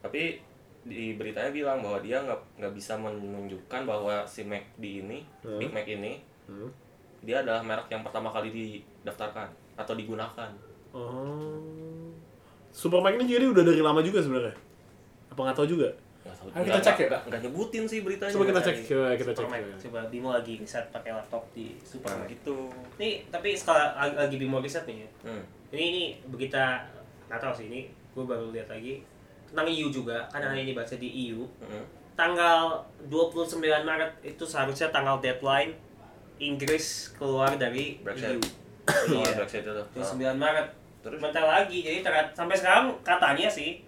[SPEAKER 3] tapi di beritanya bilang bahwa dia nggak nggak bisa menunjukkan bahwa si McD ini,
[SPEAKER 2] Hmm.
[SPEAKER 3] Big Mac ini,
[SPEAKER 2] Hmm.
[SPEAKER 3] dia adalah merek yang pertama kali didaftarkan atau digunakan.
[SPEAKER 2] Oh. Super Mac ini jadi udah dari lama juga sebenarnya. Apa nggak tahu juga? Ayo kita cek ya?
[SPEAKER 3] nggak- nggak nyebutin sih beritanya.
[SPEAKER 2] Coba kita cek, coba kita cek. Coba.
[SPEAKER 1] Bimo lagi riset pakai laptop di
[SPEAKER 3] Nah,
[SPEAKER 1] Supermac.
[SPEAKER 3] gitu.
[SPEAKER 1] Nih, tapi sekali lagi, lagi Bimo riset nih ya.
[SPEAKER 3] Hmm.
[SPEAKER 1] Ini ini begitu nggak tahu sih ini gue baru lihat lagi tentang EU juga karena ini baca di EU
[SPEAKER 3] Hmm.
[SPEAKER 1] tanggal 29 Maret itu seharusnya tanggal deadline Inggris keluar dari
[SPEAKER 3] Brexit.
[SPEAKER 1] EU.
[SPEAKER 3] Oh,
[SPEAKER 1] Iya.
[SPEAKER 3] Brexit itu.
[SPEAKER 1] 29 Maret.
[SPEAKER 3] Terus?
[SPEAKER 1] Bentar lagi. Jadi sampai sekarang katanya sih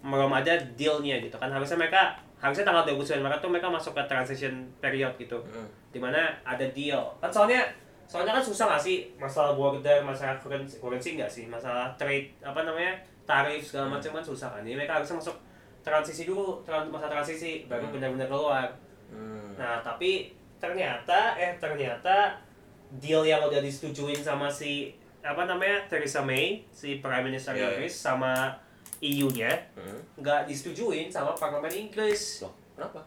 [SPEAKER 1] belum ada dealnya gitu kan. Harusnya mereka harusnya tanggal 29 Maret tuh mereka masuk ke transition period gitu.
[SPEAKER 3] Hmm.
[SPEAKER 1] Di mana ada deal. Kan soalnya soalnya kan susah nggak sih masalah border, masalah currency, currency nggak sih? Masalah trade apa namanya? tarif segala macam kan susah kan. Jadi mereka harusnya masuk transisi dulu, tran- masa transisi baru
[SPEAKER 3] Hmm.
[SPEAKER 1] benar-benar keluar.
[SPEAKER 3] Hmm.
[SPEAKER 1] Nah, tapi ternyata eh ternyata deal yang udah disetujuin sama si apa namanya Theresa May, si Prime Minister
[SPEAKER 3] iya.
[SPEAKER 1] Inggris sama EU-nya
[SPEAKER 3] Hmm.
[SPEAKER 1] nggak disetujuin sama Parlemen Inggris.
[SPEAKER 3] Loh, kenapa?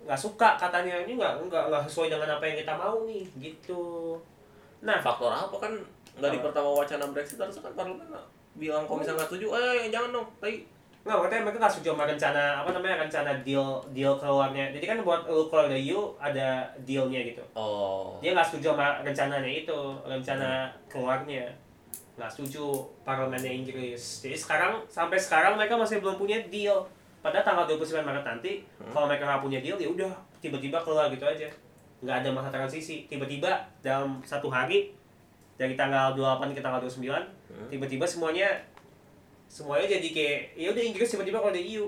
[SPEAKER 1] Nggak suka katanya ini nggak nggak nggak sesuai dengan apa yang kita mau nih, gitu. Nah,
[SPEAKER 3] faktor apa kan di
[SPEAKER 1] Apa?
[SPEAKER 3] pertama wacana Brexit harusnya kan parlemen bilang kalau misalnya nggak setuju eh jangan dong tapi
[SPEAKER 1] nggak makanya mereka nggak setuju sama rencana apa namanya rencana deal deal keluarnya. Jadi kan buat lu keluar dari EU ada dealnya gitu.
[SPEAKER 3] oh
[SPEAKER 1] dia nggak setuju sama rencananya itu rencana keluarnya nggak setuju parlemennya Inggris. Jadi sekarang sampai sekarang mereka masih belum punya deal. Pada tanggal 29 Maret nanti kalau mereka nggak punya deal ya udah tiba-tiba keluar gitu aja. Nggak ada masa transisi. Tiba-tiba dalam satu hari dari tanggal 28 ke tanggal 29 tiba-tiba semuanya semuanya jadi kayak ya udah Inggris tiba-tiba kalau ada EU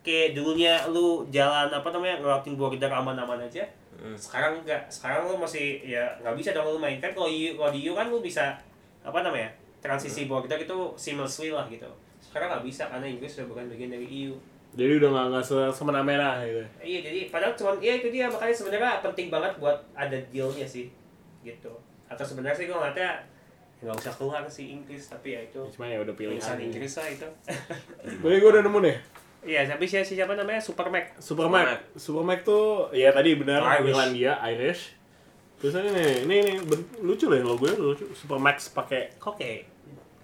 [SPEAKER 1] kayak dulunya lu jalan apa namanya ngelewatin border aman-aman aja.
[SPEAKER 3] Hmm.
[SPEAKER 1] sekarang enggak sekarang lu masih ya nggak bisa dong lu main kan kalau EU kalau di EU kan lu bisa apa namanya transisi border itu seamlessly lah gitu sekarang nggak bisa karena Inggris sudah bukan bagian dari EU
[SPEAKER 2] Jadi udah nggak nggak se- semena-mena gitu.
[SPEAKER 1] iya jadi padahal cuman iya itu dia makanya sebenarnya penting banget buat ada dealnya sih gitu atau sebenarnya sih gue ngeliatnya ya nggak usah keluar sih Inggris tapi ya itu
[SPEAKER 2] Cuma ya udah pilihan.
[SPEAKER 1] urusan Inggris lah itu (laughs)
[SPEAKER 2] Jadi gue udah nemu nih.
[SPEAKER 1] iya tapi si si siapa namanya Super Mac
[SPEAKER 2] Super
[SPEAKER 3] Mac.
[SPEAKER 2] Mac. Super Mac tuh ya tadi benar. Irlandia, Irish. Terus ini nih, ini, ini lucu lah logonya lucu. Super Max pakai
[SPEAKER 1] kok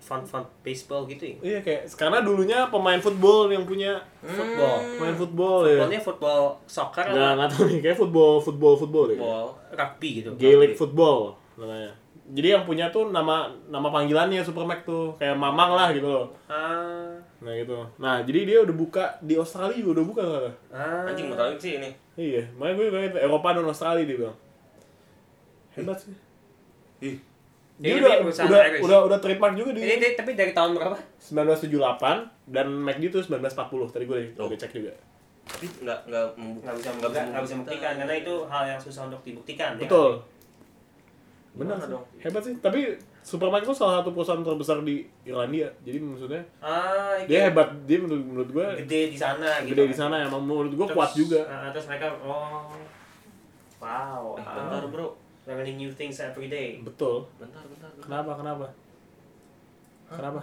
[SPEAKER 1] font font baseball gitu ya
[SPEAKER 2] Iya kayak karena dulunya pemain football yang punya
[SPEAKER 1] football
[SPEAKER 2] pemain football ya.
[SPEAKER 1] footballnya football soccer
[SPEAKER 2] Nggak nggak tahu nih kayak football football football deh.
[SPEAKER 3] ball
[SPEAKER 1] rugby gitu
[SPEAKER 2] Gaelic football namanya. Jadi yang punya tuh nama nama panggilannya Super Mac tuh kayak Mamang lah gitu loh.
[SPEAKER 1] ah
[SPEAKER 2] Nah gitu. Nah jadi dia udah buka di Australia juga udah buka kan?
[SPEAKER 1] ah
[SPEAKER 3] anjing mau tahu sih ini
[SPEAKER 2] Iya, makanya gue kayak Eropa dan Australia dia bilang. Hebat sih.
[SPEAKER 3] ih
[SPEAKER 2] Dia udah,
[SPEAKER 1] dia perusahaan
[SPEAKER 2] udah,
[SPEAKER 1] Irish.
[SPEAKER 2] udah, udah trademark juga di
[SPEAKER 1] ini, tapi dari tahun berapa
[SPEAKER 2] 1978 dan McD itu 1940 tadi gue
[SPEAKER 3] Oh.
[SPEAKER 2] udah cek juga.
[SPEAKER 3] tapi nggak nggak
[SPEAKER 1] nggak bisa
[SPEAKER 3] nggak
[SPEAKER 1] nggak nggak bisa membuktikan karena itu hal yang susah untuk dibuktikan ya.
[SPEAKER 2] Betul. Benar
[SPEAKER 3] Gimana
[SPEAKER 2] sih.
[SPEAKER 3] dong?
[SPEAKER 2] Hebat sih. Tapi Supermax itu salah satu perusahaan terbesar di Irlandia. Jadi maksudnya
[SPEAKER 1] ah
[SPEAKER 2] dia
[SPEAKER 1] iya.
[SPEAKER 2] hebat. Dia menurut, menurut gue
[SPEAKER 1] gede di sana gitu
[SPEAKER 2] gede di sana emang menurut gue
[SPEAKER 1] Terus,
[SPEAKER 2] kuat juga.
[SPEAKER 1] ah, terus mereka oh wow
[SPEAKER 3] Eh, bentar bro
[SPEAKER 1] learning new things every day
[SPEAKER 2] Betul.
[SPEAKER 3] bentar bentar, bentar.
[SPEAKER 2] Kenapa? Kenapa? Kenapa?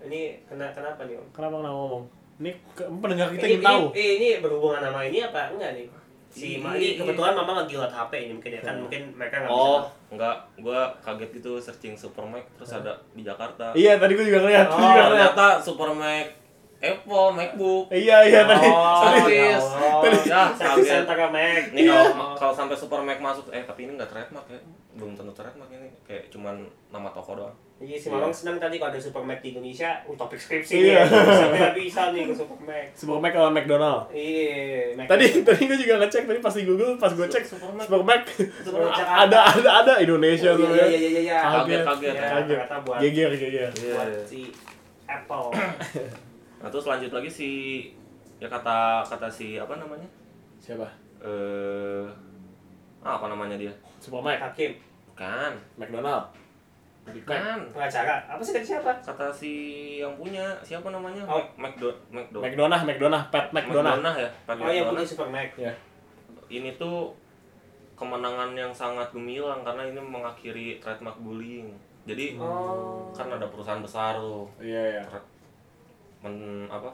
[SPEAKER 1] ini kena kenapa nih om
[SPEAKER 2] Kenapa kenapa ngomong? Ini ke, pendengar kita
[SPEAKER 1] ini,
[SPEAKER 2] ingin tahu.
[SPEAKER 1] ini, ini berhubungan sama ini apa enggak nih si
[SPEAKER 3] Ini-
[SPEAKER 1] Ma- ini kebetulan mama lagi liat HP ini mungkin ya kan
[SPEAKER 2] Hmm.
[SPEAKER 1] mungkin mereka nggak
[SPEAKER 3] oh
[SPEAKER 1] bisa
[SPEAKER 3] nggak gua kaget gitu searching Super Mac terus ada di Jakarta
[SPEAKER 2] Iya, tadi gue juga ngeliat.
[SPEAKER 1] Oh,
[SPEAKER 2] Gue
[SPEAKER 3] ternyata Super Mac Apple MacBook
[SPEAKER 2] Iya, iya tadi.
[SPEAKER 1] oh,
[SPEAKER 2] tadi.
[SPEAKER 1] ya
[SPEAKER 3] Serius?
[SPEAKER 1] Allah.
[SPEAKER 3] Ya, kaget.
[SPEAKER 1] antara Mac
[SPEAKER 3] Ini kalau
[SPEAKER 1] Oh.
[SPEAKER 3] kalau sampai Super Mac masuk, eh tapi ini nggak trademark ya, belum tentu trademark ini, kayak cuman nama toko doang.
[SPEAKER 1] Iya si Mamang senang tadi kalau ada Super Mac di Indonesia, uh, topik skripsi
[SPEAKER 2] Iya.
[SPEAKER 1] nih. Bisa nih ke Super Mac.
[SPEAKER 2] Super Mac sama McDonald.
[SPEAKER 1] Iya, Mac.
[SPEAKER 2] Tadi tadi gue juga ngecek tadi pas di Google pas gue cek
[SPEAKER 3] Super Mac.
[SPEAKER 2] Super Mac
[SPEAKER 1] Super Mac (laughs)
[SPEAKER 2] ada ada ada Indonesia
[SPEAKER 1] Oh,
[SPEAKER 2] tuh
[SPEAKER 1] iya,
[SPEAKER 2] ya.
[SPEAKER 1] iya, iya, iya, iya.
[SPEAKER 2] Kaget,
[SPEAKER 3] Kaget,
[SPEAKER 1] Ya,
[SPEAKER 2] kaget. Geger geger.
[SPEAKER 3] Iya.
[SPEAKER 1] buat si Apple. (coughs)
[SPEAKER 3] Nah terus lanjut lagi si ya kata kata si apa namanya
[SPEAKER 2] Siapa?
[SPEAKER 3] eh ah, apa namanya dia
[SPEAKER 2] Super Mac.
[SPEAKER 1] Hakim,
[SPEAKER 3] bukan
[SPEAKER 2] McDonald.
[SPEAKER 3] Bukan
[SPEAKER 1] pengacara. Apa sih kata siapa?
[SPEAKER 3] kata si yang punya siapa namanya
[SPEAKER 1] Oh.
[SPEAKER 3] Mac Macdo Macdo
[SPEAKER 2] McDonald, McDonald, Pat McDonald.
[SPEAKER 3] McDonald ya Pat
[SPEAKER 1] Oh yang
[SPEAKER 3] McDonald.
[SPEAKER 1] punya Super Mac.
[SPEAKER 2] Ya.
[SPEAKER 3] ini tuh kemenangan yang sangat gemilang karena ini mengakhiri trademark bullying jadi
[SPEAKER 1] Oh.
[SPEAKER 3] kan ada perusahaan besar tuh
[SPEAKER 2] Iya, iya.
[SPEAKER 3] Men apa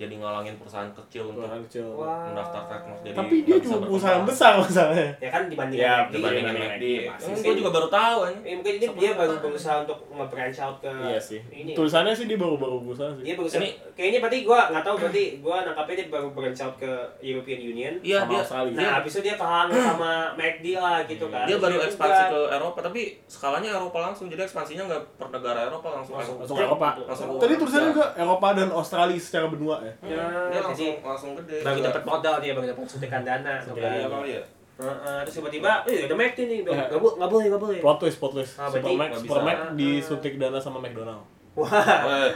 [SPEAKER 3] jadi ngalangin perusahaan kecil untuk
[SPEAKER 2] Perusahaan kecil.
[SPEAKER 1] Wah.
[SPEAKER 3] mendaftar trademark jadi
[SPEAKER 2] Tapi dia juga perusahaan besar masalahnya.
[SPEAKER 1] Ya kan dibanding
[SPEAKER 2] Ya,
[SPEAKER 1] McD.
[SPEAKER 3] dibandingin
[SPEAKER 2] Dibandingin
[SPEAKER 3] McD
[SPEAKER 2] McD, pasti
[SPEAKER 3] Hmm, gue juga baru tahu kan
[SPEAKER 1] Eh, mungkin ini dia baru berusaha untuk nge-branch out ke
[SPEAKER 2] Iya sih.
[SPEAKER 1] ini.
[SPEAKER 2] Tulisannya sih dia baru-baru berusaha sih.
[SPEAKER 1] Dia berusaha.
[SPEAKER 3] Ini-
[SPEAKER 1] kayaknya berarti gua nggak tahu berarti gua nangkapnya dia baru branch out ke European Union.
[SPEAKER 3] iya
[SPEAKER 2] Sama
[SPEAKER 3] dia
[SPEAKER 2] Australia.
[SPEAKER 1] Nah, habis itu dia kehalangan sama McD lah gitu kan.
[SPEAKER 3] dia baru
[SPEAKER 1] juga-
[SPEAKER 3] ekspansi ke Eropa tapi skalanya Eropa langsung jadi ekspansinya nggak per negara Eropa langsung
[SPEAKER 1] Langsung.
[SPEAKER 2] Langsung Eropa.
[SPEAKER 3] Langsung
[SPEAKER 2] Tadi tulisannya
[SPEAKER 3] Ya.
[SPEAKER 2] juga Eropa dan Australia secara benua ya.
[SPEAKER 1] Ya,
[SPEAKER 3] dia langsung
[SPEAKER 1] jadi
[SPEAKER 3] langsung gede
[SPEAKER 1] baru
[SPEAKER 3] Juga.
[SPEAKER 1] dapat modal dia baru dapat suntikan dana tuh
[SPEAKER 2] Suntikan
[SPEAKER 1] kan.
[SPEAKER 3] iya
[SPEAKER 2] dana.
[SPEAKER 3] kali ya
[SPEAKER 1] Heeh, terus tiba-tiba, eh ada McD nih,
[SPEAKER 2] Ya.
[SPEAKER 1] nggak bo- nggak boleh, nggak boleh.
[SPEAKER 2] Plot twist, plot twist.
[SPEAKER 1] Ah,
[SPEAKER 2] Super
[SPEAKER 1] berarti
[SPEAKER 2] Mac,
[SPEAKER 3] nggak
[SPEAKER 2] Super
[SPEAKER 3] bisa.
[SPEAKER 2] Mac disuntik dana sama McDonald.
[SPEAKER 1] Wah,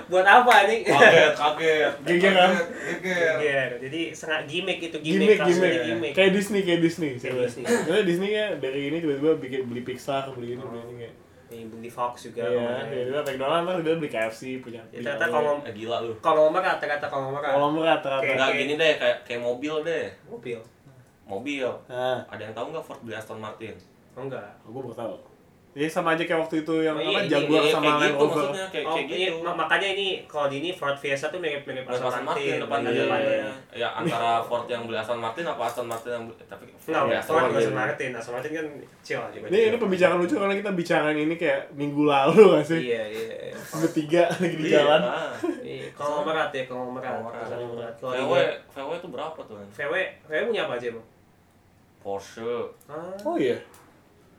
[SPEAKER 1] buat apa nih?
[SPEAKER 3] kaget kaget (laughs)
[SPEAKER 2] Geger kan?
[SPEAKER 3] geger
[SPEAKER 1] Iya, jadi sangat gimmick itu
[SPEAKER 2] Gimmick,
[SPEAKER 1] gimmick,
[SPEAKER 2] gimmick.
[SPEAKER 1] gimmick.
[SPEAKER 2] Kayak Disney, kayak Disney.
[SPEAKER 1] Kayak. Disney.
[SPEAKER 2] Sebenarnya Disney ya dari ini tiba-tiba bikin beli Pixar, beli ini, beli ini kayak.
[SPEAKER 1] Nih beli Fox juga.
[SPEAKER 2] Iya,
[SPEAKER 1] kemarin.
[SPEAKER 2] tiba-tiba McDonald kan udah beli KFC punya.
[SPEAKER 1] Ya,
[SPEAKER 2] punya
[SPEAKER 1] ternyata
[SPEAKER 2] ini.
[SPEAKER 1] kalau
[SPEAKER 3] eh, gila lu
[SPEAKER 1] konglomerat, ternyata konglomerat.
[SPEAKER 2] kalau rata-rata.
[SPEAKER 1] Kayak-
[SPEAKER 3] nggak gini deh kayak kayak mobil deh
[SPEAKER 1] Mobil.
[SPEAKER 3] mobil
[SPEAKER 2] Nah,
[SPEAKER 3] ada yang tahu nggak Ford beli Aston Martin
[SPEAKER 1] Oh enggak.
[SPEAKER 2] gue baru tahu. Ya sama aja kayak waktu itu yang
[SPEAKER 1] Oh, iya,
[SPEAKER 2] apa
[SPEAKER 1] ini-
[SPEAKER 2] Jaguar
[SPEAKER 3] Iya,
[SPEAKER 2] sama Land
[SPEAKER 3] gitu
[SPEAKER 2] Rover.
[SPEAKER 3] maksudnya kayak
[SPEAKER 1] Oh,
[SPEAKER 3] kayak
[SPEAKER 1] ini,
[SPEAKER 3] gitu
[SPEAKER 1] ma- makanya ini kalau di ini Ford Fiesta tuh mirip-mirip Aston
[SPEAKER 3] Aston Martin depan
[SPEAKER 2] Iya.
[SPEAKER 3] depannya. Ya antara Ford yang beli Aston Martin apa Aston Martin yang beli tapi Ford
[SPEAKER 1] ya,
[SPEAKER 3] Aston
[SPEAKER 1] Ford
[SPEAKER 3] Martin.
[SPEAKER 1] Aston Martin. Aston Martin kan kecil aja.
[SPEAKER 2] Ini ini pembicaraan lucu karena kita bicarain ini kayak minggu lalu gak sih?
[SPEAKER 1] Iya, iya. iya.
[SPEAKER 2] Bertiga (laughs) lagi di
[SPEAKER 3] Iya,
[SPEAKER 2] jalan.
[SPEAKER 3] nah.
[SPEAKER 1] Iya, konglomerat ya, konglomerat.
[SPEAKER 3] Konglomerat.
[SPEAKER 1] Konglomerat. Kalau
[SPEAKER 3] VW VW itu berapa tuh? Kan?
[SPEAKER 1] VW, VW punya apa aja, Bang?
[SPEAKER 3] Porsche.
[SPEAKER 1] Ah,
[SPEAKER 2] Oh iya.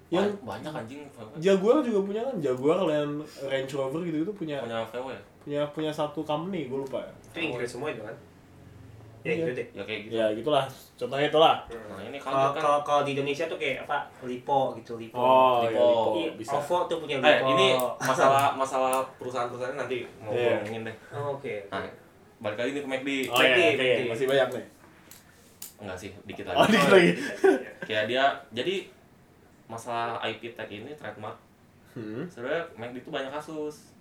[SPEAKER 2] Yang
[SPEAKER 3] Ba- banyak anjing VW.
[SPEAKER 2] Jaguar juga punya kan Jaguar Land Range Rover gitu gitu punya
[SPEAKER 3] Punya VW.
[SPEAKER 2] punya punya satu company gue lupa ya.
[SPEAKER 1] itu Inggris semua itu kan? Ya,
[SPEAKER 2] Iya.
[SPEAKER 1] gitu deh.
[SPEAKER 3] Ya kayak gitu.
[SPEAKER 2] Ya gitulah. Contohnya itulah.
[SPEAKER 3] Nah, ini
[SPEAKER 1] Kalau
[SPEAKER 3] kan.
[SPEAKER 1] kalau kalau di Indonesia tuh kayak apa? Lipo gitu, Lipo.
[SPEAKER 2] Oh,
[SPEAKER 3] Lipo.
[SPEAKER 2] ya, Lipo.
[SPEAKER 1] Iya,
[SPEAKER 2] bisa.
[SPEAKER 1] OVO tuh punya
[SPEAKER 3] Eh,
[SPEAKER 1] Lipo.
[SPEAKER 3] ini masalah masalah perusahaan-perusahaan nanti mau
[SPEAKER 2] Iya.
[SPEAKER 3] ngomongin deh.
[SPEAKER 1] Oh, Oke.
[SPEAKER 3] Nah, balik lagi nih ke McD.
[SPEAKER 2] Oh iya,
[SPEAKER 1] McD,
[SPEAKER 2] oke,
[SPEAKER 1] McD.
[SPEAKER 2] masih banyak nih.
[SPEAKER 3] Enggak sih, dikit
[SPEAKER 2] Oh,
[SPEAKER 3] lagi.
[SPEAKER 2] dikit lagi.
[SPEAKER 3] Kayak dia jadi masalah IP tag ini trademark
[SPEAKER 2] Hmm.
[SPEAKER 3] sebenarnya McD itu banyak kasus.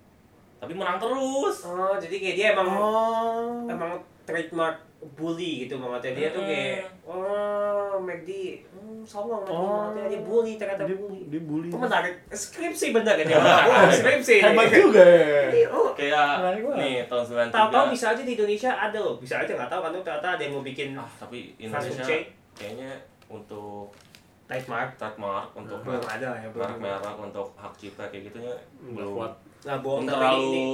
[SPEAKER 3] Tapi menang terus.
[SPEAKER 1] Oh, jadi kayak dia emang
[SPEAKER 2] Oh.
[SPEAKER 1] emang trademark bully gitu maksudnya dia tuh kayak oh McD hmm, songong McD
[SPEAKER 2] Oh.
[SPEAKER 1] maksudnya dia bully ternyata
[SPEAKER 2] Dia,
[SPEAKER 1] bully
[SPEAKER 2] dia bully.
[SPEAKER 1] itu menarik skripsi bener kan dia (laughs) oh, skripsi
[SPEAKER 2] Hebat juga ya.
[SPEAKER 1] Oh
[SPEAKER 3] Kayak nih tahun 93.
[SPEAKER 1] tahu-tahu bisa aja di Indonesia ada loh bisa aja nggak tahu kan tuh ternyata ada yang mau bikin
[SPEAKER 3] Ah, tapi Indonesia kayaknya untuk
[SPEAKER 1] trademark
[SPEAKER 3] trademark untuk
[SPEAKER 1] belum ada ya belum
[SPEAKER 3] merek-merek untuk hak cipta kayak gitunya belum
[SPEAKER 2] kuat.
[SPEAKER 1] nah
[SPEAKER 3] belum terlalu
[SPEAKER 1] ini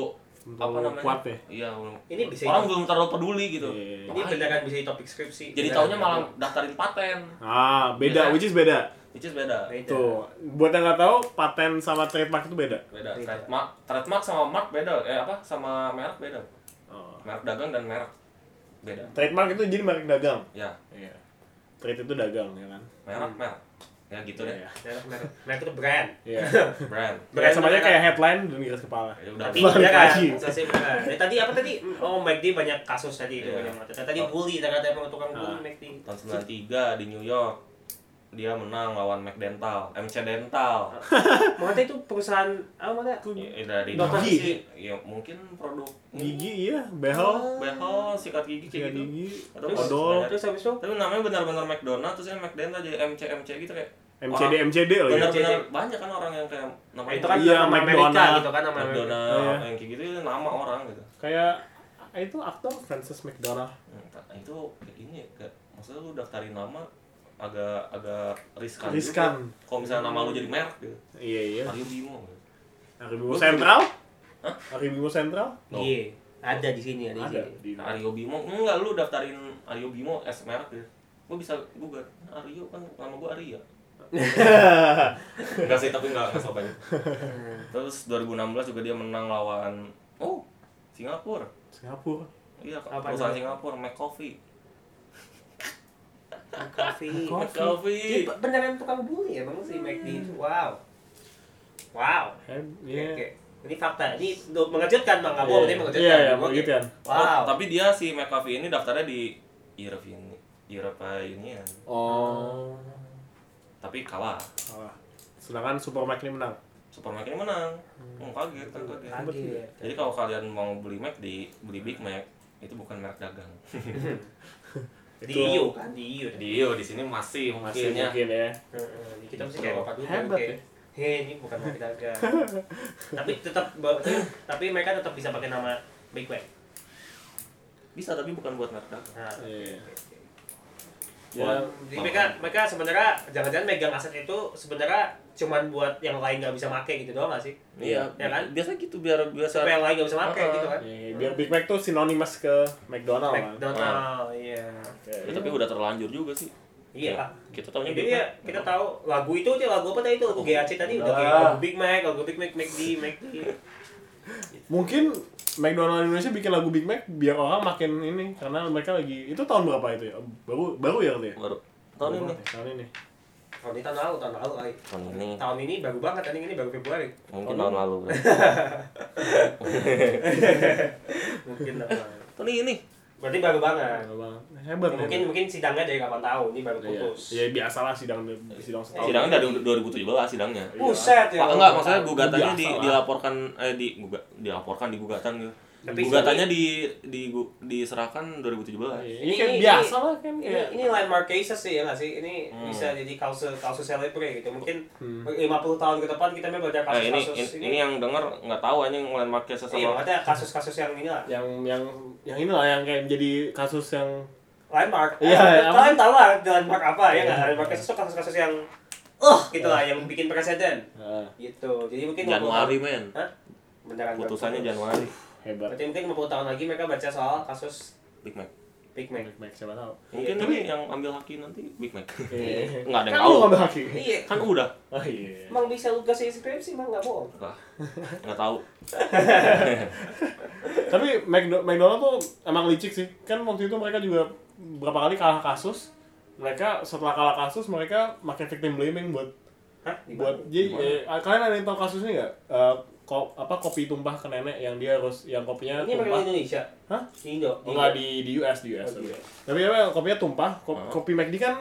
[SPEAKER 3] apa namanya
[SPEAKER 2] kuat ya.
[SPEAKER 3] iya belum
[SPEAKER 1] Ini bisa
[SPEAKER 3] orang belum terlalu peduli gitu
[SPEAKER 2] Iya.
[SPEAKER 1] ini
[SPEAKER 3] Makanya.
[SPEAKER 1] beneran bisa di topik skripsi
[SPEAKER 3] jadi
[SPEAKER 1] Beneran.
[SPEAKER 3] taunya malah daftarin paten
[SPEAKER 2] Ah, beda,
[SPEAKER 3] Biasa.
[SPEAKER 2] which is beda.
[SPEAKER 3] which is beda
[SPEAKER 1] Beda.
[SPEAKER 2] Tuh, buat yang nggak tahu, paten sama trademark itu beda.
[SPEAKER 3] beda
[SPEAKER 1] Beda.
[SPEAKER 3] trademark trademark sama mark beda eh apa sama merek beda
[SPEAKER 2] Oh.
[SPEAKER 3] merek dagang dan merek beda
[SPEAKER 2] Trademark itu jadi merek dagang.
[SPEAKER 3] ya
[SPEAKER 2] Iya. Trade itu dagang, ya kan?
[SPEAKER 3] merek merek ya gitu deh
[SPEAKER 2] Iya.
[SPEAKER 1] merek merek merek itu brand
[SPEAKER 2] Iya. (laughs)
[SPEAKER 3] brand
[SPEAKER 2] Ya, sama aja
[SPEAKER 1] Brand
[SPEAKER 2] kayak headline dan garis kepala.
[SPEAKER 3] ya udah
[SPEAKER 1] tapi
[SPEAKER 2] lagi.
[SPEAKER 1] selesai beneran Ya, tadi apa tadi oh McD banyak kasus tadi itu
[SPEAKER 3] Iya.
[SPEAKER 1] banyak banget tadi bully ternyata emang tukang bully
[SPEAKER 2] Ah.
[SPEAKER 1] McD
[SPEAKER 3] tahun 93 di New York dia menang lawan McDental MC Dental (laughs)
[SPEAKER 1] Maksudnya itu perusahaan apa maksudnya?
[SPEAKER 3] ya, dari
[SPEAKER 1] Dokter gigi.
[SPEAKER 3] sih ya mungkin produk
[SPEAKER 2] Gigi iya, behel,
[SPEAKER 3] behel sikat gigi
[SPEAKER 2] sikat
[SPEAKER 3] kayak gitu
[SPEAKER 2] gigi,
[SPEAKER 3] Atau
[SPEAKER 1] Terus,
[SPEAKER 2] odol,
[SPEAKER 1] terus habis itu
[SPEAKER 3] tapi namanya benar-benar McDonald terus yang McDental jadi MC MC gitu kayak
[SPEAKER 2] MCD MCD loh ya.
[SPEAKER 3] benar-benar banyak kan orang yang kayak namanya
[SPEAKER 1] itu kan
[SPEAKER 2] Iya,
[SPEAKER 1] nama Amerika
[SPEAKER 2] McDonald.
[SPEAKER 1] gitu kan nama.
[SPEAKER 3] McDonald
[SPEAKER 2] Oh, iya.
[SPEAKER 3] yang kayak gitu itu nama orang gitu
[SPEAKER 2] Kayak ah, itu aktor Francis McDonald.
[SPEAKER 3] Hmm, itu kayak ini ya, maksudnya lu daftarin nama agak agak riskan
[SPEAKER 2] Riskan.
[SPEAKER 3] juga. kalau misalnya nama lu jadi merek gitu
[SPEAKER 2] Iya iya.
[SPEAKER 3] Aryo Bimo gitu.
[SPEAKER 2] Hari Bimo Sentral?
[SPEAKER 3] Hah?
[SPEAKER 2] Hari Bimo Sentral?
[SPEAKER 3] No.
[SPEAKER 1] Iya. Ada di sini, ada di
[SPEAKER 2] Ada
[SPEAKER 1] sini.
[SPEAKER 2] di
[SPEAKER 3] Aryo Bimo enggak lu daftarin Aryo Bimo S merek gitu gua bisa google Aryo kan nama gua Arya (laughs) enggak sih tapi enggak enggak sopan terus 2016 juga dia menang lawan oh Singapura
[SPEAKER 2] Singapura.
[SPEAKER 3] iya perusahaan? Singapura McCoffee
[SPEAKER 1] Coffee.
[SPEAKER 3] McCoffee
[SPEAKER 1] Dia beneran tukang bully ya bang si McD itu. Wow. Wow. Oke,
[SPEAKER 2] Iya.
[SPEAKER 1] oke. ini fakta ini do- mengejutkan bang nggak bohong ini mengejutkan
[SPEAKER 2] Iya, iya,
[SPEAKER 1] kayak,
[SPEAKER 2] kan.
[SPEAKER 1] wow
[SPEAKER 3] tapi dia si McAfee ini daftarnya di European Europa Union
[SPEAKER 2] Oh.
[SPEAKER 3] tapi kalah
[SPEAKER 2] Salah. Sedangkan Super Mac ini menang.
[SPEAKER 3] Super Mac ini menang oh, kaget kan kaget
[SPEAKER 1] kaget
[SPEAKER 3] jadi kalau kalian mau beli Mac di beli Big Mac itu bukan merek dagang (laughs)
[SPEAKER 1] di kan di EU
[SPEAKER 3] di Iyo di sini masih
[SPEAKER 2] Masih
[SPEAKER 3] mungkin ya
[SPEAKER 2] mungkin ya.
[SPEAKER 1] Heeh, kita mesti kayak bapak dulu
[SPEAKER 2] Hebat
[SPEAKER 1] kayak, Hei, ini bukan merek dagang. (laughs) tapi tetap tapi mereka tetap bisa pakai nama Big Mac.
[SPEAKER 3] bisa tapi bukan buat dagang
[SPEAKER 1] Nah,
[SPEAKER 2] Iya.
[SPEAKER 1] Ya,
[SPEAKER 2] Ya,
[SPEAKER 1] jadi mereka mereka sebenarnya jangan-jangan megang aset itu sebenarnya cuman buat yang lain nggak bisa make gitu doang nggak sih?
[SPEAKER 3] iya
[SPEAKER 1] Ya kan?
[SPEAKER 3] biasa gitu biar biasa
[SPEAKER 1] Supaya yang lain nggak bisa make
[SPEAKER 3] Ah,
[SPEAKER 1] gitu kan?
[SPEAKER 2] Iya, biar Big Mac tuh sinonimus ke McDonald kan.
[SPEAKER 1] McDonald, iya.
[SPEAKER 3] Ya, tapi udah terlanjur juga sih
[SPEAKER 1] Iya.
[SPEAKER 3] Ya, kita tahunya
[SPEAKER 1] Jadi
[SPEAKER 3] Big
[SPEAKER 1] ya,
[SPEAKER 3] Mac.
[SPEAKER 1] kita tahu lagu itu aja lagu apa tadi itu lagu GAC tadi udah kayak lagu Big Mac, lagu Big Mac, McD, McD.
[SPEAKER 2] Mungkin McDonald Indonesia bikin lagu Big Mac biar orang makin ini karena mereka lagi itu tahun berapa itu ya? Baru baru ya katanya.
[SPEAKER 3] baru tahun ini
[SPEAKER 2] Tahun ini.
[SPEAKER 1] Tahun ini tahun lalu, tahun lalu kali.
[SPEAKER 3] tahun ini
[SPEAKER 1] Tahun ini baru banget, tadi ini baru Februari.
[SPEAKER 3] mungkin tahun lalu bro.
[SPEAKER 1] Mungkin apa?
[SPEAKER 3] tahun ini (laughs)
[SPEAKER 1] Berarti baru banget.
[SPEAKER 2] Baru banget. Hebat.
[SPEAKER 1] Mungkin
[SPEAKER 2] hebat.
[SPEAKER 1] mungkin sidangnya dari kapan tahu, ini baru
[SPEAKER 2] Iya.
[SPEAKER 1] putus.
[SPEAKER 2] Ya biasalah sidang sidang setahun.
[SPEAKER 3] sidangnya dari 2017 sidangnya
[SPEAKER 1] Buset ya.
[SPEAKER 3] Pak, enggak, maksudnya gugatannya di, dilaporkan eh di guga, dilaporkan di gugatan gitu.
[SPEAKER 1] Tapi
[SPEAKER 3] Gugatannya di di gu- diserahkan 2017.
[SPEAKER 2] Iya, Ini kayak biasa lah kan
[SPEAKER 1] Ini,
[SPEAKER 2] kayak
[SPEAKER 1] ini landmark cases sih ya nggak sih? Ini
[SPEAKER 3] Hmm.
[SPEAKER 1] bisa jadi kasus kasus celebrate gitu. Mungkin
[SPEAKER 2] Hmm.
[SPEAKER 1] 50 tahun ke depan kita mau baca
[SPEAKER 3] Eh, ini,
[SPEAKER 1] kasus-kasus
[SPEAKER 3] ini ini yang denger nggak tahu anjing landmark case
[SPEAKER 1] Iya,
[SPEAKER 3] sama
[SPEAKER 1] maksudnya kasus-kasus yang ini lah.
[SPEAKER 2] yang yang yang inilah yang kayak jadi kasus yang
[SPEAKER 1] Landmark.
[SPEAKER 2] Iya,
[SPEAKER 1] Eh,
[SPEAKER 2] apa?
[SPEAKER 1] kalian tahu lah landmark apa ya
[SPEAKER 2] Iya.
[SPEAKER 1] nggak? Landmark cases itu kasus-kasus yang oh gitu lah yang bikin presiden
[SPEAKER 2] ah,
[SPEAKER 1] gitu. Jadi mungkin
[SPEAKER 3] Januari men.
[SPEAKER 1] Hah? Beneran
[SPEAKER 3] Putusannya
[SPEAKER 1] putus.
[SPEAKER 3] Januari.
[SPEAKER 2] Hebat.
[SPEAKER 1] Berarti mungkin 50 tahun lagi mereka baca soal kasus
[SPEAKER 3] Big Mac.
[SPEAKER 1] Big Mac.
[SPEAKER 2] Big Mac siapa tahu.
[SPEAKER 3] Mungkin
[SPEAKER 1] Iya,
[SPEAKER 3] ini
[SPEAKER 2] tapi-
[SPEAKER 3] yang ambil haki nanti Big Mac.
[SPEAKER 2] Iya.
[SPEAKER 3] Nggak ada yang
[SPEAKER 2] Kan
[SPEAKER 3] tahu.
[SPEAKER 2] lu ngambil haki.
[SPEAKER 1] Iya.
[SPEAKER 3] Kan udah.
[SPEAKER 2] Oh iya.
[SPEAKER 1] Emang bisa lu kasih skripsi emang nggak bohong.
[SPEAKER 3] Lah, nggak tahu. (laughs)
[SPEAKER 2] Tapi McDo- McDonald tuh emang licik sih. Kan waktu itu mereka juga berapa kali kalah kasus. Mereka setelah kalah kasus mereka pakai victim blaming buat
[SPEAKER 1] Hah?
[SPEAKER 2] Buat jadi eh, kalian ada yang tahu kasus ini nggak? Eh, ko- apa kopi tumpah ke nenek yang dia harus yang kopinya
[SPEAKER 1] Ini
[SPEAKER 2] tumpah.
[SPEAKER 1] di Indonesia.
[SPEAKER 2] Hah?
[SPEAKER 1] Di Indo.
[SPEAKER 2] Oh, enggak di di US di US.
[SPEAKER 1] Oh, di
[SPEAKER 2] tapi. Apa kopinya tumpah, ko-
[SPEAKER 3] Ah.
[SPEAKER 2] kopi McD kan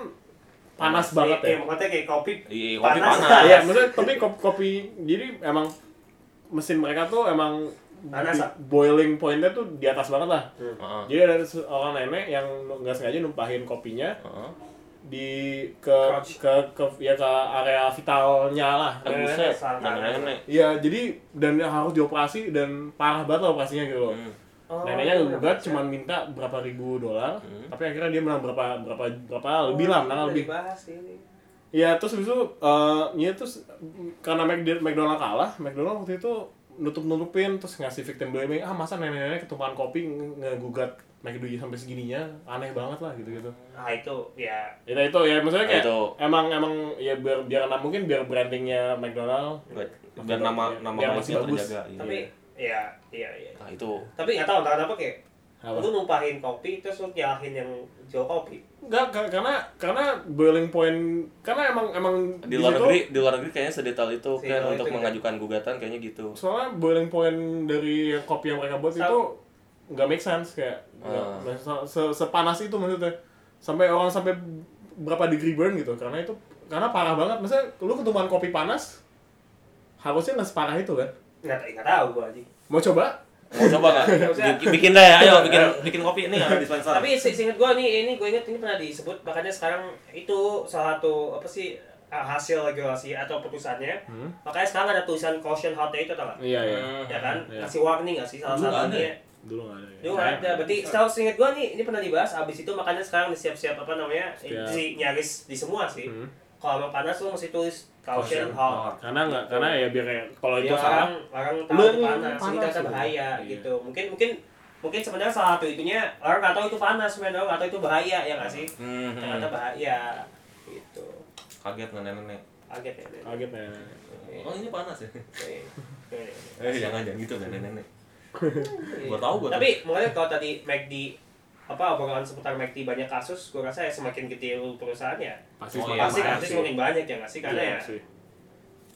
[SPEAKER 2] panas
[SPEAKER 1] Kayak-
[SPEAKER 2] banget ya.
[SPEAKER 1] Kayak maksudnya kayak kopi
[SPEAKER 3] Iya, kopi
[SPEAKER 1] Panas.
[SPEAKER 3] panas. (laughs)
[SPEAKER 2] Iya, maksudnya tapi kopi, kopi jadi emang mesin mereka tuh emang
[SPEAKER 1] Panas,
[SPEAKER 2] di-
[SPEAKER 1] ah?
[SPEAKER 2] boiling pointnya tuh di atas banget lah.
[SPEAKER 3] Heeh.
[SPEAKER 2] Jadi ada seorang nenek yang nggak sengaja numpahin kopinya
[SPEAKER 3] Heeh.
[SPEAKER 2] Di ke ke ke ya ke area vitalnya lah.
[SPEAKER 3] Kan buset.
[SPEAKER 2] Iya, jadi dan harus dioperasi dan parah banget lah operasinya gitu loh.
[SPEAKER 3] Hmm.
[SPEAKER 1] Oh,
[SPEAKER 2] Neneknya gugat
[SPEAKER 1] baca.
[SPEAKER 2] cuma minta berapa ribu dolar,
[SPEAKER 3] Hmm.
[SPEAKER 2] tapi akhirnya dia menang berapa berapa berapa
[SPEAKER 1] Oh,
[SPEAKER 2] lebih lah, menang lebih. Iya, terus habis itu eh ya terus karena McD- McDonald kalah, McDonald waktu itu nutup-nutupin terus ngasih victim blaming, ah masa nenek-nenek ketumpahan kopi nge- ngegugat McD sampai segininya, aneh banget lah gitu-gitu.
[SPEAKER 1] Nah itu ya
[SPEAKER 2] Itu itu ya maksudnya kayak
[SPEAKER 3] Itu.
[SPEAKER 2] emang emang ya biar biar mungkin biar brandingnya McDonald
[SPEAKER 3] Biar- Biar nama nama
[SPEAKER 2] biar masih bagus.
[SPEAKER 3] terjaga. Iya.
[SPEAKER 1] tapi ya iya iya.
[SPEAKER 3] Nah, itu
[SPEAKER 1] Tapi nggak tahu entah kenapa kayak
[SPEAKER 2] apa?
[SPEAKER 1] lu numpahin kopi terus lu nyalahin yang jual kopi.
[SPEAKER 2] Enggak, ka- karena karena boiling point karena emang emang
[SPEAKER 3] di luar
[SPEAKER 2] situ-
[SPEAKER 3] negeri di luar negeri kayaknya sedetail itu kan untuk
[SPEAKER 1] itu, ya.
[SPEAKER 3] mengajukan gugatan kayaknya gitu.
[SPEAKER 2] soalnya boiling point dari kopi yang mereka buat
[SPEAKER 1] Sa-
[SPEAKER 2] itu nggak make sense kayak nggak-
[SPEAKER 3] Ah.
[SPEAKER 2] nggak se- se- sepanas itu maksudnya sampai orang sampai berapa degree burn gitu karena itu karena parah banget maksudnya lu ketumpahan kopi panas harusnya nggak separah itu kan
[SPEAKER 1] Nggak nggak tahu gua aja.
[SPEAKER 2] mau coba
[SPEAKER 3] Mau coba nggak? (laughs)
[SPEAKER 1] Maksudnya-
[SPEAKER 3] bikin, bikin deh, ayo bikin bikin kopi ini ya dispenser.
[SPEAKER 1] Tapi se- seingat gua nih ini gua ingat ini pernah disebut makanya sekarang itu salah satu apa sih uh, hasil regulasi atau putusannya.
[SPEAKER 2] Hmm.
[SPEAKER 1] Makanya sekarang ada tulisan caution hot itu tau nggak?
[SPEAKER 2] iya iya.
[SPEAKER 1] Ya kan?
[SPEAKER 2] Iya.
[SPEAKER 1] Kasih warning nggak sih salah
[SPEAKER 3] nggak
[SPEAKER 1] satunya?
[SPEAKER 2] Dulu nggak ada ya.
[SPEAKER 1] Dulu nggak ada. Berarti setahu seingat gua nih ini pernah dibahas. Abis itu makanya sekarang disiap-siap apa namanya? Si nyaris di semua sih.
[SPEAKER 2] Hmm.
[SPEAKER 1] Kalau mau panas lu mesti tulis caution hot.
[SPEAKER 2] karena nggak karena ya biar kayak kalau itu
[SPEAKER 1] Iya,
[SPEAKER 2] salah
[SPEAKER 1] orang orang tahu itu panas,
[SPEAKER 2] panas gitu.
[SPEAKER 1] bahaya
[SPEAKER 2] Iya.
[SPEAKER 1] gitu. Mungkin mungkin mungkin sebenarnya salah satu itunya orang nggak tahu itu panas, sebenarnya orang nggak tahu itu bahaya ya nggak sih?
[SPEAKER 3] Hmm, hmm.
[SPEAKER 1] Ternyata bahaya gitu.
[SPEAKER 3] Kaget nenek-nenek.
[SPEAKER 1] Kaget ya.
[SPEAKER 2] Kaget ya
[SPEAKER 3] Oh ini panas ya?
[SPEAKER 1] Iya. (laughs)
[SPEAKER 3] Eh jangan jangan gitu nenek-nenek.
[SPEAKER 1] Iya.
[SPEAKER 3] Gua tahu gua.
[SPEAKER 1] Tapi makanya kalau tadi McD apa obrolan seputar McD banyak kasus, gue rasa ya semakin gede lu perusahaannya,
[SPEAKER 2] pasti
[SPEAKER 3] Oh, iya,
[SPEAKER 1] pasti pasti semakin banyak ya nggak sih? Karena
[SPEAKER 2] Iya
[SPEAKER 1] ya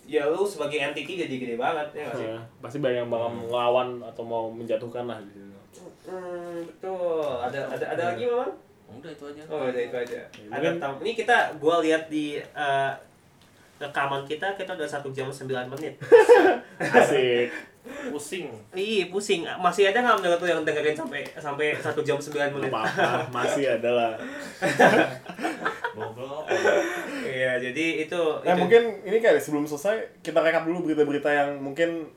[SPEAKER 1] ya lu sebagai entity jadi gede banget ya nggak sih?
[SPEAKER 2] Nah, pasti banyak yang bakal ngelawan atau mau menjatuhkan lah di situ.
[SPEAKER 1] hmm, betul. Ada ada ada lagi memang
[SPEAKER 3] udah itu aja.
[SPEAKER 1] Oh udah itu aja.
[SPEAKER 2] Ya,
[SPEAKER 1] ada ini kita gua lihat di eh, rekaman kita kita udah satu jam 9 menit. (laughs)
[SPEAKER 2] Asik.
[SPEAKER 3] Pusing
[SPEAKER 1] Ih, pusing. Masih ada nggak menurut lu yang dengerin sampai sampai satu jam 9 menit?
[SPEAKER 2] apa-apa, masih ada lah. (laughs)
[SPEAKER 3] goblok
[SPEAKER 1] Iya, jadi itu,
[SPEAKER 2] Nah,
[SPEAKER 1] itu
[SPEAKER 2] mungkin ini kayak sebelum selesai kita rekap dulu berita-berita yang mungkin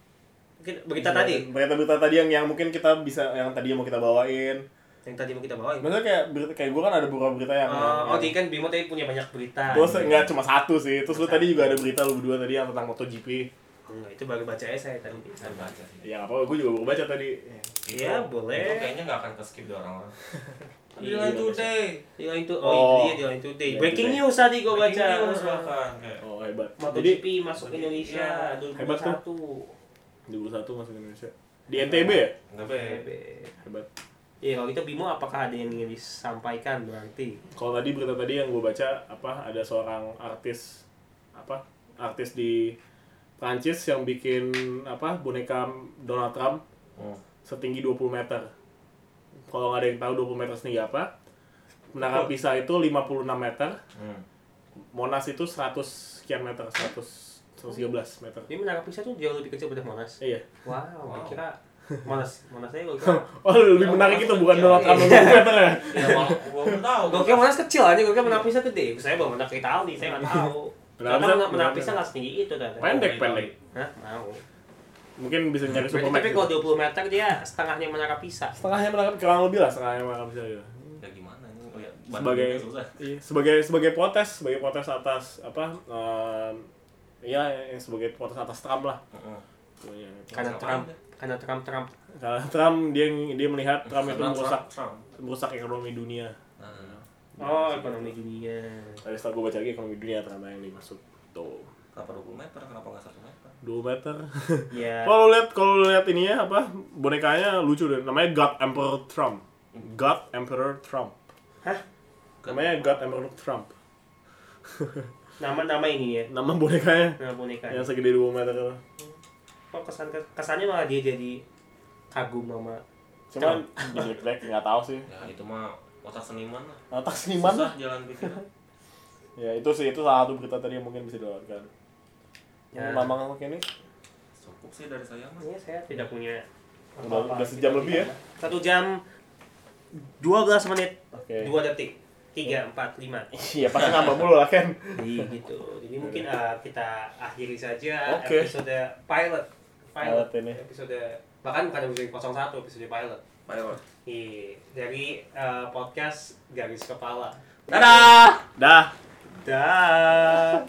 [SPEAKER 1] Mungkin berita tadi
[SPEAKER 2] berita-berita tadi yang yang mungkin kita bisa yang tadi mau kita bawain.
[SPEAKER 1] yang tadi mau kita bawain.
[SPEAKER 2] Maksudnya kayak berita kayak gue kan ada beberapa berita yang,
[SPEAKER 1] Oh, oh,
[SPEAKER 2] yang
[SPEAKER 1] jadi kan Bimo tadi punya banyak berita.
[SPEAKER 2] Terus enggak cuma satu sih. Terus lu tadi juga ada berita lu berdua tadi yang tentang MotoGP.
[SPEAKER 1] Enggak, itu baru baca saya tadi.
[SPEAKER 3] saya baca sih
[SPEAKER 2] Ya apa gue juga baru baca tadi.
[SPEAKER 1] Iya, boleh.
[SPEAKER 3] itu kayaknya nggak akan ke skip di orang-orang (laughs)
[SPEAKER 1] Iya,
[SPEAKER 3] di line today
[SPEAKER 1] Di to
[SPEAKER 2] Oh.
[SPEAKER 1] oh, itu dia di line today. Breaking
[SPEAKER 2] Today.
[SPEAKER 1] news tadi gua baca.
[SPEAKER 3] Breaking news bahkan kayak
[SPEAKER 2] Oh hebat. Jadi
[SPEAKER 1] MotoGP masuk Indonesia
[SPEAKER 2] Hebat tuh.
[SPEAKER 1] 2021.
[SPEAKER 2] 21 masuk Indonesia. Di NTB ya?
[SPEAKER 3] nggak be
[SPEAKER 2] Hebat.
[SPEAKER 1] Iya, kalau gitu Bimo apakah ada yang ingin disampaikan berarti?
[SPEAKER 2] Kalau tadi berita tadi yang gue baca apa ada seorang artis apa artis di Prancis yang bikin apa boneka Donald Trump
[SPEAKER 3] Hmm.
[SPEAKER 2] setinggi 20 meter. Kalau nggak ada yang tahu 20 meter setinggi apa, Menara Pisa itu 56 meter,
[SPEAKER 3] Hmm.
[SPEAKER 2] Monas itu 100 sekian meter, 100 113 meter.
[SPEAKER 1] Ini menara Pisa tuh jauh lebih kecil daripada Monas.
[SPEAKER 2] Iya.
[SPEAKER 1] Wow,
[SPEAKER 3] Wow.
[SPEAKER 1] kira Monas, Monas aja gua kira. (laughs)
[SPEAKER 2] Oh, lebih menarik itu bukan Donald Trump 20 meter ya.
[SPEAKER 3] ya gua belum tahu
[SPEAKER 1] Gue kira Monas kecil aja, gue kira menara Pisa gede. Saya belum pernah ke Italia, saya nggak tahu.
[SPEAKER 2] Menara
[SPEAKER 1] Karena
[SPEAKER 2] Pisa
[SPEAKER 1] nggak setinggi itu ternyata.
[SPEAKER 2] Pendek,
[SPEAKER 3] Oh,
[SPEAKER 2] pendek.
[SPEAKER 1] Hah? Mau.
[SPEAKER 2] Mungkin bisa nyari Supermax.
[SPEAKER 1] tapi kalau 20 meter dia setengahnya menara Pisa.
[SPEAKER 2] Setengahnya menara kurang lebih lah, setengahnya menara Pisa gitu.
[SPEAKER 3] ya gimana ini lihat
[SPEAKER 2] sebagai
[SPEAKER 3] bandingnya susah
[SPEAKER 2] iya, sebagai sebagai protes sebagai protes atas apa em, iya ya, sebagai protes atas Trump lah
[SPEAKER 3] Heeh.
[SPEAKER 2] Iya,
[SPEAKER 1] Karena
[SPEAKER 3] Ngapain
[SPEAKER 1] Trump, karena Trump Trump.
[SPEAKER 2] karena Trump dia dia melihat Trump itu
[SPEAKER 3] Karena
[SPEAKER 2] merusak
[SPEAKER 3] Trump
[SPEAKER 2] merusak ekonomi dunia
[SPEAKER 3] nah
[SPEAKER 1] Oh, ekonomi dunia.
[SPEAKER 2] tadi setelah gue baca lagi ekonomi dunia ternyata yang dimaksud tuh.
[SPEAKER 3] Kenapa 20 meter? Kenapa nggak 1 meter?
[SPEAKER 2] 2 meter.
[SPEAKER 1] Ya. (laughs)
[SPEAKER 2] kalau lihat kalau lihat ini ya apa bonekanya lucu deh. Namanya God Emperor Trump. God Emperor Trump.
[SPEAKER 1] Hah?
[SPEAKER 2] namanya God Emperor Trump. (laughs)
[SPEAKER 1] Nama-nama ini ya.
[SPEAKER 2] nama bonekanya.
[SPEAKER 1] Nama boneka.
[SPEAKER 2] yang segede 2 meter. Itu
[SPEAKER 1] Kok kesan kesannya malah dia jadi kagum sama
[SPEAKER 2] cuman jelek-jelek nggak tahu sih.
[SPEAKER 3] Ya itu mah otak seniman lah
[SPEAKER 2] otak seniman lah
[SPEAKER 3] susah jalan pikiran (laughs)
[SPEAKER 2] ya itu sih itu salah satu berita tadi yang mungkin bisa dilewatkan
[SPEAKER 1] Ya.
[SPEAKER 2] ya. mamang ini
[SPEAKER 3] cukup sih dari saya mah
[SPEAKER 1] Ini saya tidak punya
[SPEAKER 2] Udah-
[SPEAKER 1] apa-apa.
[SPEAKER 2] udah sejam lebih ya?
[SPEAKER 1] Satu jam 12 menit
[SPEAKER 2] oke
[SPEAKER 1] 2 detik 3, 4, 5
[SPEAKER 2] iya pasti nambah mulu lah kan
[SPEAKER 1] Jadi (laughs) gitu. Jadi mungkin uh, kita akhiri saja
[SPEAKER 2] Oke.
[SPEAKER 1] episode pilot.
[SPEAKER 2] Pilot ini.
[SPEAKER 1] Episode bahkan bukan episode 01 episode pilot.
[SPEAKER 3] pilot
[SPEAKER 1] Iya, dari uh, podcast garis kepala.
[SPEAKER 3] dadah
[SPEAKER 2] dah
[SPEAKER 1] Dah.